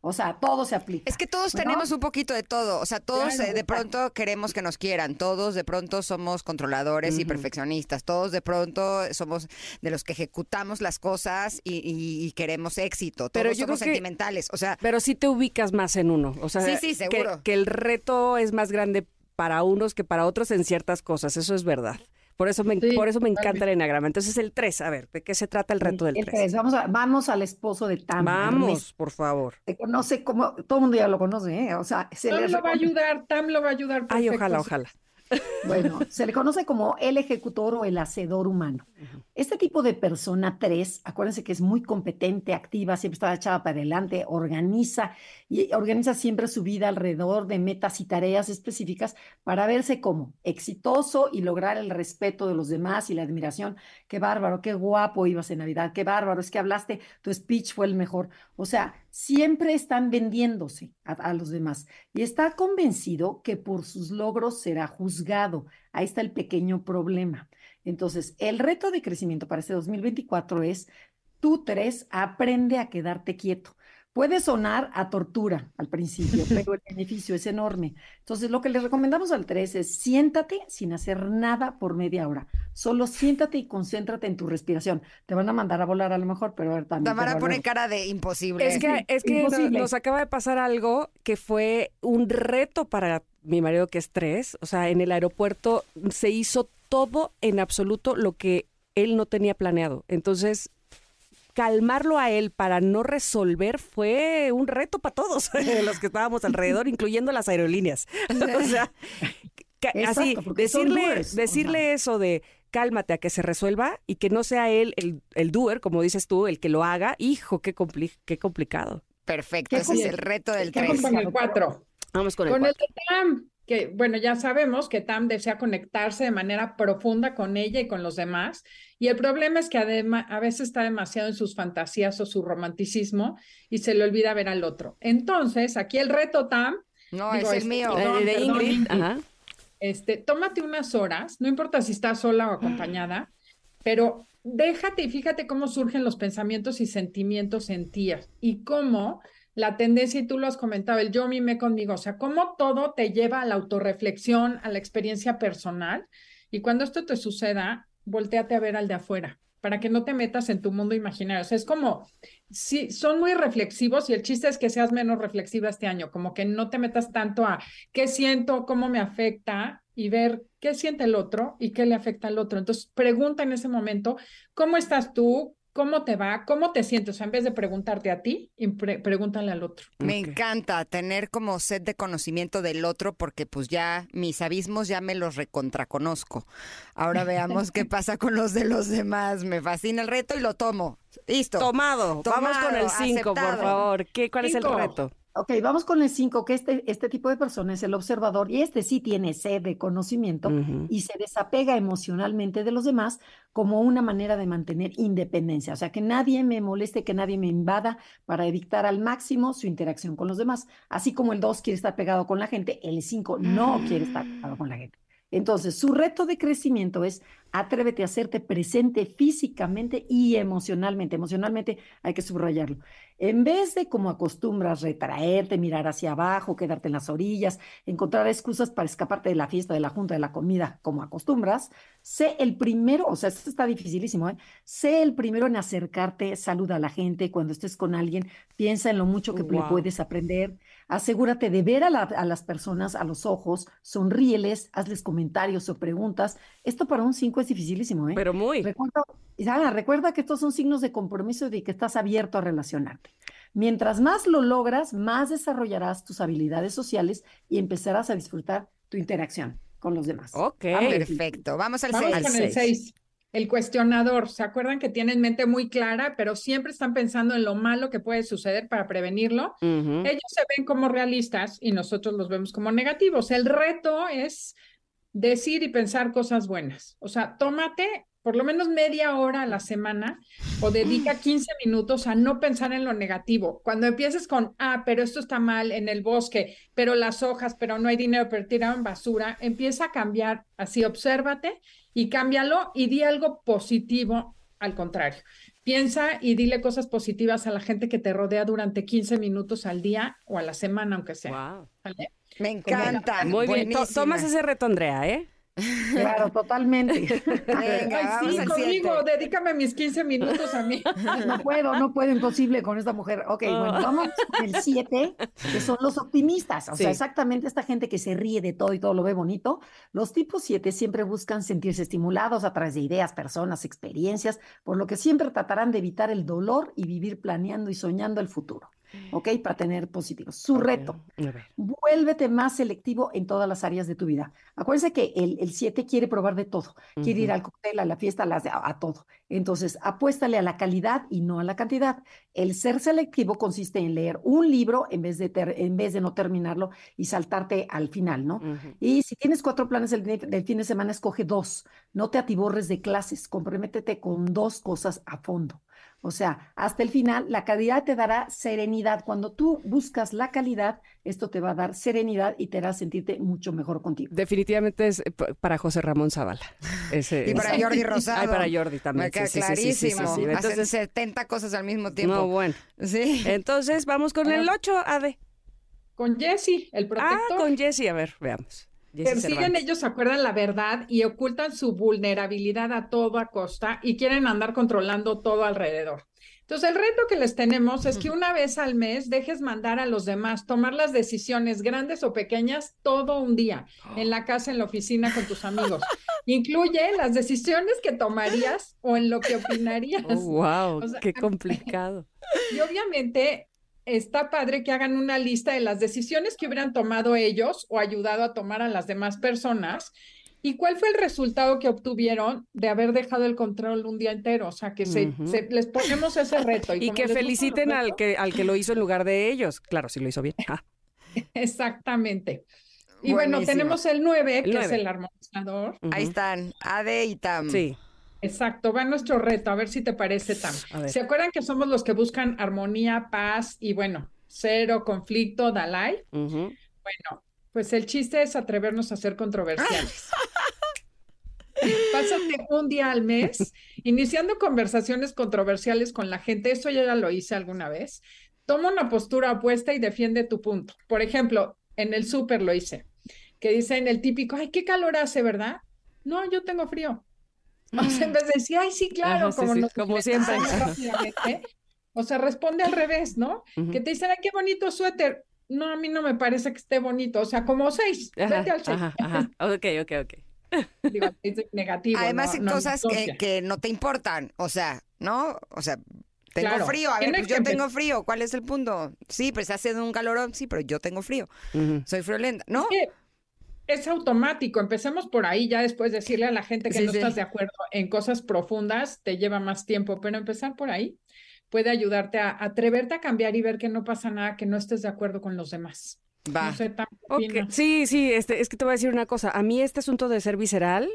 Speaker 7: O sea, todo se aplica.
Speaker 3: Es que todos tenemos un poquito de todo. O sea, todos
Speaker 8: Claro.
Speaker 3: eh, de pronto queremos que nos quieran. Todos de pronto somos controladores y perfeccionistas. Todos de pronto somos de los que ejecutamos las cosas y, y- y queremos éxito. Todos
Speaker 2: Pero yo
Speaker 3: somos
Speaker 2: creo que-
Speaker 3: sentimentales. O sea,
Speaker 2: Pero sí te ubicas más en uno. O sea,
Speaker 3: Sí, sí,
Speaker 2: que-
Speaker 3: seguro.
Speaker 2: Que, el reto es más grande para unos que para otros en ciertas cosas. Eso es verdad. Por eso me,
Speaker 8: Sí,
Speaker 2: por eso me encanta el enagrama. Entonces, el 3, a ver, ¿de qué se trata el reto del
Speaker 7: el
Speaker 2: 3?
Speaker 7: tres. Vamos, a- vamos al esposo de Tam.
Speaker 2: Vamos,
Speaker 7: Ernesto.
Speaker 2: por favor.
Speaker 7: Se conoce como, todo el mundo ya lo conoce, ¿eh? O sea, se
Speaker 8: Tam
Speaker 7: le
Speaker 8: lo va a ayudar, Tam lo va a ayudar.
Speaker 2: Ay, ojalá, ojalá.
Speaker 7: Bueno, se le conoce como el ejecutor o el hacedor humano. Este tipo de persona 3, acuérdense que es muy competente, activa, siempre está echada para adelante, organiza y organiza siempre su vida alrededor de metas y tareas específicas para verse como exitoso y lograr el respeto de los demás y la admiración. Qué bárbaro, qué guapo ibas en Navidad, qué bárbaro, es que hablaste, tu speech fue el mejor. O sea, siempre están vendiéndose a, los demás y está convencido que por sus logros será juzgado. Ahí está el pequeño problema. Entonces, el reto de crecimiento para este 2024 es, tú tres, aprende a quedarte quieto. Puede sonar a tortura al principio, pero el beneficio es enorme. Entonces, lo que les recomendamos al 3 es siéntate sin hacer nada por media hora. Solo siéntate y concéntrate en tu respiración. Te van a mandar a volar a lo mejor, pero a ver, también. te
Speaker 3: Tamara
Speaker 7: va a
Speaker 3: pone cara de imposible.
Speaker 2: Es que, es que no-
Speaker 7: imposible.
Speaker 2: nos acaba de pasar algo que fue un reto para mi marido que es tres. O sea, en el aeropuerto se hizo todo en absoluto lo que él no tenía planeado. Entonces, calmarlo a él para no resolver fue un reto para todos los que estábamos alrededor, incluyendo las aerolíneas. o sea,
Speaker 7: Exacto,
Speaker 2: así, decirle, decirle eso de cálmate a que se resuelva y que no sea él el, el doer, como dices tú, el que lo haga, hijo, qué, compli- qué complicado.
Speaker 3: Perfecto,
Speaker 7: ¿Qué
Speaker 3: ese es el reto del
Speaker 7: qué
Speaker 3: 3.
Speaker 8: Vamos con el 4.
Speaker 2: Vamos con el
Speaker 8: Con el
Speaker 2: cuatro.
Speaker 8: de Tam, que bueno, ya sabemos que Tam desea conectarse de manera profunda con ella y con los demás. Y el problema es que además a veces está demasiado en sus fantasías o su romanticismo y se le olvida ver al otro. Entonces, aquí el reto Tam,
Speaker 3: No,
Speaker 8: Digo,
Speaker 3: es el
Speaker 8: este,
Speaker 3: mío.
Speaker 8: Perdón,
Speaker 2: de
Speaker 8: perdón,
Speaker 2: Ingrid,
Speaker 8: Ingrid.
Speaker 2: ajá.
Speaker 8: este, tómate unas horas, no importa si estás sola o acompañada, pero déjate y fíjate cómo surgen los pensamientos y sentimientos en ti y cómo la tendencia, y tú lo has comentado, el yo mime conmigo, o sea, cómo todo te lleva a la autorreflexión, a la experiencia personal. Y cuando esto te suceda, volteate a ver al de afuera para que no te metas en tu mundo imaginario. O sea, es como, sí, son muy reflexivos y el chiste es que seas menos reflexiva este año, como que no te metas tanto a qué siento, cómo me afecta y ver qué siente el otro y qué le afecta al otro. Entonces, pregunta en ese momento, ¿cómo estás tú? ¿Cómo te va? ¿Cómo te sientes? O sea, en vez de preguntarte a ti, pre- pregúntale al otro.
Speaker 3: Me encanta tener como sed de conocimiento del otro porque pues ya mis abismos ya me los recontraconozco. Ahora veamos qué pasa con los de los demás. Me fascina el reto y lo tomo. Listo.
Speaker 2: Tomado. Vamos con el
Speaker 3: Tomado,
Speaker 2: 5, por favor. ¿Qué, ¿Cuál es el reto?
Speaker 7: Ok, vamos con el 5, que este, este tipo de persona es el observador y este sí tiene sed de conocimiento y se desapega emocionalmente de los demás como una manera de mantener independencia. O sea, que nadie me moleste, que nadie me invada para dictar al máximo su interacción con los demás. Así como el 2 quiere estar pegado con la gente, el 5 no quiere estar pegado con la gente. Entonces, su reto de crecimiento es atrévete a hacerte presente físicamente y emocionalmente. Emocionalmente hay que subrayarlo. En vez de como acostumbras retraerte, mirar hacia abajo, quedarte en las orillas, encontrar excusas para escaparte de la fiesta, de la junta, de la comida, como acostumbras, sé el primero, o sea, esto está dificilísimo, ¿eh? Sé el primero en acercarte, saluda a la gente, cuando estés con alguien, piensa en lo mucho que le puedes aprender, asegúrate de ver a, la- a las personas a los ojos, sonríeles, hazles comentarios o preguntas. Esto para un 5 es dificilísimo, ¿eh?
Speaker 2: Pero muy.
Speaker 7: Recuerda, Isabela, recuerda que estos son signos de compromiso y de que estás abierto a relacionarte. Mientras más lo logras, más desarrollarás tus habilidades sociales y empezarás a disfrutar tu interacción con los demás.
Speaker 2: Ok.
Speaker 3: Perfecto. Vamos al
Speaker 8: Vamos
Speaker 3: 6.
Speaker 8: con el
Speaker 2: seis.
Speaker 8: 6. El cuestionador. ¿Se acuerdan que tienen mente muy clara, pero siempre están pensando en lo malo que puede suceder para prevenirlo?
Speaker 2: Ujú.
Speaker 8: Ellos se ven como realistas y nosotros los vemos como negativos. El reto es decir y pensar cosas buenas. O sea, tómate por lo menos media hora a la semana o dedica 15 minutos a no pensar en lo negativo. Cuando empieces con, ah, pero esto está mal en el bosque, pero las hojas, pero no hay dinero, pero tiraron basura, empieza a cambiar así, obsérvate y cámbialo y di algo positivo al contrario. Piensa y dile cosas positivas a la gente que te rodea durante 15 minutos al día o a la semana, aunque sea.
Speaker 3: Me encanta.
Speaker 2: Muy bien. Tomas ese reto, Andrea, ¿eh?
Speaker 7: Claro, totalmente.
Speaker 3: Venga,
Speaker 8: Ay, sí, conmigo,
Speaker 3: siete.
Speaker 8: dedícame mis 15 minutos a mí.
Speaker 7: No puedo, no puedo, imposible con esta mujer. Ok, bueno, vamos con el 7, que son los optimistas. O sea, exactamente esta gente que se ríe de todo y todo lo ve bonito. Los tipos 7 siempre buscan sentirse estimulados a través de ideas, personas, experiencias, por lo que siempre tratarán de evitar el dolor y vivir planeando y soñando el futuro. ¿Ok? Para tener positivos. Su reto. Vuélvete más selectivo en todas las áreas de tu vida. Acuérdense que el 7 quiere probar de todo. Quiere ir al cóctel, a la fiesta, a, las- a- a todo. Entonces, apuéstale a la calidad y no a la cantidad. El ser selectivo consiste en leer un libro en vez de, ter- en vez de no terminarlo y saltarte al final, ¿no? Y si tienes cuatro planes del, del fin de semana, escoge dos. No te atiborres de clases, comprométete con dos cosas a fondo. O sea, hasta el final, la calidad te dará serenidad. Cuando tú buscas la calidad, esto te va a dar serenidad y te hará sentirte mucho mejor contigo.
Speaker 2: Definitivamente es eh, para José Ramón Zavala. Ese-
Speaker 3: Y para
Speaker 2: ese-
Speaker 3: Jordi Rosado.
Speaker 2: Ay, para Jordi también.
Speaker 3: Me queda
Speaker 2: sí, sí, sí, sí, sí, sí,
Speaker 3: clarísimo.
Speaker 2: Entonces,
Speaker 3: 70 cosas al mismo tiempo.
Speaker 2: no, bueno.
Speaker 3: Sí.
Speaker 2: Entonces, vamos con el 8, Ade.
Speaker 8: Con Jesse, el
Speaker 2: Ah,
Speaker 8: protector.
Speaker 2: con Jessy. A ver, veamos.
Speaker 8: Persiguen ellos, acuerdan la verdad y ocultan su vulnerabilidad a toda costa y quieren andar controlando todo alrededor. Entonces, el reto que les tenemos es que una vez al mes dejes mandar a los demás, tomar las decisiones grandes o pequeñas todo un día, en la casa, en la oficina, con tus amigos. Incluye las decisiones que tomarías o en lo que opinarías.
Speaker 2: Oh, wow,
Speaker 8: O sea,
Speaker 2: qué complicado.
Speaker 8: Y obviamente está padre que hagan una lista de las decisiones que hubieran tomado ellos o ayudado a tomar a las demás personas y cuál fue el resultado que obtuvieron de haber dejado el control un día entero. O sea, que se, les ponemos ese reto.
Speaker 2: Y que feliciten al que, al que lo hizo en lugar de ellos. Claro, si lo hizo bien. Ah,
Speaker 8: Exactamente. Y bueno, tenemos el 9, que es el armonizador.
Speaker 3: Ahí están, Ade y Tam.
Speaker 2: Sí.
Speaker 8: Exacto, va nuestro reto, a ver si te parece,
Speaker 2: ver.
Speaker 8: ¿Se acuerdan que somos los que buscan armonía, paz y bueno, cero conflicto, Dalai? Bueno, pues el chiste es atrevernos a ser controversiales. Pásate un día al mes iniciando conversaciones controversiales con la gente. Eso ya lo hice alguna vez. Toma una postura opuesta y defiende tu punto. Por ejemplo, en el súper lo hice, que dicen el típico, ay, qué calor hace, ¿verdad? No, yo tengo frío. O sea, en vez de decir, ay, sí, claro,
Speaker 2: Ajá, sí,
Speaker 8: como,
Speaker 2: sí,
Speaker 8: nos
Speaker 2: como siempre.
Speaker 8: O sea, responde al revés, ¿no? Que te dicen, ay, qué bonito suéter. No, a mí no me parece que esté bonito. O sea, como seis.
Speaker 2: Ajá,
Speaker 8: Vete al seis.
Speaker 2: ajá, ajá. Ok, ok, ok.
Speaker 8: Digo, es negativo.
Speaker 3: Además,
Speaker 8: no-
Speaker 3: hay
Speaker 8: no
Speaker 3: cosas que, no te importan, o sea, ¿no? O sea, tengo
Speaker 8: Claro,
Speaker 3: frío, a ver,
Speaker 8: tienes
Speaker 3: pues yo
Speaker 8: que
Speaker 3: tengo frío, ¿cuál es el punto? Sí, pues está haciendo un calorón, sí, pero yo tengo frío, soy friolenta, ¿no?
Speaker 8: Es que es automático. Empecemos por ahí, ya después decirle a la gente que
Speaker 3: Sí,
Speaker 8: no
Speaker 3: sí.
Speaker 8: estás de acuerdo en cosas profundas te lleva más tiempo, pero empezar por ahí puede ayudarte a atreverte a cambiar y ver que no pasa nada, que no estés de acuerdo con los demás.
Speaker 3: Va.
Speaker 8: No.
Speaker 2: Sí, sí, este, es que te voy a decir una cosa. A mí este asunto de ser visceral,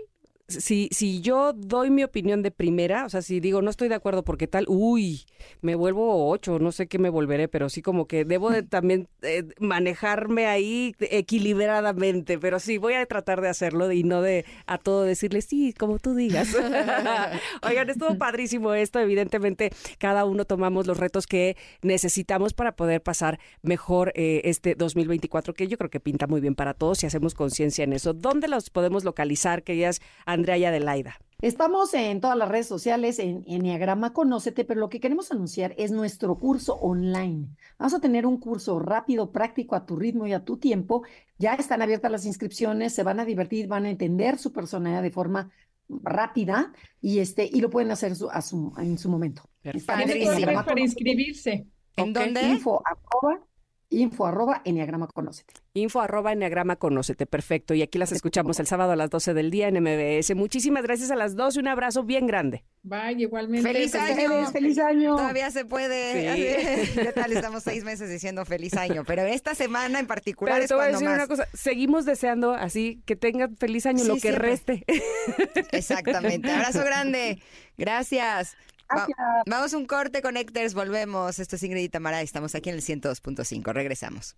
Speaker 2: si, si yo doy mi opinión de primera, o sea, si digo no estoy de acuerdo porque tal, uy, me vuelvo ocho, no sé qué me volveré, pero sí como que debo de también eh, manejarme ahí equilibradamente, pero sí, voy a tratar de hacerlo y no de a todo decirle sí, como tú digas. Oigan, estuvo padrísimo esto, evidentemente cada uno tomamos los retos que necesitamos para poder pasar mejor eh, este 2024, que yo creo que pinta muy bien para todos y hacemos conciencia en eso. ¿Dónde los podemos localizar, queridas Andrea y Adelaida?
Speaker 7: Estamos en todas las redes sociales, en Enneagrama Conócete, pero lo que queremos anunciar es nuestro curso online. Vamos a tener un curso rápido, práctico, a tu ritmo y a tu tiempo. Ya están abiertas las inscripciones, se van a divertir, van a entender su personalidad de forma rápida y este y lo pueden hacer su- a su, en su momento. Enneagrama
Speaker 8: para inscribirse.
Speaker 3: ¿En dónde?
Speaker 7: Info arroba, info arroba Enneagrama Conócete.
Speaker 2: Info arroba Enneagrama Conócete, perfecto. Y aquí las escuchamos el sábado a las 12 del día en MBS. Muchísimas gracias a las dos y un abrazo bien grande.
Speaker 8: Bye, igualmente.
Speaker 3: ¡Feliz año!
Speaker 7: ¡Feliz año!
Speaker 3: Todavía se puede.
Speaker 2: Sí.
Speaker 3: ¿Qué tal? Estamos seis meses diciendo feliz año, pero esta semana en particular
Speaker 2: Pero
Speaker 3: es
Speaker 2: te voy a
Speaker 3: cuando
Speaker 2: decir
Speaker 3: más.
Speaker 2: una cosa, seguimos deseando así que tengan feliz año
Speaker 3: Sí,
Speaker 2: lo que
Speaker 3: siempre.
Speaker 2: reste.
Speaker 3: Exactamente. Abrazo grande. Gracias. Va-
Speaker 7: Gracias.
Speaker 3: vamos a un corte, Connectors. Volvemos. Esto es Ingrid y Tamara. Estamos aquí en el 102.5. Regresamos.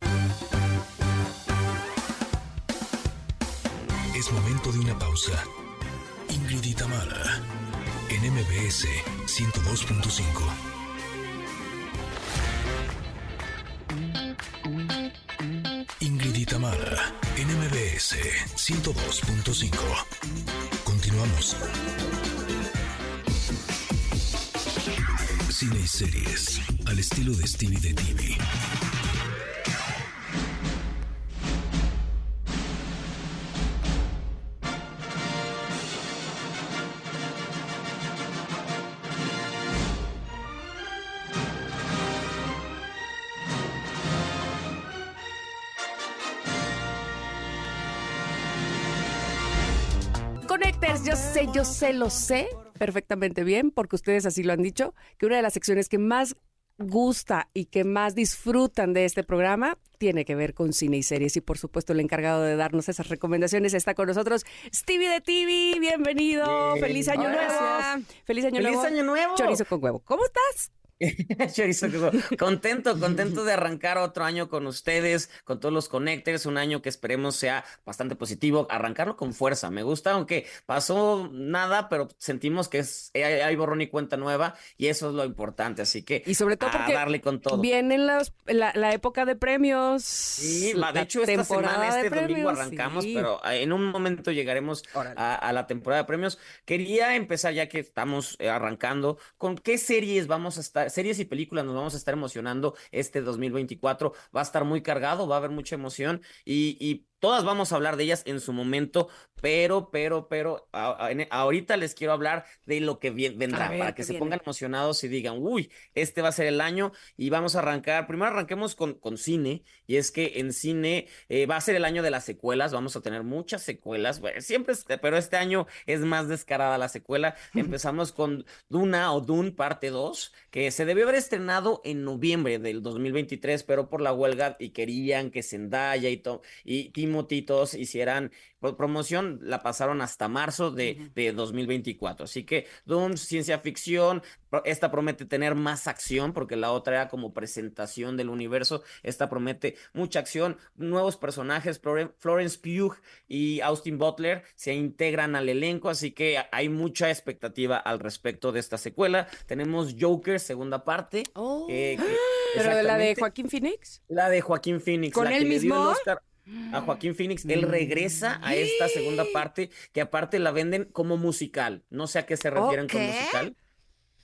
Speaker 1: Es momento de una pausa. Ingrid y Tamara, en MBS 102.5. Ingrid y Tamara, en MBS 102.5. Continuamos. Cine y series, al estilo de Stevie de TV.
Speaker 2: Sé, yo sé, lo sé perfectamente bien, porque ustedes así lo han dicho, que una de las secciones que más gusta y que más disfrutan de este programa tiene que ver con cine y series y por supuesto el encargado de darnos esas recomendaciones está con nosotros Stevie de TV, bienvenido,
Speaker 6: Bien.
Speaker 2: feliz año
Speaker 3: Hola.
Speaker 2: nuevo, feliz año
Speaker 9: ¡Feliz
Speaker 2: nuevo,
Speaker 9: año nuevo!
Speaker 2: chorizo con huevo, ¿cómo estás?
Speaker 9: Chorizo. Contento, contento de arrancar otro año con ustedes, con todos los connectors, un año que esperemos sea bastante positivo, arrancarlo con fuerza. Me gusta, aunque pasó nada, pero sentimos que es, hay, hay borrón y cuenta nueva y eso es lo importante. Así que
Speaker 2: Y sobre todo
Speaker 9: a
Speaker 2: porque
Speaker 9: darle con todo.
Speaker 2: vienen los, la, la época de premios.
Speaker 9: Sí, de hecho esta semana, este domingo
Speaker 2: premios,
Speaker 9: arrancamos,
Speaker 2: sí.
Speaker 9: pero ah, en un momento llegaremos a, a la temporada de premios. Quería empezar ya que estamos eh, arrancando, ¿con qué series vamos a estar, series y películas nos vamos a estar emocionando este 2024? Va a estar muy cargado, va a haber mucha emoción y, y todas vamos a hablar de ellas en su momento, pero, pero, pero, a- a- en- ahorita les quiero hablar de lo que vendrá,
Speaker 2: ver,
Speaker 9: para
Speaker 2: ¿qué
Speaker 9: que se
Speaker 2: viene?
Speaker 9: pongan emocionados y digan, uy, este va a ser el año y vamos a arrancar, primero arranquemos con, con cine, y es que en cine eh, va a ser el año de las secuelas, vamos a tener muchas secuelas, bueno, siempre, es- pero este año es más descarada la secuela, empezamos con Duna o Dune parte 2, que se debió haber estrenado en noviembre del 2023, pero por la huelga y querían que Zendaya y, to- y Timothy, todos hicieran pro- promoción, la pasaron hasta marzo de, de 2024. Así que Doom, ciencia ficción, esta promete tener más acción, porque la otra era como presentación del universo, esta promete mucha acción, nuevos personajes, Flore- Florence Pugh y Austin Butler se integran al elenco, así que hay mucha expectativa al respecto de esta secuela. Tenemos Joker, segunda parte.
Speaker 2: Oh.
Speaker 9: que- que-
Speaker 2: Pero la de. Joaquín Phoenix.
Speaker 9: La de Joaquín Phoenix.
Speaker 3: ¿Con
Speaker 9: la
Speaker 3: él
Speaker 9: que le dio el
Speaker 3: mismo?
Speaker 9: Oscar a Joaquín Phoenix. Él regresa a esta segunda parte, que aparte la venden como musical. No sé a qué se refieren con
Speaker 3: ¿qué?
Speaker 9: musical.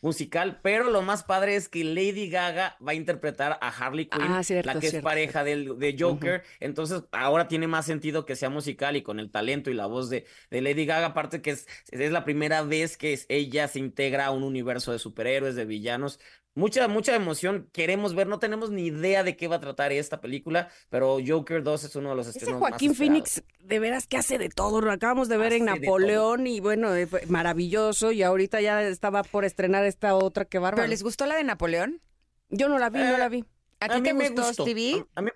Speaker 9: Musical, pero lo más padre es que Lady Gaga va a interpretar a Harley Quinn,
Speaker 2: Ah, cierto,
Speaker 9: la que es pareja del, de Joker. Entonces, ahora tiene más sentido que sea musical y con el talento y la voz de, de Lady Gaga. Aparte que es, es la primera vez que es- ella se integra a un universo de superhéroes, de villanos. Mucha, mucha emoción. Queremos ver, no tenemos ni idea de qué va a tratar esta película, pero Joker 2 es uno de los
Speaker 2: Ese
Speaker 9: estrenos más
Speaker 2: Joaquín. Phoenix, de veras que hace de todo. Lo acabamos de ver en
Speaker 9: Hace
Speaker 2: Napoleón y bueno, eh, fue maravilloso. Y ahorita ya estaba por estrenar esta otra que bárbaro.
Speaker 3: ¿Pero les gustó la de Napoleón?
Speaker 2: Yo no la vi, no
Speaker 9: Eh,
Speaker 2: la vi.
Speaker 3: ¿A ti
Speaker 9: mí
Speaker 3: te
Speaker 9: me
Speaker 3: gustó, Stevie?
Speaker 9: A- a mí-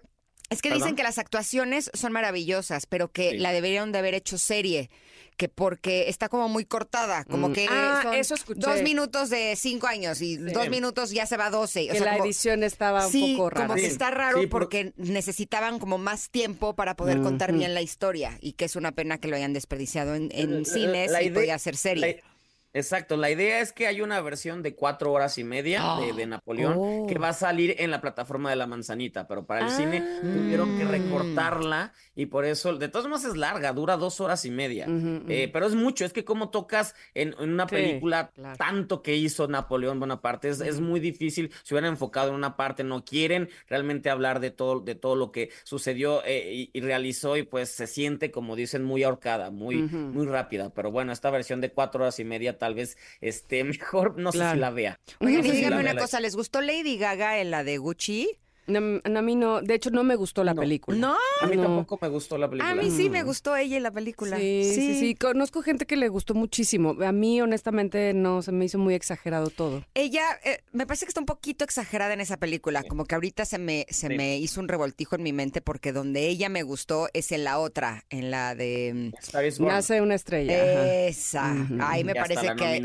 Speaker 3: Es que
Speaker 9: ¿Perdón?
Speaker 3: dicen que las actuaciones son maravillosas, pero que
Speaker 9: Sí.
Speaker 3: la deberían de haber hecho serie, que porque está como muy cortada, como
Speaker 9: Mm.
Speaker 3: que
Speaker 2: Ah,
Speaker 3: son
Speaker 2: eso escuché.
Speaker 3: dos minutos de cinco años y dos minutos ya se va a doce. O
Speaker 2: Que
Speaker 3: sea,
Speaker 2: la
Speaker 3: como-
Speaker 2: edición estaba un
Speaker 3: sí,
Speaker 2: poco rara.
Speaker 3: como que está raro
Speaker 9: sí, por-
Speaker 3: porque necesitaban como más tiempo para poder contar bien la historia y que es una pena que lo hayan desperdiciado en, en
Speaker 9: La-
Speaker 3: cines
Speaker 9: la
Speaker 3: y
Speaker 9: idea-
Speaker 3: podía ser serie.
Speaker 9: la- exacto, la idea es que hay una versión de cuatro horas y media de, de Napoleón
Speaker 2: Oh.
Speaker 9: que va a salir en la plataforma de la manzanita, pero para el cine
Speaker 2: Ah.
Speaker 9: tuvieron que
Speaker 3: Mm.
Speaker 9: recortarla y por eso, de todas maneras es larga, dura dos horas y media. Eh, pero es mucho, es que como tocas en, en una
Speaker 2: Sí,
Speaker 9: película
Speaker 2: claro.
Speaker 9: tanto que hizo Napoleón Bonaparte, es, es muy difícil, se hubieran enfocado en una parte, no quieren realmente hablar de todo, de todo lo que sucedió eh, y, y realizó y pues se siente, como dicen, muy ahorcada, muy, muy rápida, pero bueno, esta versión de cuatro horas y media tal vez esté mejor, no sé si la vea. No si
Speaker 3: díganme
Speaker 9: la
Speaker 3: una
Speaker 9: vea.
Speaker 3: cosa, ¿les gustó Lady Gaga en la de Gucci?
Speaker 2: No, a mí no, de hecho no me gustó la
Speaker 9: No.
Speaker 2: película.
Speaker 3: No,
Speaker 9: A mí
Speaker 2: No.
Speaker 9: tampoco me gustó la película.
Speaker 3: a mí sí me gustó ella en la película.
Speaker 2: Sí, sí, sí, Conozco gente que le gustó muchísimo. A mí, honestamente, no, se me hizo muy exagerado todo.
Speaker 3: Ella, eh, me parece que está un poquito exagerada en esa película, como que ahorita se me, se
Speaker 9: Sí.
Speaker 3: me hizo un revoltijo en mi mente porque donde ella me gustó es en la otra, en la de...
Speaker 9: Born.
Speaker 2: Nace una estrella.
Speaker 3: Esa, ahí me
Speaker 9: Y
Speaker 3: parece que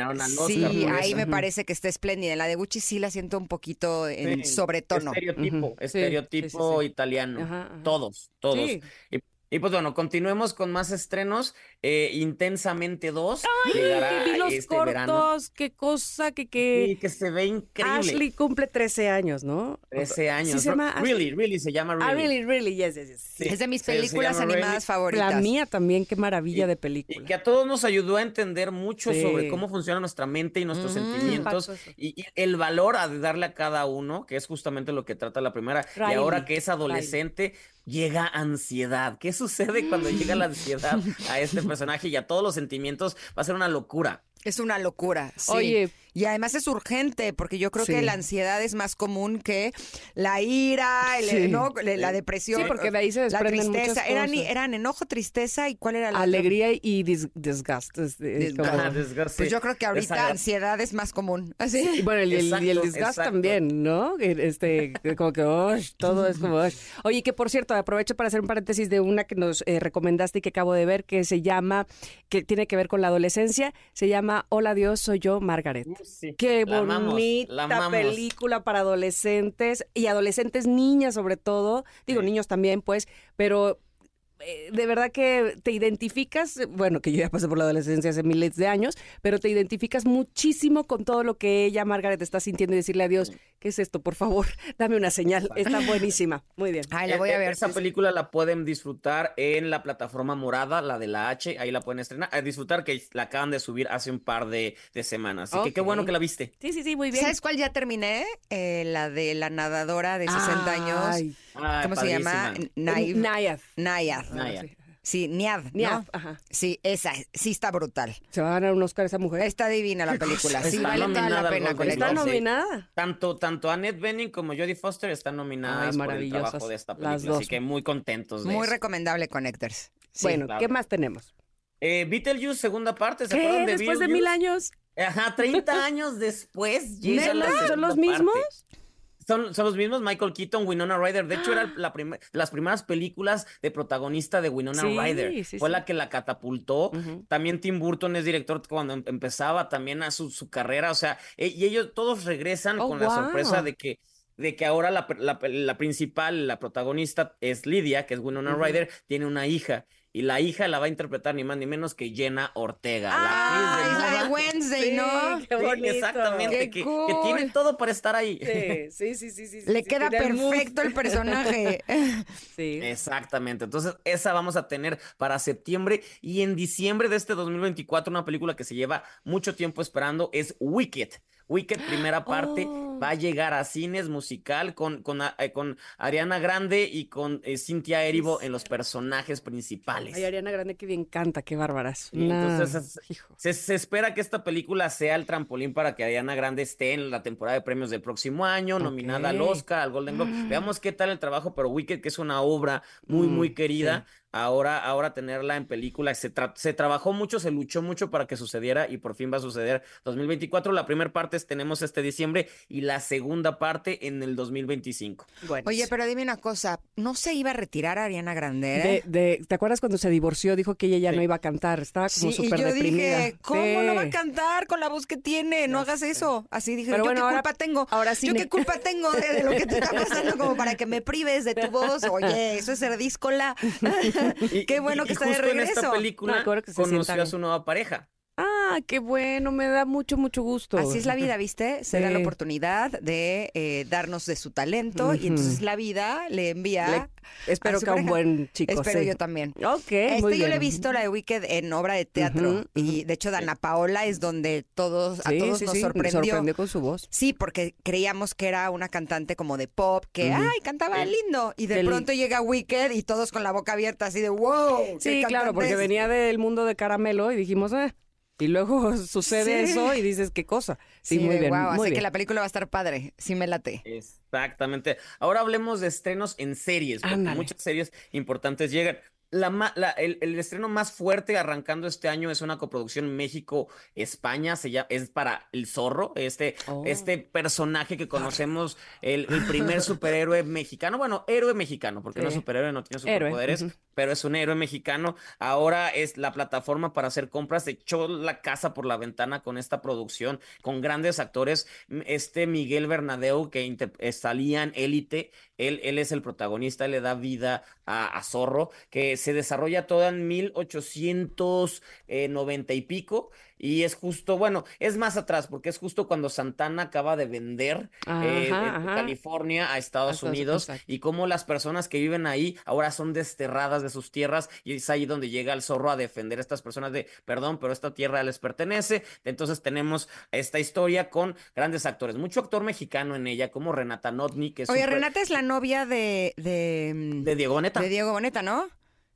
Speaker 3: sí, ahí
Speaker 9: eso.
Speaker 3: me parece que está espléndida. En la de Gucci sí la siento un poquito en
Speaker 9: Sí,
Speaker 3: sobretono.
Speaker 9: Estereotipo, estereotipo
Speaker 2: sí, sí, sí.
Speaker 9: italiano.
Speaker 2: Ajá, ajá.
Speaker 9: Todos, todos. Y, y pues bueno, continuemos con más estrenos. Eh, Intensamente 2
Speaker 2: Ay, que vi los
Speaker 9: este
Speaker 2: cortos,
Speaker 9: verano.
Speaker 2: qué cosa, que, que
Speaker 9: Sí, que se ve increíble.
Speaker 2: Ashley cumple 13 años, ¿no?
Speaker 9: 13 años.
Speaker 2: Sí se llama Ashley.
Speaker 9: Really, really, se llama Really.
Speaker 2: Ah, really, really, yes, yes, yes.
Speaker 9: Sí,
Speaker 3: Es de mis películas animadas
Speaker 9: Really.
Speaker 3: favoritas.
Speaker 2: La mía también, qué maravilla de
Speaker 9: Y
Speaker 2: película.
Speaker 9: que a todos nos ayudó a entender mucho
Speaker 2: Sí.
Speaker 9: sobre cómo funciona nuestra mente y nuestros sentimientos y, y el valor a darle a cada uno, que es justamente lo que trata la primera. Y ahora que es adolescente, llega ansiedad. ¿Qué sucede cuando llega la ansiedad a este personaje y a todos los sentimientos? Va a ser una locura.
Speaker 3: Es una locura. sí.
Speaker 2: Oye.
Speaker 3: Y además es urgente, porque yo creo
Speaker 2: Sí.
Speaker 3: que la ansiedad es más común que la ira, el-
Speaker 2: Sí.
Speaker 3: ¿no? la, la depresión.
Speaker 2: Sí, porque de ahí se
Speaker 3: la
Speaker 2: desprenden muchas
Speaker 3: tristeza. Eran,
Speaker 2: cosas.
Speaker 3: eran enojo, tristeza y cuál era la otra?
Speaker 2: Alegría y dis- desgaste. es- es como-
Speaker 9: Ajá, desgaste.
Speaker 3: Pues yo creo que ahorita ansiedad es más común. Así.
Speaker 2: Y bueno, el, y el
Speaker 9: exacto.
Speaker 2: también, ¿no? Este, como que, "Ush", todo es como, "Ush". Oye, que por cierto, aprovecho para hacer un paréntesis de una que nos eh, recomendaste y que acabo de ver, que se llama, que tiene que ver con la adolescencia, se llama Hola Dios, soy yo, Margaret.
Speaker 9: Sí.
Speaker 2: Qué
Speaker 9: La
Speaker 2: bonita
Speaker 9: la amamos.
Speaker 2: película para adolescentes y adolescentes niñas sobre todo, digo
Speaker 9: Sí.
Speaker 2: niños también pues, pero eh, de verdad que te identificas, bueno, que yo ya pasé por la adolescencia hace miles de años, pero te identificas muchísimo con todo lo que ella, Margaret, está sintiendo y decirle a Dios, ¿qué es esto? Por favor, dame una señal. Está buenísima. Muy bien.
Speaker 3: Ay, la voy a
Speaker 9: E-
Speaker 3: ver.
Speaker 9: Esa película la pueden disfrutar en la plataforma morada, la de la H, ahí la pueden estrenar. A disfrutar que la acaban de subir hace un par de, de semanas. Así que qué bueno que la viste.
Speaker 2: Sí, sí, sí, muy bien.
Speaker 3: ¿Sabes cuál ya terminé? Eh, la de la nadadora de 60 años.
Speaker 2: Ay,
Speaker 9: Ay,
Speaker 3: ¿Cómo se llama?
Speaker 9: padrísima.
Speaker 2: Nayad.
Speaker 3: Nayad.
Speaker 9: Nayad.
Speaker 3: Sí, Niad. ¿no?
Speaker 2: Niad, ajá.
Speaker 3: Sí, esa, sí está brutal.
Speaker 2: Se va a ganar un Oscar esa mujer.
Speaker 3: Está divina la película. Sí,
Speaker 9: Está
Speaker 3: vale toda la pena con
Speaker 2: Está
Speaker 9: sí.
Speaker 2: nominada.
Speaker 9: Tanto, tanto Annette Bening como Jodie Foster están nominadas
Speaker 2: Ay,
Speaker 9: por el
Speaker 2: maravillosas,
Speaker 9: trabajo de esta
Speaker 2: las
Speaker 9: película. Así
Speaker 2: dos.
Speaker 9: que muy contentos de
Speaker 3: Muy
Speaker 9: eso.
Speaker 3: recomendable Connectors. Sí.
Speaker 2: bueno,
Speaker 9: claro.
Speaker 2: ¿qué más tenemos?
Speaker 9: Eh, Beetlejuice, segunda parte, ¿se
Speaker 2: ¿Qué?
Speaker 9: acuerdan de
Speaker 2: Después de mil años.
Speaker 9: Ajá, 30 años después llega
Speaker 2: ¿Neta?
Speaker 9: la
Speaker 2: ¿Son los mismos?
Speaker 9: parte. Son, son los mismos, Michael Keaton, Winona Ryder. De hecho, era la primer- las primeras películas de protagonista de Winona
Speaker 2: Sí,
Speaker 9: Ryder.
Speaker 2: sí,
Speaker 9: Fue
Speaker 2: sí.
Speaker 9: la que la catapultó. También Tim Burton es director cuando em- empezaba también a su, su carrera. O sea, e- y ellos todos regresan
Speaker 2: Oh,
Speaker 9: con la sorpresa de que de que ahora la, la- la principal, la protagonista es Lidia, que es Winona. Ryder, tiene una hija. Y la hija la va a interpretar ni más ni menos que Jenna Ortega.
Speaker 3: Ah,
Speaker 9: la actriz
Speaker 3: es
Speaker 9: de
Speaker 3: la de. Wednesday,
Speaker 2: Sí,
Speaker 3: ¿no?
Speaker 2: qué
Speaker 9: Sí,
Speaker 2: bonito.
Speaker 9: exactamente,
Speaker 3: Qué
Speaker 9: que, que
Speaker 3: cool.
Speaker 9: tiene todo para estar ahí.
Speaker 2: Sí, sí, sí, sí, sí.
Speaker 3: Le
Speaker 2: sí,
Speaker 3: queda
Speaker 2: tiene el
Speaker 3: perfecto el personaje.
Speaker 2: Sí.
Speaker 9: Exactamente. Entonces, esa vamos a tener para septiembre y en diciembre de este 2024, una película que se lleva mucho tiempo esperando es Wicked. Wicked, primera parte,
Speaker 2: Oh.
Speaker 9: va a llegar a cines musical con, con, eh, con Ariana Grande y con eh, Cynthia Erivo en los personajes principales.
Speaker 2: Ay, Ariana Grande, que bien canta, qué bárbaras.
Speaker 9: Entonces
Speaker 2: hijo.
Speaker 9: Se, se espera que esta película sea el trampolín para que Ariana Grande esté en la temporada de premios del próximo año, nominada al. Oscar, al Golden Globe. Veamos qué tal el trabajo, pero Wicked, que es una obra muy, muy
Speaker 2: Mm,
Speaker 9: querida, ahora, ahora tenerla en película. Se, tra- se trabajó mucho, se luchó mucho para que sucediera y por fin va a suceder 2024. La primera parte es- tenemos este diciembre y la segunda parte en el 2025.
Speaker 2: Bueno,
Speaker 3: Oye, pero dime una cosa, ¿no se iba a retirar Ariana Grande?
Speaker 2: de, de- ¿te acuerdas cuando se divorció? Dijo que ella ya
Speaker 9: Sí.
Speaker 2: no iba a cantar, estaba como
Speaker 3: Sí, y
Speaker 2: súper
Speaker 3: yo
Speaker 2: deprimida.
Speaker 3: dije, ¿cómo no va a
Speaker 2: Sí.
Speaker 3: cantar con la voz que tiene? No hagas eso. Así dije,
Speaker 2: Pero
Speaker 3: ¿yo
Speaker 2: bueno,
Speaker 3: qué
Speaker 2: ahora-
Speaker 3: culpa tengo?
Speaker 2: ahora sí
Speaker 3: ¿Yo qué culpa tengo de, de lo que te está pasando como para que me prives de tu voz? Oye, eso es ser díscola.
Speaker 9: Y-
Speaker 3: Qué bueno
Speaker 9: y-
Speaker 3: que
Speaker 9: y
Speaker 3: está de
Speaker 9: justo en esta
Speaker 3: regreso.
Speaker 9: película
Speaker 2: No, claro que se
Speaker 9: conoció
Speaker 2: sientan.
Speaker 9: a su nueva pareja.
Speaker 2: Ah, qué bueno, me da mucho, mucho gusto.
Speaker 3: Así es la vida, ¿viste? Se da la oportunidad de eh, darnos de su talento y entonces la vida le envía.
Speaker 2: Le- espero
Speaker 3: a
Speaker 2: que a un buen chico.
Speaker 3: Espero
Speaker 2: sí.
Speaker 3: yo también.
Speaker 2: Ok,
Speaker 3: Este
Speaker 2: muy
Speaker 3: yo le he visto la de Wicked en obra de teatro y de hecho Dana Paola es donde todos a todos nos sorprendió.
Speaker 2: con su voz.
Speaker 3: Sí, porque creíamos que era una cantante como de pop, que, ay, cantaba lindo. Y de
Speaker 2: Del-
Speaker 3: pronto llega Wicked y todos con la boca abierta, así de, wow.
Speaker 2: Sí, claro, porque
Speaker 3: es".
Speaker 2: venía del mundo de caramelo y dijimos, eh. Y luego sucede
Speaker 3: Sí.
Speaker 2: eso y dices, ¿qué cosa? Sí,
Speaker 3: Sí,
Speaker 2: muy bien.
Speaker 3: wow,
Speaker 2: muy
Speaker 3: así que la película va a estar padre. Sí me late.
Speaker 9: Exactamente. Ahora hablemos de estrenos en series, porque
Speaker 2: Ándale.
Speaker 9: muchas series importantes llegan. La, la- el, el estreno más fuerte arrancando este año es una coproducción México-España, se es para El Zorro, este,
Speaker 2: Oh.
Speaker 9: este personaje que conocemos, el, el primer superhéroe mexicano, bueno, héroe mexicano, porque no es superhéroe, no tiene superpoderes, pero es un héroe mexicano. Ahora es la plataforma para hacer compras, echó la casa por la ventana con esta producción, con grandes actores. Este Miguel Bernadeu, que eh, salía en Élite, él, él es el protagonista, él le da vida a, a Zorro, que se desarrolla toda en 1890 y pico. Y es justo, bueno, es más atrás, porque es justo cuando Santana acaba de vender eh, de
Speaker 2: ajá.
Speaker 9: California a Estados
Speaker 2: Estados-
Speaker 9: Unidos
Speaker 2: exacto.
Speaker 9: y cómo las personas que viven ahí ahora son desterradas de sus tierras y es ahí donde llega el zorro a defender a estas personas de, perdón, pero esta tierra les pertenece. Entonces tenemos esta historia con grandes actores, mucho actor mexicano en ella, como Renata Notni, que es
Speaker 3: Oye, Renata es la novia de, de, mm,
Speaker 9: de Diego Boneta.
Speaker 3: de Diego Boneta, ¿no?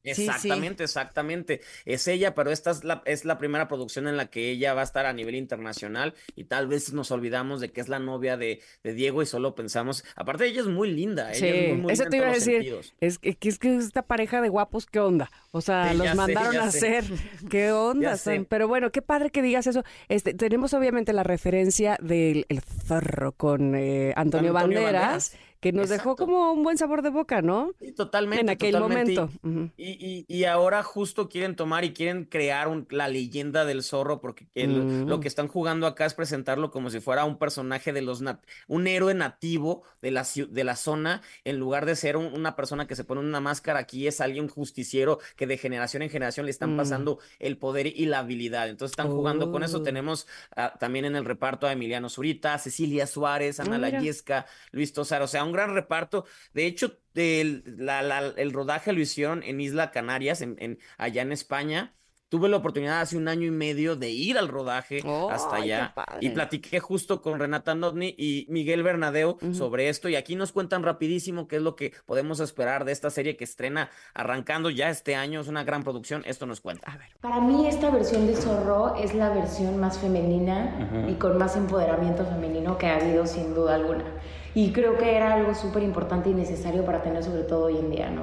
Speaker 3: Sí, sí.
Speaker 9: Exactamente, exactamente. Es ella, pero esta es la, es la primera producción en la que ella va a estar a nivel internacional y tal vez nos olvidamos de que es la novia de, de Diego y solo pensamos, aparte ella es muy linda, ella
Speaker 2: Sí,
Speaker 9: es muy, muy
Speaker 2: eso
Speaker 9: linda
Speaker 2: te iba a decir. Es que, es que esta pareja de guapos, ¿qué onda? O sea, los
Speaker 9: sé,
Speaker 2: mandaron a
Speaker 9: sé.
Speaker 2: hacer. ¿Qué onda? Pero bueno, qué padre que digas eso. Este, tenemos obviamente la referencia del el zorro con eh, Antonio,
Speaker 9: Antonio
Speaker 2: Banderas,
Speaker 9: Banderas.
Speaker 2: Que nos dejó como un buen sabor de boca, ¿no?
Speaker 9: Sí, totalmente.
Speaker 2: en aquel
Speaker 9: totalmente. Y-
Speaker 2: momento.
Speaker 9: Y, y- y ahora justo quieren tomar y quieren crear un- la leyenda del zorro porque el-
Speaker 2: Mm.
Speaker 9: lo que están jugando acá es presentarlo como si fuera un personaje de los nat- un héroe nativo de la, de la zona en lugar de ser un- una persona que se pone una máscara aquí es alguien justiciero que de generación en generación le están
Speaker 2: Mm.
Speaker 9: pasando el poder y la habilidad. Entonces están jugando con eso.
Speaker 2: Oh.
Speaker 9: Tenemos ah, también en el reparto a Emiliano Zurita, Cecilia Suárez, Ana
Speaker 2: Ah.
Speaker 9: Layesca, Luis Tosar, o sea, un gran reparto. De hecho, el, la- la- el rodaje lo hicieron en Isla Canarias, en, en- allá en España. Tuve la oportunidad hace un año y medio de ir al rodaje
Speaker 2: Oh,
Speaker 9: hasta allá y platiqué justo con Renata Notni y Miguel Bernadeo
Speaker 2: Ujú.
Speaker 9: sobre esto y aquí nos cuentan rapidísimo qué es lo que podemos esperar de esta serie que estrena arrancando ya este año. Es una gran producción, esto nos cuenta.
Speaker 2: A ver.
Speaker 10: Para mí esta versión de Zorro es la versión más femenina y con más empoderamiento femenino que ha habido sin duda alguna. Y creo que era algo súper importante y necesario para tener sobre todo hoy en día, ¿no?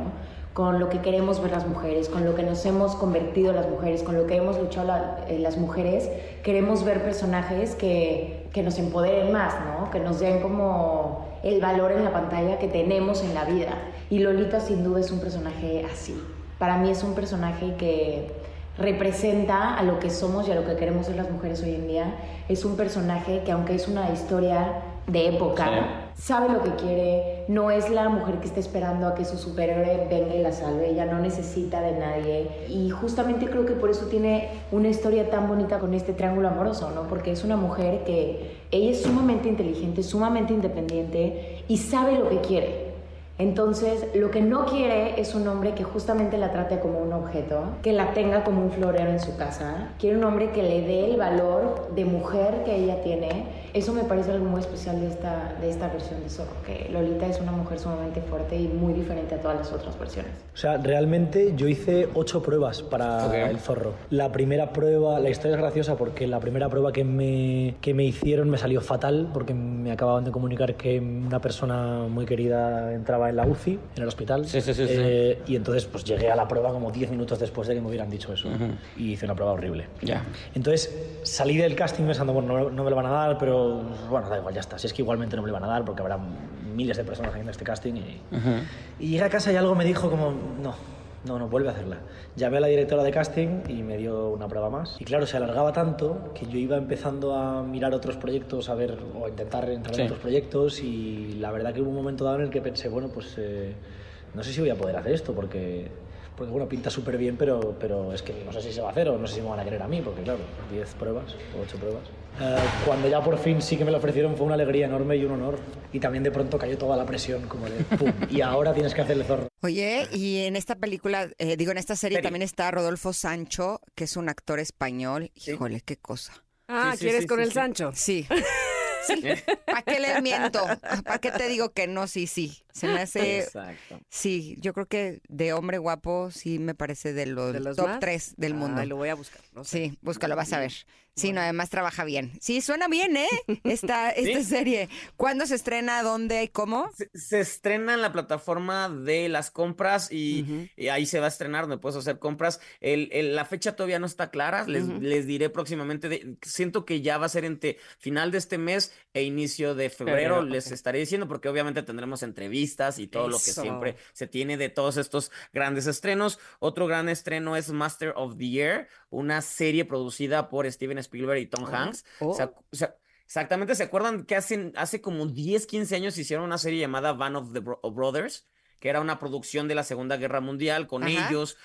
Speaker 5: con lo que queremos ver las mujeres, con lo que nos hemos convertido las mujeres, con lo que hemos luchado la- eh, las mujeres, queremos ver personajes que, que nos empoderen más, ¿no? Que nos den como el valor en la pantalla que tenemos en la vida. Y Lolita sin duda es un personaje así. Para mí es un personaje que representa a lo que somos y a lo que queremos ser las mujeres hoy en día. Es un personaje que aunque es una historia de época, sabe lo que quiere, no es la mujer que está esperando a que su superhéroe venga y la salve, ella no necesita de nadie y justamente creo que por eso tiene una historia tan bonita con este triángulo amoroso, ¿no? Porque es una mujer que ella es sumamente inteligente, sumamente independiente y sabe lo que quiere. Entonces, lo que no quiere es un hombre que justamente la trate como un objeto, que la tenga como un florero en su casa. Quiere un hombre que le dé el valor de mujer que ella tiene. Eso me parece algo muy especial de esta, de esta versión de Zorro, que Lolita es una mujer sumamente fuerte y muy diferente a todas las otras versiones.
Speaker 11: O sea, realmente yo hice ocho pruebas para
Speaker 9: Ok.
Speaker 11: el zorro. La primera prueba, la historia es graciosa porque la primera prueba que me, que me hicieron me salió fatal porque me acababan de comunicar que una persona muy querida entraba en la UCI, en el hospital.
Speaker 9: Sí, sí, sí.
Speaker 11: Eh, Y entonces pues llegué a la prueba como 10 minutos después de que me hubieran dicho eso. Y hice una prueba horrible.
Speaker 9: Ya.
Speaker 11: Entonces salí del casting pensando, bueno, no, no me lo van a dar, pero bueno, da igual, ya está. Si es que igualmente no me lo van a dar porque habrá miles de personas haciendo este casting y, y llegué a casa y algo me dijo como, no, no, no, vuelve a hacerla. Llamé a la directora de casting y me dio una prueba más. Y claro, se alargaba tanto que yo iba empezando a mirar otros proyectos, a ver, o a intentar entrar
Speaker 9: Sí.
Speaker 11: en otros proyectos y la verdad que hubo un momento dado en el que pensé, bueno, pues eh, no sé si voy a poder hacer esto porque... Porque bueno, pinta súper bien, pero, pero es que no sé si se va a hacer o no sé si me van a querer a mí, porque claro, 10 pruebas o 8 pruebas. Eh, cuando ya por fin sí que me lo ofrecieron fue una alegría enorme y un honor. Y también de pronto cayó toda la presión, como de ¡pum! Y ahora tienes que hacerle zorro.
Speaker 3: Oye, y en esta película, eh, digo, en esta serie también está Rodolfo Sancho, que es un actor español. Híjole, qué cosa.
Speaker 2: Ah,
Speaker 9: Sí, sí,
Speaker 2: ¿quieres
Speaker 9: sí,
Speaker 2: con
Speaker 9: sí,
Speaker 2: el
Speaker 9: sí.
Speaker 2: Sancho?
Speaker 3: Sí. Sí. ¿Para qué le miento? ¿Para qué te digo que no? Sí, sí. Se me hace.
Speaker 9: Exacto.
Speaker 3: Sí, yo creo que de hombre guapo sí me parece de los,
Speaker 2: ¿De los
Speaker 3: top
Speaker 2: más?
Speaker 3: 3 del mundo.
Speaker 2: Ay, lo voy a buscar. no sé.
Speaker 3: Sí, búscalo, vas a ver. Sí, no, además trabaja bien. Sí, suena bien, ¿eh? Esta, esta
Speaker 9: Sí.
Speaker 3: serie. ¿Cuándo se estrena? ¿Dónde y cómo?
Speaker 9: Se, se estrena en la plataforma de las compras y, ahí se va a estrenar donde puedes hacer compras. El, el- la fecha todavía no está clara, les, les diré próximamente. de- siento que ya va a ser entre final de este mes e inicio de febrero, les estaré diciendo porque obviamente tendremos entrevistas y todo lo que siempre se tiene de todos estos grandes estrenos. Otro gran estreno es Master of the Year, una serie producida por Steven Spielberg y Tom
Speaker 2: Oh,
Speaker 9: Hanks.
Speaker 2: oh.
Speaker 9: ¿Se acu- se- Exactamente, ¿se acuerdan que hace, hace como 10, 15 años hicieron una serie llamada Band of the Bro- Brothers? Que era una producción de la Segunda Guerra Mundial con
Speaker 3: Ajá.
Speaker 9: ellos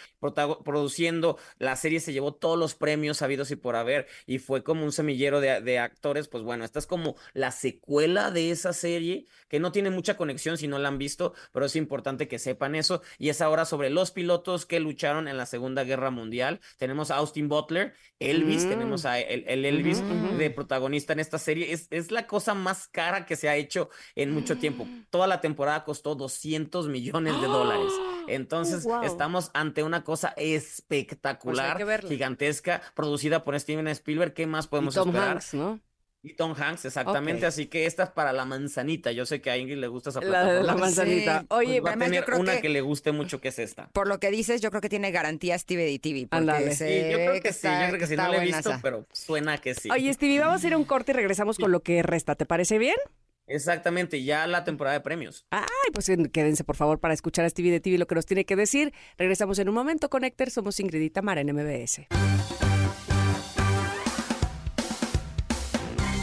Speaker 9: produciendo. La serie se llevó todos los premios habidos y por haber y fue como un semillero de, de actores. Pues bueno, esta es como la secuela de esa serie que no tiene mucha conexión si no la han visto, pero es importante que sepan eso. Y es ahora sobre los pilotos que lucharon en la Segunda Guerra Mundial. Tenemos a Austin Butler, Elvis,
Speaker 2: Mm.
Speaker 9: tenemos a el, el Elvis
Speaker 2: Ujú, ujú.
Speaker 9: de protagonista en esta serie. Es, es la cosa más cara que se ha hecho en mucho tiempo. Toda la temporada costó 200 millones de dólares. Entonces,
Speaker 2: wow.
Speaker 9: estamos ante una cosa espectacular,
Speaker 2: verla.
Speaker 9: gigantesca, producida por Steven Spielberg. ¿Qué más
Speaker 2: Y
Speaker 9: podemos
Speaker 2: Tom
Speaker 9: esperar?
Speaker 2: Hanks, ¿no?
Speaker 9: Y Tom Hanks, exactamente. Así que esta es para la manzanita. Yo sé que a Ingrid le gusta esa plataforma.
Speaker 2: la manzanita.
Speaker 3: Sí.
Speaker 2: Oye,
Speaker 9: Pues va a
Speaker 3: yo
Speaker 9: tener
Speaker 3: creo
Speaker 9: una
Speaker 3: que-
Speaker 9: que... le guste mucho, que es esta.
Speaker 3: Por lo que dices, yo creo que tiene garantía Steve y TV. Porque se
Speaker 9: Sí, yo creo que, sí,
Speaker 3: está-
Speaker 9: yo creo que sí, no la he visto, pero suena que sí.
Speaker 2: Oye, Stevie, vamos a ir a un corte y regresamos con lo que resta. ¿Te parece bien?
Speaker 9: Exactamente, ya la temporada de premios.
Speaker 2: Ay, pues en- quédense por favor para escuchar a Stevie de TV lo que nos tiene que decir. Regresamos en un momento con Héctor. Somos Ingrid y Tamara en MBS.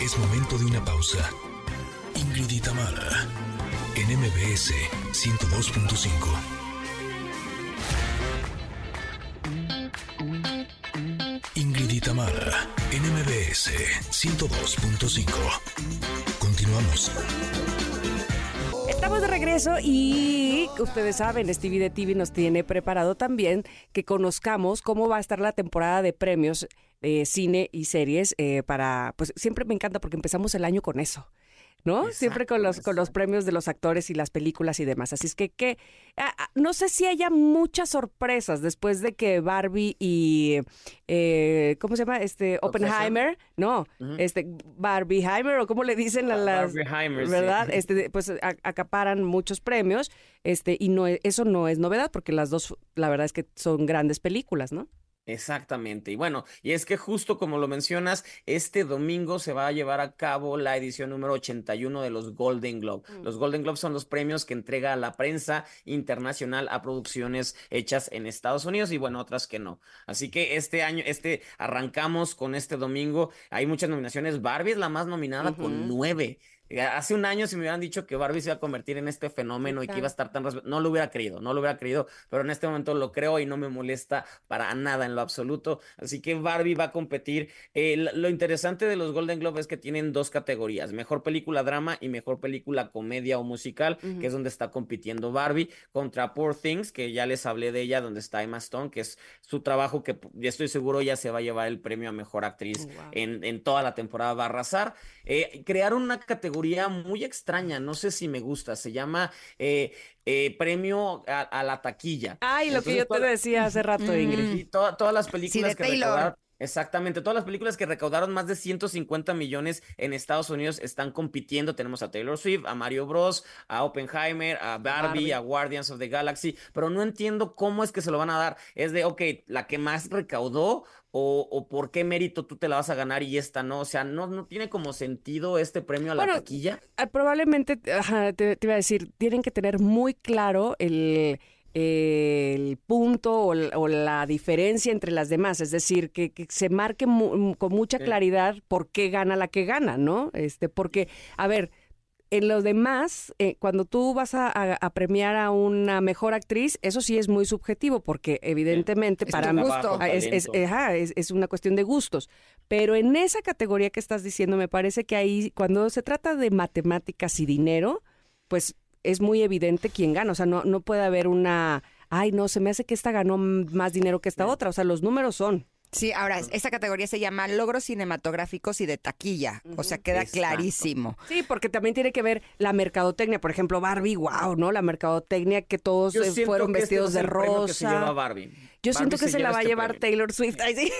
Speaker 1: Es momento de una pausa. Ingrid y Tamara, en MBS 102.5. Ingrid y Tamara, en MBS 102.5.
Speaker 2: Estamos de regreso y ustedes saben, Stevie de TV nos tiene preparado también que conozcamos cómo va a estar la temporada de premios de cine y series eh, para, pues siempre me encanta porque empezamos el año con eso. ¿No? Siempre con los, con los premios de los actores y las películas y demás. Así es que, que ah, ah, no sé si haya muchas sorpresas después de que Barbie y, eh, ¿cómo se llama? Este, Oppenheimer, no, este, Barbieheimer, o cómo le dicen a las,
Speaker 9: Barbieheimer, sí.
Speaker 2: ¿verdad? Este, pues a- acaparan muchos premios, este, y no, e- eso no es novedad, porque las dos, la verdad es que son grandes películas, ¿no?
Speaker 9: Exactamente. Y bueno, y es que justo como lo mencionas, este domingo se va a llevar a cabo la edición número 81 de los Golden Globe. Los Golden Globe son los premios que entrega la prensa internacional a producciones hechas en Estados Unidos y bueno, otras que no. Así que este año, este, arrancamos con este domingo. Hay muchas nominaciones. Barbie es la más nominada con nueve. Hace un año si me hubieran dicho que Barbie se iba a convertir en este fenómeno y que iba a estar tan... No lo hubiera creído, no lo hubiera creído, pero en este momento lo creo y no me molesta para nada en lo absoluto. Así que Barbie va a competir. Eh, lo interesante de los Golden Globe es que tienen dos categorías, mejor película drama y mejor película comedia o musical, que es donde está compitiendo Barbie contra Poor Things, que ya les hablé de ella, donde está Emma Stone, que es su trabajo que ya estoy seguro ya se va a llevar el premio a mejor actriz en, en toda la temporada, va a arrasar. Eh, crearon una categoría muy extraña, no sé si me gusta, se llama eh, eh, premio a, a la taquilla.
Speaker 2: Ay, lo que yo te decía hace rato, Ingrid.
Speaker 9: y toda- todas las películas
Speaker 3: de
Speaker 9: que
Speaker 3: Taylor.
Speaker 9: Exactamente, todas las películas que recaudaron más de 150 millones en Estados Unidos están compitiendo. Tenemos a Taylor Swift, a Mario Bros, a Oppenheimer, a Barbie,
Speaker 2: Barbie.
Speaker 9: a Guardians of the Galaxy, pero no entiendo cómo es que se lo van a dar. Es de, ok, la que más recaudó o, o por qué mérito tú te la vas a ganar y esta no. O sea, no, no tiene como sentido este premio a la
Speaker 2: Bueno,
Speaker 9: taquilla.
Speaker 2: Ah, Probablemente, te iba a decir, tienen que tener muy claro el, el punto o, la diferencia entre las demás, es decir, que, que se marque mu- con mucha claridad por qué gana la que gana, ¿no? Este, porque, a ver, en los demás, eh, cuando tú vas a, a- a premiar a una mejor actriz, eso sí es muy subjetivo, porque evidentemente para
Speaker 3: tu
Speaker 2: mí
Speaker 3: gusto.
Speaker 2: es, es-
Speaker 9: talento.
Speaker 2: ajá, es- es una cuestión de gustos. Pero en esa categoría que estás diciendo, me parece que ahí, cuando se trata de matemáticas y dinero, pues es muy evidente quién gana. O sea, no, no puede haber una, ay, no, se me hace que esta ganó más dinero que esta otra. O sea, los números son.
Speaker 3: Sí, ahora, esta categoría se llama logros cinematográficos y de taquilla. O sea, queda
Speaker 9: Exacto.
Speaker 3: clarísimo.
Speaker 2: Sí, porque también tiene que ver la mercadotecnia. Por ejemplo, Barbie, wow, ¿no? La mercadotecnia que todos
Speaker 9: Yo
Speaker 2: fueron
Speaker 9: que este
Speaker 2: vestidos de
Speaker 9: premio que se lleva
Speaker 2: rosa.
Speaker 9: Barbie.
Speaker 2: Yo
Speaker 9: Barbie
Speaker 2: siento que se, la va a
Speaker 9: este
Speaker 2: llevar
Speaker 9: premio.
Speaker 2: Taylor Swift. Ay, sí.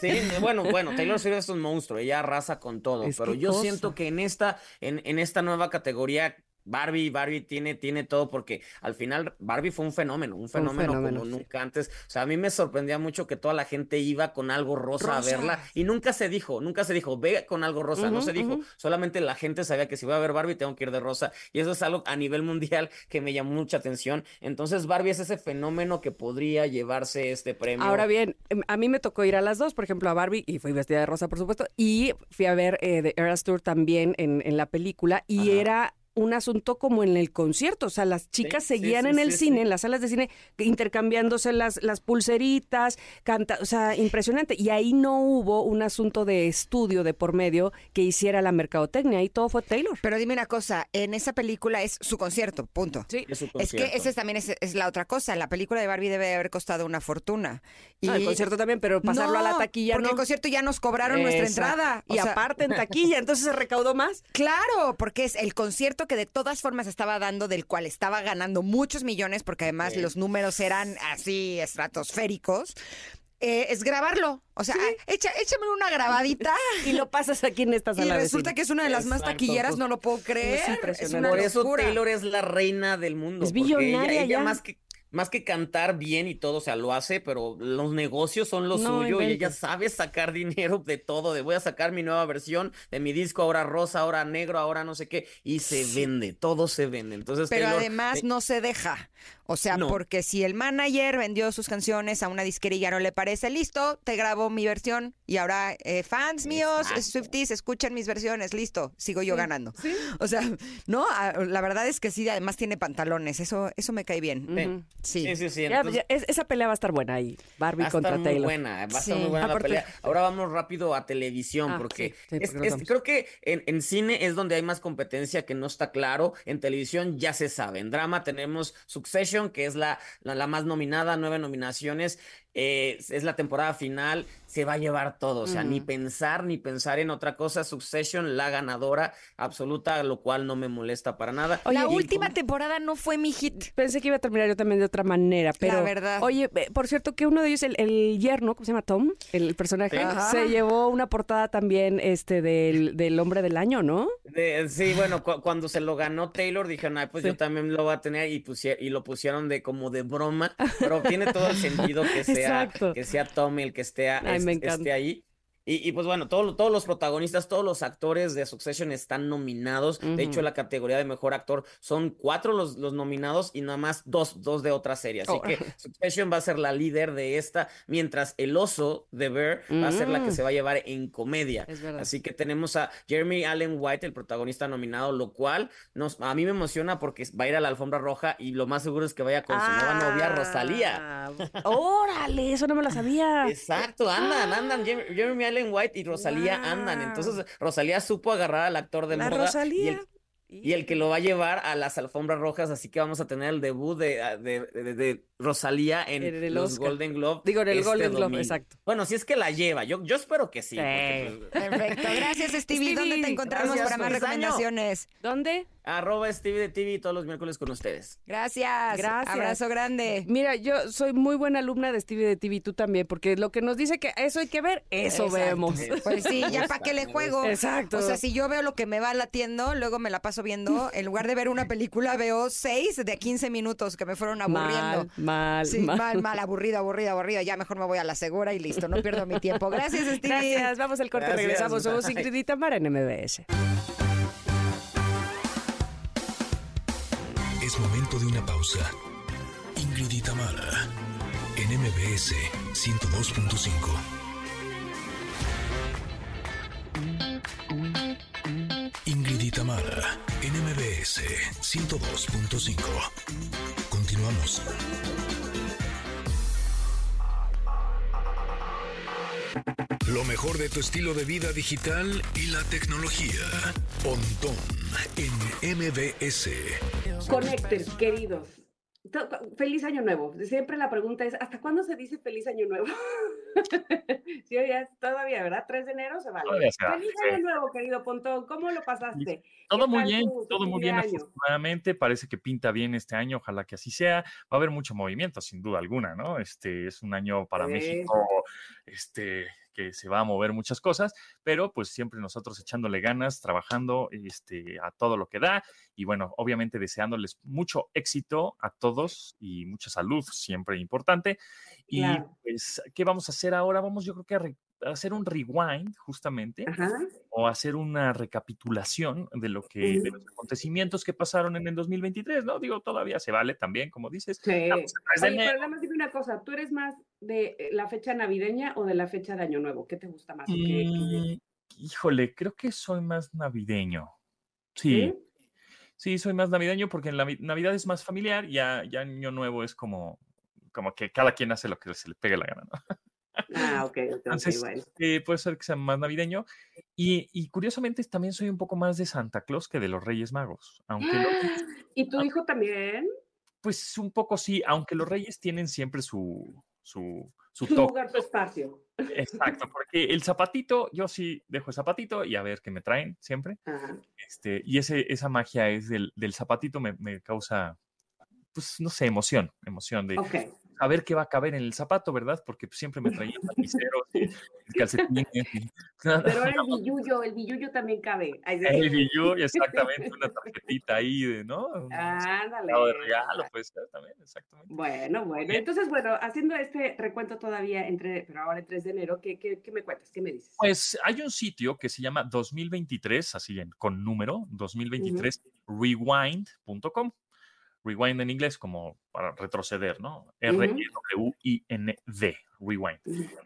Speaker 9: Sí, bueno, bueno, Taylor Swift es un monstruo, ella arrasa con todo,
Speaker 2: Es
Speaker 9: pero yo
Speaker 2: cosa.
Speaker 9: siento que en esta, en, en esta nueva categoría, Barbie, Barbie tiene, tiene todo, porque al final Barbie fue un fenómeno, un fenómeno,
Speaker 2: fenómeno,
Speaker 9: como
Speaker 2: sí.
Speaker 9: nunca antes. O sea, a mí me sorprendía mucho que toda la gente iba con algo rosa, a verla, y nunca se dijo, nunca se dijo, ve con algo rosa, no se dijo, solamente la gente sabía que si voy a ver Barbie tengo que ir de rosa, y eso es algo a nivel mundial que me llamó mucha atención. Entonces Barbie es ese fenómeno que podría llevarse este premio.
Speaker 2: Ahora bien, em, a mí me tocó ir a las dos, por ejemplo, a Barbie, y fui vestida de rosa, por supuesto, y fui a ver eh, The Eras Tour también en, en la película, y
Speaker 9: Ajá.
Speaker 2: era un asunto como en el concierto, o sea, las chicas
Speaker 9: sí,
Speaker 2: seguían
Speaker 9: sí,
Speaker 2: en el
Speaker 9: sí,
Speaker 2: cine,
Speaker 9: sí.
Speaker 2: en las salas de cine, intercambiándose las, las pulseritas, canta, o sea, impresionante. Y ahí no hubo un asunto de estudio de por medio que hiciera la mercadotecnia, ahí todo fue Taylor.
Speaker 3: Pero dime una cosa, en esa película es su concierto, punto.
Speaker 2: Sí.
Speaker 9: Es su
Speaker 3: Es que
Speaker 9: concierto.
Speaker 3: esa es también es, es la otra cosa. La película de Barbie debe haber costado una fortuna.
Speaker 2: Ah, el concierto también, pero pasarlo a la
Speaker 3: No,
Speaker 2: taquilla
Speaker 3: porque
Speaker 2: no.
Speaker 3: el concierto ya nos cobraron nuestra entrada.
Speaker 2: Y
Speaker 3: O sea,
Speaker 2: aparte en taquilla, entonces se recaudó más.
Speaker 3: Claro, porque es el concierto que de todas formas estaba dando, del cual estaba ganando muchos millones, porque además
Speaker 9: Sí.
Speaker 3: los números eran así estratosféricos. eh, es grabarlo. O sea, ah, echa- échame una grabadita.
Speaker 2: Y lo pasas aquí en esta
Speaker 3: Y
Speaker 2: sala de
Speaker 3: resulta
Speaker 2: cine.
Speaker 3: que es una de las más taquilleras, no lo puedo creer. Es
Speaker 2: impresionante.
Speaker 3: una
Speaker 9: Por eso
Speaker 3: locura.
Speaker 9: Taylor es la reina del mundo.
Speaker 2: Es
Speaker 9: ella-
Speaker 2: billonaria
Speaker 9: ella,
Speaker 2: ya.
Speaker 9: más que más que cantar bien y todo, o sea, lo hace, pero los negocios son lo
Speaker 2: No
Speaker 9: suyo y ella sabe sacar dinero de todo, de voy a sacar mi nueva versión de mi disco, ahora rosa, ahora negro, ahora no sé qué, y se vende, todo se vende. Entonces,
Speaker 3: Pero
Speaker 9: Taylor,
Speaker 3: además
Speaker 9: eh,
Speaker 3: no se deja. O sea,
Speaker 9: No.
Speaker 3: porque si el manager vendió sus canciones a una disquerilla no le parece listo, te grabo mi versión y ahora eh, fans míos,
Speaker 9: Exacto.
Speaker 3: Swifties, escuchen mis versiones, listo, sigo yo ganando. O sea, no, Ah, la verdad es que sí, además tiene pantalones, eso eso me cae bien. Sí.
Speaker 9: Sí, sí, sí.
Speaker 2: Ya,
Speaker 9: entonces-
Speaker 2: ya, es- esa pelea va a estar buena ahí. Barbie
Speaker 9: Va a
Speaker 2: contra
Speaker 9: estar muy
Speaker 2: Taylor.
Speaker 9: buena, va a estar
Speaker 3: Sí.
Speaker 9: muy buena
Speaker 2: Aparte-
Speaker 9: la pelea. Ahora vamos rápido a televisión,
Speaker 2: Ah,
Speaker 9: porque,
Speaker 2: sí, sí,
Speaker 9: es-
Speaker 2: porque nos
Speaker 9: es-
Speaker 2: vamos.
Speaker 9: creo que en, en cine es donde hay más competencia que no está claro. En televisión ya se sabe. En drama tenemos Succession, que es la, la, más nominada, nueve nominaciones. Eh, es la temporada final. se va a llevar todo, o sea, ni pensar ni pensar en otra cosa. Succession, la ganadora absoluta, lo cual no me molesta para nada.
Speaker 3: la última temporada no fue mi hit.
Speaker 2: Pensé que iba a terminar yo también de otra manera, pero.
Speaker 3: verdad.
Speaker 2: Oye, por cierto, que uno de ellos, el, el yerno, ¿cómo se llama? Tom, el personaje.
Speaker 3: Ajá.
Speaker 2: se llevó una portada también este del, del hombre del año, ¿no?
Speaker 9: De- sí, bueno, cu- cuando se lo ganó Taylor, dijeron, ay, pues
Speaker 2: Sí.
Speaker 9: yo también lo voy a tener y, y lo pusieron de como de broma, pero tiene todo el sentido que sea,
Speaker 2: Exacto.
Speaker 9: que sea Tommy el que esté, a-
Speaker 2: Ay,
Speaker 9: esté ahí. Y, y, pues bueno, todo- todos los protagonistas, todos los actores de Succession están nominados. De hecho, la categoría de mejor actor son cuatro los, los nominados y nada más dos, dos de otra serie. Así que
Speaker 2: Órale.
Speaker 9: Succession va a ser la líder de esta, mientras El Oso de Bear va a ser la que
Speaker 2: Mm.
Speaker 9: se va a llevar en comedia.
Speaker 2: Es.
Speaker 9: Así que tenemos a Jeremy Allen White, el protagonista nominado, lo cual nos, a mí me emociona porque va a ir a la alfombra roja y lo más seguro es que vaya con su nueva novia Rosalía.
Speaker 2: Ah, Órale, eso no me lo sabía.
Speaker 9: Exacto, andan, andan. Jer- Jeremy Allen White y Rosalía andan. Entonces, Rosalía supo agarrar al actor de
Speaker 2: La
Speaker 9: moda. y el-
Speaker 2: Rosalía.
Speaker 9: Y el que lo va a llevar a las alfombras rojas, así que vamos a tener el debut de, ah, de, de- de Rosalía en,
Speaker 2: En el
Speaker 9: los
Speaker 2: Oscar.
Speaker 9: Golden Globe.
Speaker 2: Digo, en el
Speaker 9: este
Speaker 2: Golden Globe,
Speaker 9: domingo.
Speaker 2: exacto.
Speaker 9: Bueno, si es que la lleva, yo, yo espero que sí. porque, pues,
Speaker 3: Perfecto. Gracias, Stevie. ¿Dónde te
Speaker 2: Stevie,
Speaker 3: encontramos
Speaker 9: gracias,
Speaker 3: para más
Speaker 9: año.
Speaker 3: recomendaciones?
Speaker 2: ¿Dónde?
Speaker 9: arroba Stevie de TV todos los miércoles con ustedes.
Speaker 3: Gracias.
Speaker 2: Gracias.
Speaker 3: Abrazo grande.
Speaker 2: Mira, yo soy muy buena alumna de Stevie de TV, tú también, porque lo que nos dice que eso hay que ver, eso
Speaker 3: Exacto.
Speaker 2: vemos.
Speaker 3: Pues sí, ya para qué le juego.
Speaker 2: Exacto.
Speaker 3: O sea, si yo veo lo que me va latiendo, luego me la paso viendo. En lugar de ver una película, veo seis de 15 minutos que me fueron aburriendo.
Speaker 2: Mal, mal,
Speaker 3: Sí,
Speaker 2: mal.
Speaker 3: mal, mal, aburrido, aburrido, aburrido. Ya mejor me voy a la segura y listo, no pierdo mi tiempo. Gracias, Stevie.
Speaker 2: Gracias, vamos al corte,
Speaker 9: Gracias,
Speaker 2: regresamos. Somos. Ingrid y Tamara en MBS.
Speaker 1: Es momento de una pausa. Ingrid y Tamara, en MBS 102.5. Ingrid y Tamara, en MBS 102.5. Continuamos. Lo mejor de tu estilo de vida digital y la tecnología. Pontón en MBS.
Speaker 2: Conectes, queridos. Feliz año nuevo. Siempre la pregunta es, ¿hasta cuándo se dice feliz año nuevo? sí, ya todavía, ¿verdad? 3 de enero se vale.
Speaker 12: Se
Speaker 2: Feliz
Speaker 12: sí.
Speaker 2: año nuevo, querido Pontón. ¿Cómo lo pasaste?
Speaker 12: Todo
Speaker 2: ¿Qué
Speaker 12: muy bien,
Speaker 2: tu-
Speaker 12: todo muy bien,
Speaker 2: año?
Speaker 12: afortunadamente. Parece que pinta bien este año, ojalá que así sea. Va a haber mucho movimiento, sin duda alguna, ¿no? Este es un año para
Speaker 2: Sí.
Speaker 12: México, este, que se va a mover muchas cosas, pero pues siempre nosotros echándole ganas, trabajando este, a todo lo que da y bueno, obviamente deseándoles mucho éxito a todos y mucha salud, siempre importante. Y
Speaker 2: Claro.
Speaker 12: pues, ¿qué vamos a hacer ahora? Vamos, yo creo que a hacer un rewind, justamente
Speaker 2: Ajá.
Speaker 12: o hacer una recapitulación de lo que de los acontecimientos que pasaron en el 2023, ¿no? Digo, todavía se vale también, como dices.
Speaker 2: Sí. Oye, pero nada más dime una cosa, ¿tú eres más de eh, la fecha navideña o de la fecha de Año Nuevo? ¿Qué te gusta más? ¿O qué- qué-
Speaker 12: Mm, híjole, creo que soy más navideño. Sí, sí, soy más navideño porque en la vi- Navidad es más familiar, ya, ya Año Nuevo es como, como que cada quien hace lo que se le pegue la gana, ¿no?
Speaker 2: Ah, ok, ok, ok,
Speaker 12: Entonces,
Speaker 2: bueno.
Speaker 12: eh, puede ser que sea más navideño. Y, y curiosamente también soy un poco más de Santa Claus que de los Reyes Magos. Aunque los Reyes-
Speaker 2: ¿Y tu hijo también?
Speaker 12: Pues un poco sí, aunque los Reyes tienen siempre su, su, su
Speaker 2: Su lugar, su espacio.
Speaker 12: Exacto, porque el zapatito, yo sí dejo el zapatito y a ver qué me traen siempre.
Speaker 2: Ajá.
Speaker 12: Este, y ese, esa magia es del, del zapatito me, me causa, pues no sé, emoción, emoción de
Speaker 2: Ok.
Speaker 12: Saber qué va a caber en el zapato, ¿verdad? Porque pues, siempre me traían lapiceros y calcetines.
Speaker 2: Pero el billullo, el billullo también cabe.
Speaker 12: El billú, exactamente, una tarjetita ahí, de, ¿no?
Speaker 2: Ándale.
Speaker 12: lado de regalo, puede ser también, exactamente.
Speaker 2: Bueno, bueno. Entonces, bueno, haciendo este recuento todavía entre, pero ahora el 3 de enero, ¿qué, qué, qué me cuentas? ¿Qué me dices?
Speaker 12: Pues hay un sitio que se llama 2023, así en, con número, 2023rewind.com. Rewind en inglés como para retroceder, ¿no? R-E-W-I-N-D, rewind.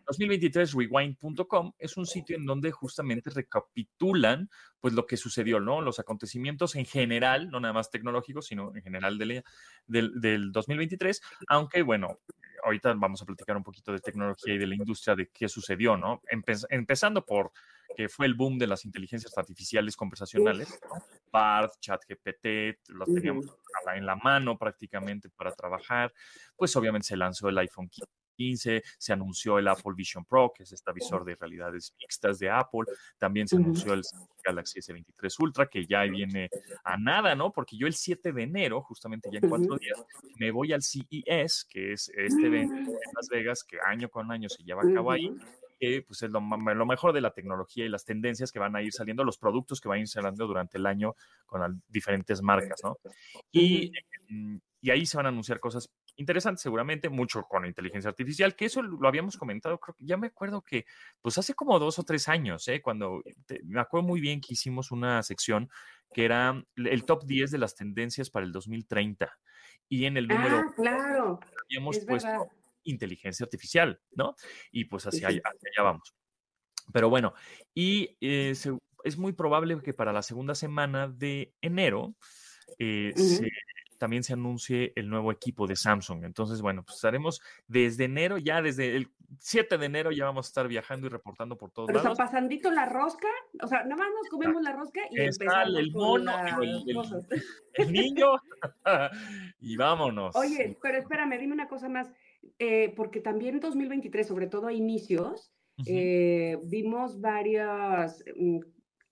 Speaker 12: 2023rewind.com es un sitio en donde justamente recapitulan pues lo que sucedió, ¿no? Los acontecimientos en general, no nada más tecnológicos, sino en general del, del, del 2023, aunque bueno, ahorita vamos a platicar un poquito de tecnología y de la industria, de qué sucedió, ¿no? Empe- empezando por que fue el boom de las inteligencias artificiales conversacionales, ¿no? BART, ChatGPT, los teníamos a la- en la mano prácticamente para trabajar, pues obviamente se lanzó el iPhone 15, se anunció el Apple Vision Pro, que es este visor de realidades mixtas de Apple, también se anunció el Galaxy S23 Ultra, que ya viene a nada, ¿no? Porque yo el 7 de enero, justamente ya en cuatro días, me voy al CES, que es este evento en Las Vegas, que año con año se lleva a cabo ahí, que pues es lo, mejor de la tecnología y las tendencias que van a ir saliendo, los productos que van a ir saliendo durante el año con las diferentes marcas, ¿no? Y, mm, y ahí se van a anunciar cosas interesantes, seguramente, mucho con inteligencia artificial, que eso lo habíamos comentado, creo que ya me acuerdo que, pues hace como dos o tres años, ¿eh? cuando te- me acuerdo muy bien que hicimos una sección que era el top 10 de las tendencias para el 2030. Y en el número
Speaker 13: Ah, claro.
Speaker 12: habíamos
Speaker 13: Es
Speaker 12: puesto
Speaker 13: verdad.
Speaker 12: Inteligencia artificial, ¿no? Y pues hacia allá, hacia allá vamos. Pero bueno, y eh, se- es muy probable que para la segunda semana de enero eh, se- también se anuncie el nuevo equipo de Samsung. Entonces, bueno, pues estaremos desde enero, ya desde el 7 de enero ya vamos a estar viajando y reportando por todos
Speaker 13: Pero o sea,
Speaker 12: lados.
Speaker 13: pasandito la rosca, o sea, nada más nos comemos la rosca y
Speaker 12: Está
Speaker 13: empezamos
Speaker 12: el mono, digo, el- el-. El niño y vámonos.
Speaker 13: Oye, pero espérame, dime una cosa más, eh, porque también en 2023, sobre todo a inicios,
Speaker 12: Ujú.
Speaker 13: eh, vimos varias mm,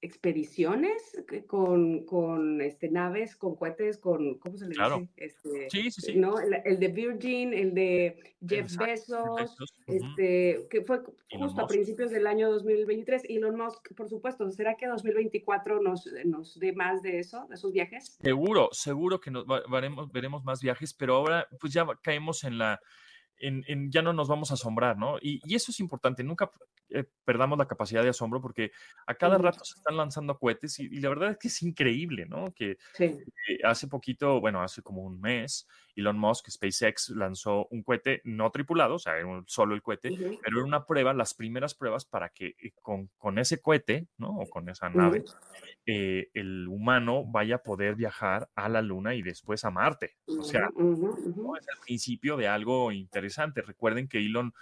Speaker 13: expediciones con, con este, naves, con cohetes, con, ¿cómo se le
Speaker 12: Claro.
Speaker 13: dice? Este,
Speaker 12: Sí, sí, sí.
Speaker 13: ¿no? El, el de Virgin, el de Jeff
Speaker 12: Exacto,
Speaker 13: Bezos,
Speaker 12: Bezos, ujú.
Speaker 13: este, que fue
Speaker 12: Elon
Speaker 13: justo a
Speaker 12: Musk.
Speaker 13: principios del año 2023. Elon Musk, por supuesto, ¿será que 2024 nos, nos dé más de eso, de esos viajes?
Speaker 12: Seguro, seguro que nos varemos- veremos más viajes, pero ahora pues ya caemos en la, en, en- ya no nos vamos a asombrar, ¿no? Y, y eso es importante, nunca eh, perdamos la capacidad de asombro porque a cada rato se están lanzando cohetes y, y la verdad es que es increíble, ¿no? Que
Speaker 13: Sí.
Speaker 12: eh, hace poquito, bueno, hace como un mes, Elon Musk, SpaceX, lanzó un cohete no tripulado, o sea, solo el cohete, pero era una prueba, las primeras pruebas para que eh, con, con ese cohete, ¿no? O con esa nave, eh, el humano vaya a poder viajar a la Luna y después a Marte. O sea. ¿no? es el principio de algo interesante. Recuerden que Elon,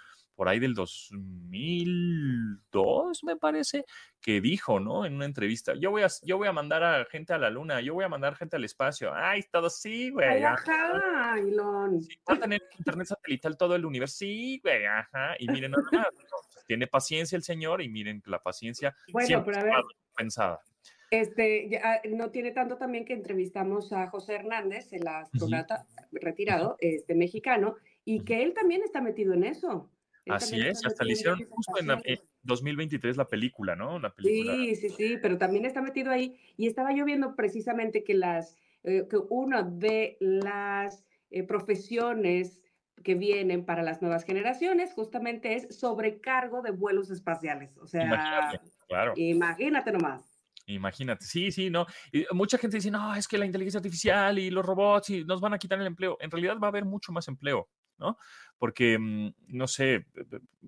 Speaker 12: por ahí del 2002, me parece, que dijo, ¿no? En una entrevista, yo voy a, yo voy a mandar a gente a la Luna, yo voy a mandar gente al espacio. Ay, todo sí, güey. Ajá.
Speaker 13: Elon.
Speaker 12: Va a tener internet satelital todo el universo. Sí, güey, ajá. Y miren, nada más, ¿no? tiene paciencia el señor y miren la paciencia
Speaker 13: Bueno,
Speaker 12: siempre
Speaker 13: pero a ver.
Speaker 12: pensada.
Speaker 13: Este, ya, ah, no tiene tanto también que entrevistamos a José Hernández, el astronauta retirado, este mexicano, y que él también está metido en eso.
Speaker 12: Así es, hasta le hicieron justo en, la- en 2023 la película, ¿no? La película.
Speaker 13: Sí, sí, sí, pero también está metido ahí. Y estaba yo viendo precisamente que las, eh, que una de las eh, profesiones que vienen para las nuevas generaciones justamente es sobrecargo de vuelos espaciales. O sea,
Speaker 12: Imagínate, claro.
Speaker 13: imagínate nomás.
Speaker 12: Imagínate, sí, sí, no. Y mucha gente dice, no, es que la inteligencia artificial y los robots y nos van a quitar el empleo. En realidad va a haber mucho más empleo, ¿no? Porque, mm, no sé,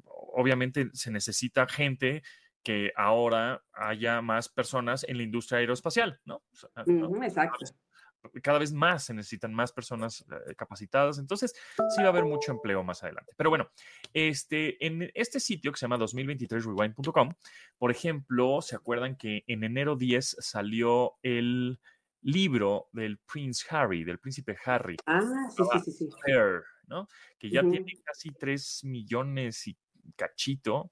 Speaker 12: obviamente se necesita gente que ahora haya más personas en la industria aeroespacial, ¿no?
Speaker 13: Ujú, exacto.
Speaker 12: cada vez más se necesitan más personas eh, capacitadas, entonces sí va a haber mucho empleo más adelante. Pero bueno, este, en este sitio que se llama 2023rewind.com, por ejemplo, ¿se acuerdan que en enero 10 salió el libro del Prince Harry, del príncipe Harry?
Speaker 13: Ah, sí, sí, sí, sí.
Speaker 12: Hair, ¿no? Que ya tiene casi 3 millones y cachito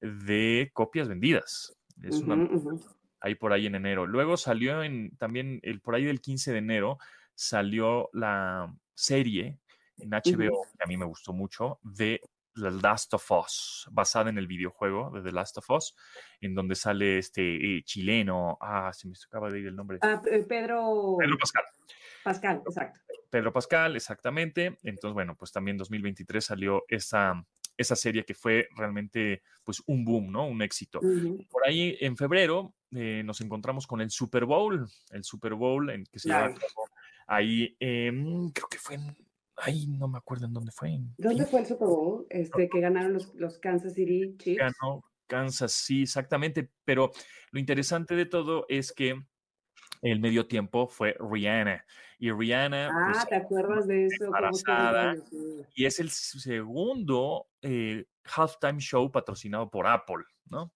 Speaker 12: de copias vendidas. Es una ahí por ahí en enero. Luego salió en también el por ahí del 15 de enero salió la serie en HBO que a mí me gustó mucho de The Last of Us, basada en el videojuego de The Last of Us, en donde sale este eh, chileno, ah, se me acaba de ir el nombre.
Speaker 13: Ah, P- Pedro,
Speaker 12: Pedro Pascal.
Speaker 13: Pascal, exacto.
Speaker 12: Pedro Pascal, exactamente. Entonces, bueno, pues también 2023 salió esa, esa serie que fue realmente pues un boom, ¿no? Un éxito. Por ahí en febrero eh, nos encontramos con el Super Bowl, el Super Bowl en que se lleva
Speaker 13: Claro.
Speaker 12: cabo ahí, creo que fue en, ahí no me acuerdo en dónde fue.
Speaker 13: ¿Dónde fue el Super Bowl? Este, que ganaron los, los Kansas City Chiefs.
Speaker 12: ganó Kansas, sí, exactamente. Pero lo interesante de todo es que el medio tiempo fue Rihanna. Y Rihanna,
Speaker 13: Ah,
Speaker 12: pues,
Speaker 13: ¿te acuerdas de eso?
Speaker 12: Y es el segundo eh, halftime show patrocinado por Apple, ¿no?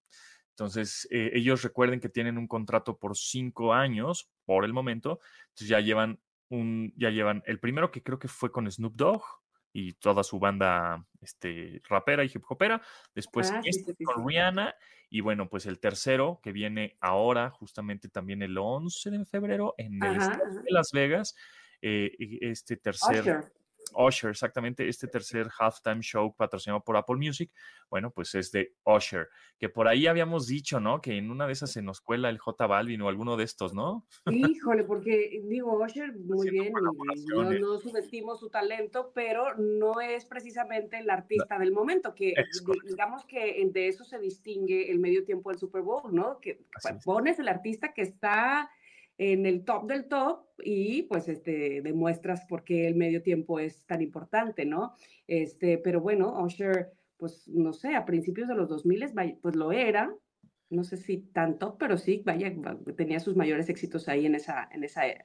Speaker 12: Entonces, eh, ellos recuerden que tienen un contrato por cinco años por el momento, entonces ya llevan un, ya llevan el primero que creo que fue con Snoop Dogg, y toda su banda este, rapera y hip hopera. Después
Speaker 13: Ah,
Speaker 12: este
Speaker 13: sí, sí,
Speaker 12: con
Speaker 13: sí.
Speaker 12: Rihanna. Y bueno, pues el tercero que viene ahora, justamente también el 11 de febrero en el
Speaker 13: Ajá,
Speaker 12: estadio
Speaker 13: ajá.
Speaker 12: de Las Vegas. eh, este tercer
Speaker 13: Usher.
Speaker 12: Usher, exactamente, este tercer halftime show patrocinado por Apple Music, bueno, pues es de Usher, que por ahí habíamos dicho, ¿no? Que en una de esas se nos cuela el J Balvin o alguno de estos, ¿no?
Speaker 13: Híjole, porque digo, Usher, muy bien, no, no subestimo su talento, pero no es precisamente el artista del momento, que
Speaker 12: Es
Speaker 13: di- digamos que de eso se distingue el medio tiempo del Super Bowl, ¿no? Que pones el artista que está en el top del top y pues este demuestras por qué el medio tiempo es tan importante, ¿no? Este, pero bueno, Usher, pues no sé, a principios de los 2000 vaya, pues lo era, no sé si tanto, pero sí, vaya, va- tenía sus mayores éxitos ahí en esa, en esa eh,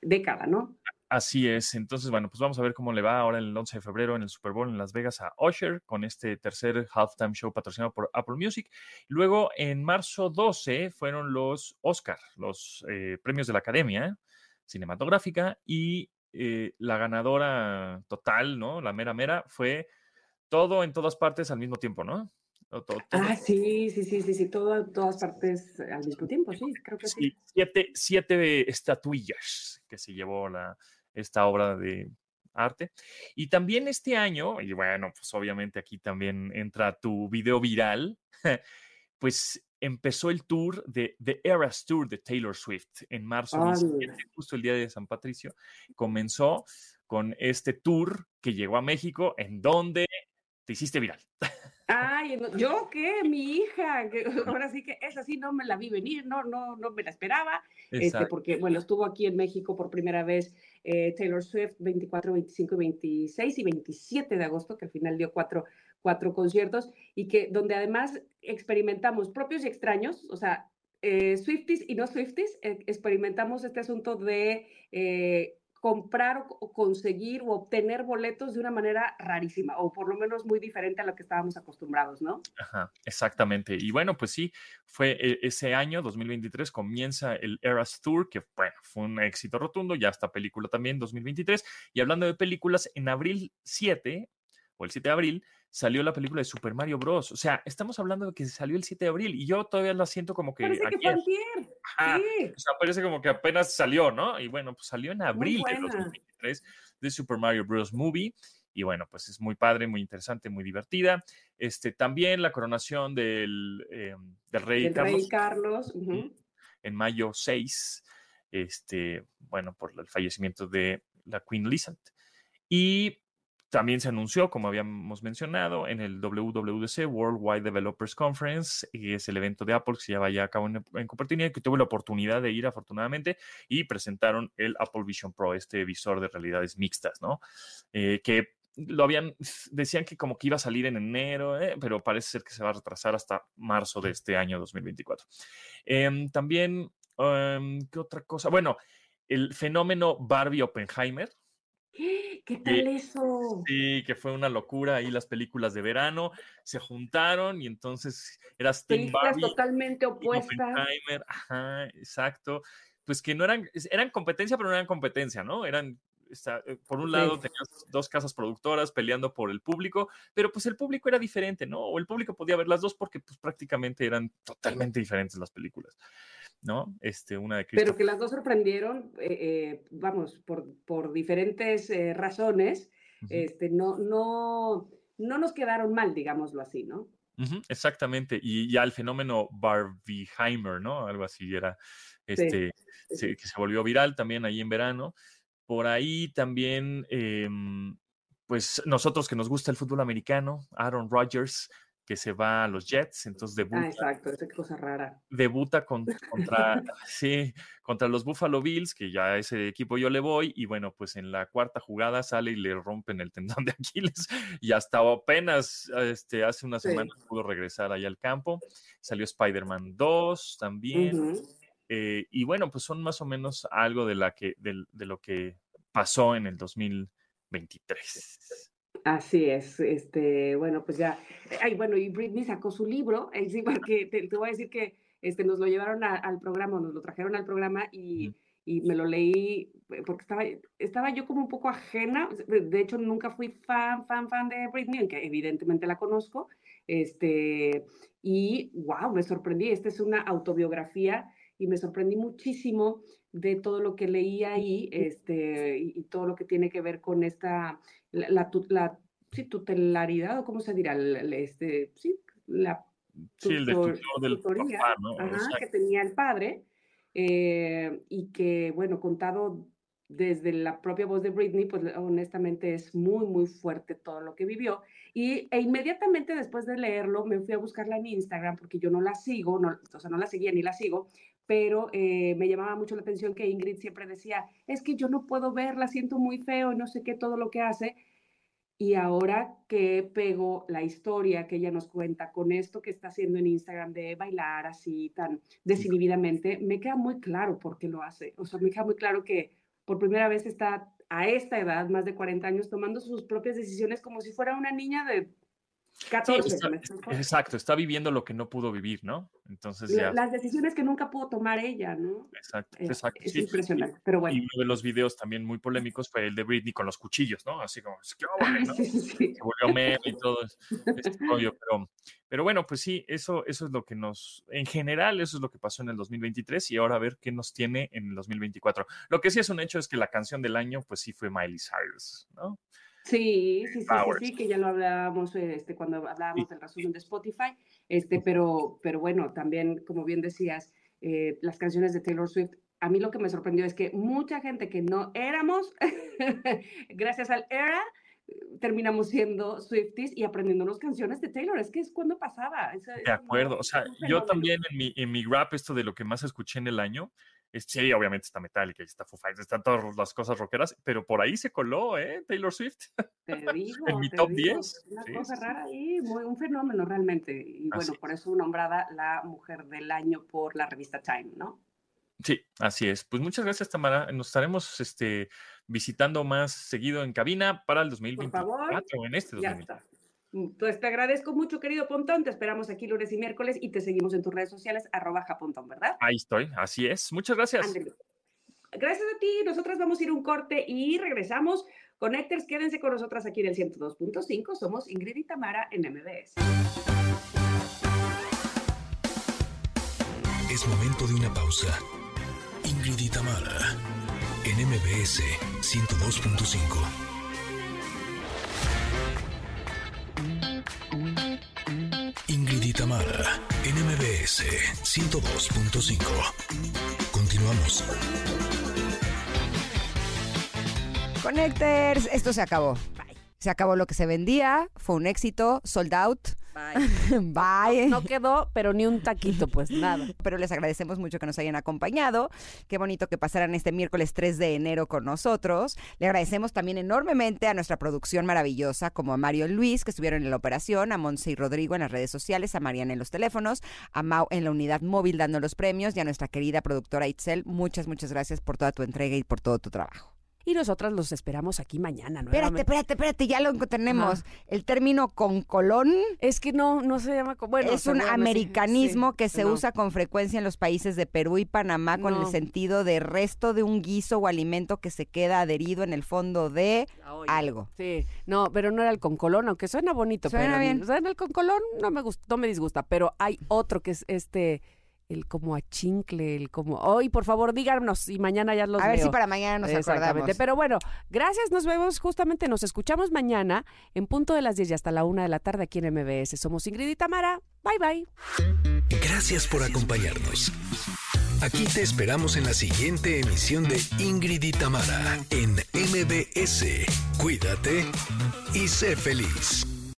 Speaker 13: década, ¿no?
Speaker 12: Así es, entonces, bueno, pues vamos a ver cómo le va ahora el 11 de febrero en el Super Bowl en Las Vegas a Usher con este tercer halftime show patrocinado por Apple Music. Luego, en marzo 12 fueron los Oscar, los eh, premios de la Academia Cinematográfica y eh, la ganadora total, ¿no? La mera mera fue todo en todas partes al mismo tiempo, ¿no? Todo-
Speaker 13: Ah, sí, sí, sí, sí, sí, todo, en todas partes al mismo tiempo, sí, creo que sí.
Speaker 12: Sí, siete, siete estatuillas que se llevó la, esta obra de arte. Y también este año, y bueno, pues obviamente aquí también entra tu video viral, pues empezó el tour de The Eras Tour de Taylor Swift en marzo
Speaker 13: Anda.
Speaker 12: 17, justo el día de San Patricio. Comenzó con este tour que llegó a México en donde te hiciste viral.
Speaker 13: Ay, yo qué, mi hija, que ahora sí que esa sí no me la vi venir, no, no, no me la esperaba, este, porque bueno, estuvo aquí en México por primera vez eh, Taylor Swift 24, 25, 26 y 27 de agosto, que al final dio cuatro, cuatro conciertos y que donde además experimentamos propios y extraños, o sea, eh, Swifties y no Swifties, eh, experimentamos este asunto de eh, comprar o, conseguir o obtener boletos de una manera rarísima, o por lo menos muy diferente a lo que estábamos acostumbrados, ¿no?
Speaker 12: Ajá, exactamente. Y bueno, pues sí, fue e- ese año, 2023, comienza el Eras Tour, que bueno, fue un éxito rotundo, ya esta película también, 2023. Y hablando de películas, en abril 7, o el 7 de abril, salió la película de Super Mario Bros. O sea, estamos hablando de que salió el 7 de abril y yo todavía la siento como que
Speaker 13: Parece que fue
Speaker 12: ayer. Ajá,
Speaker 13: sí.
Speaker 12: O sea, parece como que apenas salió, ¿no? Y bueno, pues salió en abril de
Speaker 13: buena.
Speaker 12: 2023 de Super Mario Bros. Movie. Y bueno, pues es muy padre, muy interesante, muy divertida. Este, también la coronación del, eh, del rey
Speaker 13: Del
Speaker 12: Carlos
Speaker 13: rey Carlos.
Speaker 12: en mayo 6, este, bueno, por el fallecimiento de la Queen Elizabeth. Y también se anunció, como habíamos mencionado, en el WWDC, Worldwide Developers Conference, y es el evento de Apple que se lleva ya a cabo en, en Cupertino que tuve la oportunidad de ir afortunadamente y presentaron el Apple Vision Pro, este visor de realidades mixtas, ¿no? Eh, que lo habían, decían que como que iba a salir en enero, eh, pero parece ser que se va a retrasar hasta marzo de este año 2024. Em, también, em, ¿qué otra cosa? Bueno, el fenómeno Barbie Oppenheimer.
Speaker 13: ¿Qué tal eso?
Speaker 12: Sí, que fue una locura ahí las películas de verano, se juntaron y entonces eras
Speaker 13: Películas
Speaker 12: Barbie,
Speaker 13: totalmente opuestas.
Speaker 12: Ajá, exacto. Pues que no eran, eran competencia, pero no eran competencia, ¿no? Eran, eh, por un
Speaker 13: Sí.
Speaker 12: lado tenías dos casas productoras peleando por el público, pero pues el público era diferente, ¿no? O el público podía ver las dos porque pues prácticamente eran totalmente diferentes las películas, ¿no? Este, una de
Speaker 13: Pero que las dos sorprendieron, eh, eh, vamos, por, por diferentes eh, razones, este, no, no, no nos quedaron mal, digámoslo así, ¿no?
Speaker 12: Exactamente, y ya el fenómeno Barbieheimer, ¿no? Algo así era, este,
Speaker 13: sí,
Speaker 12: se- que se volvió viral también ahí en verano. Por ahí también, em, pues nosotros que nos gusta el fútbol americano, Aaron Rodgers, que se va a los Jets, entonces
Speaker 13: Ah,
Speaker 12: debuta,
Speaker 13: exacto, esa cosa rara.
Speaker 12: debuta con- contra, sí, contra los Buffalo Bills, que ya a ese equipo yo le voy, y bueno, pues en la cuarta jugada sale y le rompen el tendón de Aquiles, y hasta apenas este, hace unas
Speaker 13: Sí.
Speaker 12: semanas pudo regresar ahí al campo. Salió Spider-Man 2 también. Eh, y bueno, pues son más o menos algo de, la que, de, lo que pasó en el 2023.
Speaker 13: Así es, este, bueno, pues ya, ay, bueno, y Britney sacó su libro, eh, sí, porque te, te voy a decir que este, nos lo llevaron a- al programa, nos lo trajeron al programa y, y me lo leí eh, porque estaba, estaba yo como un poco ajena, de de hecho nunca fui fan, fan, fan de Britney, aunque evidentemente la conozco, este, y wow, me sorprendí, esta es una autobiografía y me sorprendí muchísimo de todo lo que leí ahí, este, y, y todo lo que tiene que ver con esta, la, la, la- sí, tutelaridad, o cómo se dirá, el, este, sí, la
Speaker 12: Sí, el
Speaker 13: tutor-
Speaker 12: del
Speaker 13: tutoría,
Speaker 12: papá, ¿no?
Speaker 13: ajá, que tenía el padre, eh, y que, bueno, contado desde la propia voz de Britney, pues honestamente es muy, muy fuerte todo lo que vivió. Y, e inmediatamente después de leerlo, me fui a buscarla en Instagram, porque yo no la sigo, no, o sea, no la seguía ni la sigo, pero eh, me llamaba mucho la atención que Ingrid siempre decía, es que yo no puedo verla, siento muy feo, no sé qué, todo lo que hace. Y ahora que pego la historia que ella nos cuenta con esto que está haciendo en Instagram de bailar así tan desinhibidamente, me queda muy claro por qué lo hace. O sea, me queda muy claro que por primera vez está a esta edad, más de 40 años, tomando sus propias decisiones como si fuera una niña de
Speaker 12: Sí,
Speaker 13: 14.
Speaker 12: está-
Speaker 13: ¿me explico?
Speaker 12: exacto, está viviendo lo que no pudo vivir, ¿no? Entonces ya.
Speaker 13: Las decisiones que nunca pudo tomar ella, ¿no?
Speaker 12: Exacto,
Speaker 13: Eh,
Speaker 12: exacto.
Speaker 13: es
Speaker 12: sí, sí,
Speaker 13: impresionante, pero bueno.
Speaker 12: Y uno de los videos también muy polémicos fue el de Britney con los cuchillos, ¿no? Así como, "¿Qué óvole", ¿no?
Speaker 13: Sí, sí, sí.
Speaker 12: Se volvió meme y todo es- este rollo, pero, pero bueno, pues sí, eso, eso es lo que nos, en general, eso es lo que pasó en el 2023 y ahora a ver qué nos tiene en el 2024. Lo que sí es un hecho es que la canción del año, pues sí fue Miley Cyrus, ¿no?
Speaker 13: Sí, sí, sí, sí, sí, que ya lo hablábamos este, cuando hablábamos del resumen de Spotify, este, pero, pero bueno, también, como bien decías, eh, las canciones de Taylor Swift, a mí lo que me sorprendió es que mucha gente que no éramos, gracias al era, terminamos siendo Swifties y aprendiéndonos canciones de Taylor, es que es cuando pasaba. es
Speaker 12: De acuerdo, o sea, yo también en mi, en mi rap, esto de lo que más escuché en el año, sí, obviamente está Metallica y está Foo Fighters, están todas las cosas rockeras, pero por ahí se coló, ¿eh? Taylor Swift.
Speaker 13: Te digo,
Speaker 12: en mi
Speaker 13: te
Speaker 12: top
Speaker 13: digo,
Speaker 12: 10.
Speaker 13: Una
Speaker 12: Sí,
Speaker 13: cosa
Speaker 12: sí,
Speaker 13: rara ahí, muy, un fenómeno realmente. Y bueno,
Speaker 12: Así
Speaker 13: por eso nombrada la mujer del año por la revista Time, ¿no?
Speaker 12: Sí, así es. Pues muchas gracias, Tamara. Nos estaremos este, visitando más seguido en cabina para el
Speaker 13: Por
Speaker 12: 2024,
Speaker 13: favor.
Speaker 12: en este
Speaker 13: Ya
Speaker 12: 2024.
Speaker 13: Pues te agradezco mucho, querido Pontón. Te esperamos aquí lunes y miércoles y te seguimos en tus redes sociales, arroba japontón, ¿verdad?
Speaker 12: Ahí estoy, así es. Muchas gracias.
Speaker 13: Ándele. Gracias a ti. Nosotras vamos a ir un corte y regresamos. Connectors, quédense con nosotras aquí en el 102.5. Somos Ingrid y Tamara en MBS.
Speaker 1: Es momento de una pausa. Ingrid y Tamara, en MBS 102.5. y Tamara, en MBS 102.5. Continuamos.
Speaker 3: Connectors, esto se acabó. Se acabó lo que se vendía, fue un éxito, sold out. Bye.
Speaker 13: No quedó, pero ni un taquito, pues nada.
Speaker 3: Pero les agradecemos mucho que nos hayan acompañado. Qué bonito que pasaran este miércoles 3 de enero con nosotros. Le agradecemos también enormemente a nuestra producción maravillosa, como a Mario Luis, que estuvieron en la operación, a Monse y Rodrigo en las redes sociales, a Mariana en los teléfonos, a Mau en la unidad móvil dando los premios y a nuestra querida productora Itzel. Muchas, muchas gracias por toda tu entrega y por todo tu trabajo.
Speaker 13: Y nosotras los esperamos aquí mañana,
Speaker 3: Espérate,
Speaker 13: nuevamente.
Speaker 3: espérate, espérate, ya lo tenemos.
Speaker 13: Ajá.
Speaker 3: El término con colón
Speaker 13: Es que no, no se llama... co- Bueno,
Speaker 3: es un americanismo
Speaker 13: sí,
Speaker 3: que se
Speaker 13: no.
Speaker 3: usa con frecuencia en los países de Perú y Panamá con el sentido de resto de un guiso o alimento que se queda adherido en el fondo de algo.
Speaker 13: Sí, no, pero no era el concolón, aunque suena bonito.
Speaker 3: Suena
Speaker 13: pero,
Speaker 3: bien.
Speaker 13: Suena el concolón, no me gusta, no me disgusta, pero hay otro que es este, el como achincle, el como, hoy por favor díganos y mañana ya los
Speaker 3: A ver si para mañana nos
Speaker 13: Exactamente,
Speaker 3: acordamos.
Speaker 13: pero bueno, gracias, nos vemos justamente, nos escuchamos mañana en punto de las 10 y hasta la 1 de la tarde aquí en MBS. Somos Ingrid y Tamara, bye bye.
Speaker 1: Gracias por acompañarnos. Aquí te esperamos en la siguiente emisión de Ingrid y Tamara en MBS. Cuídate y sé feliz.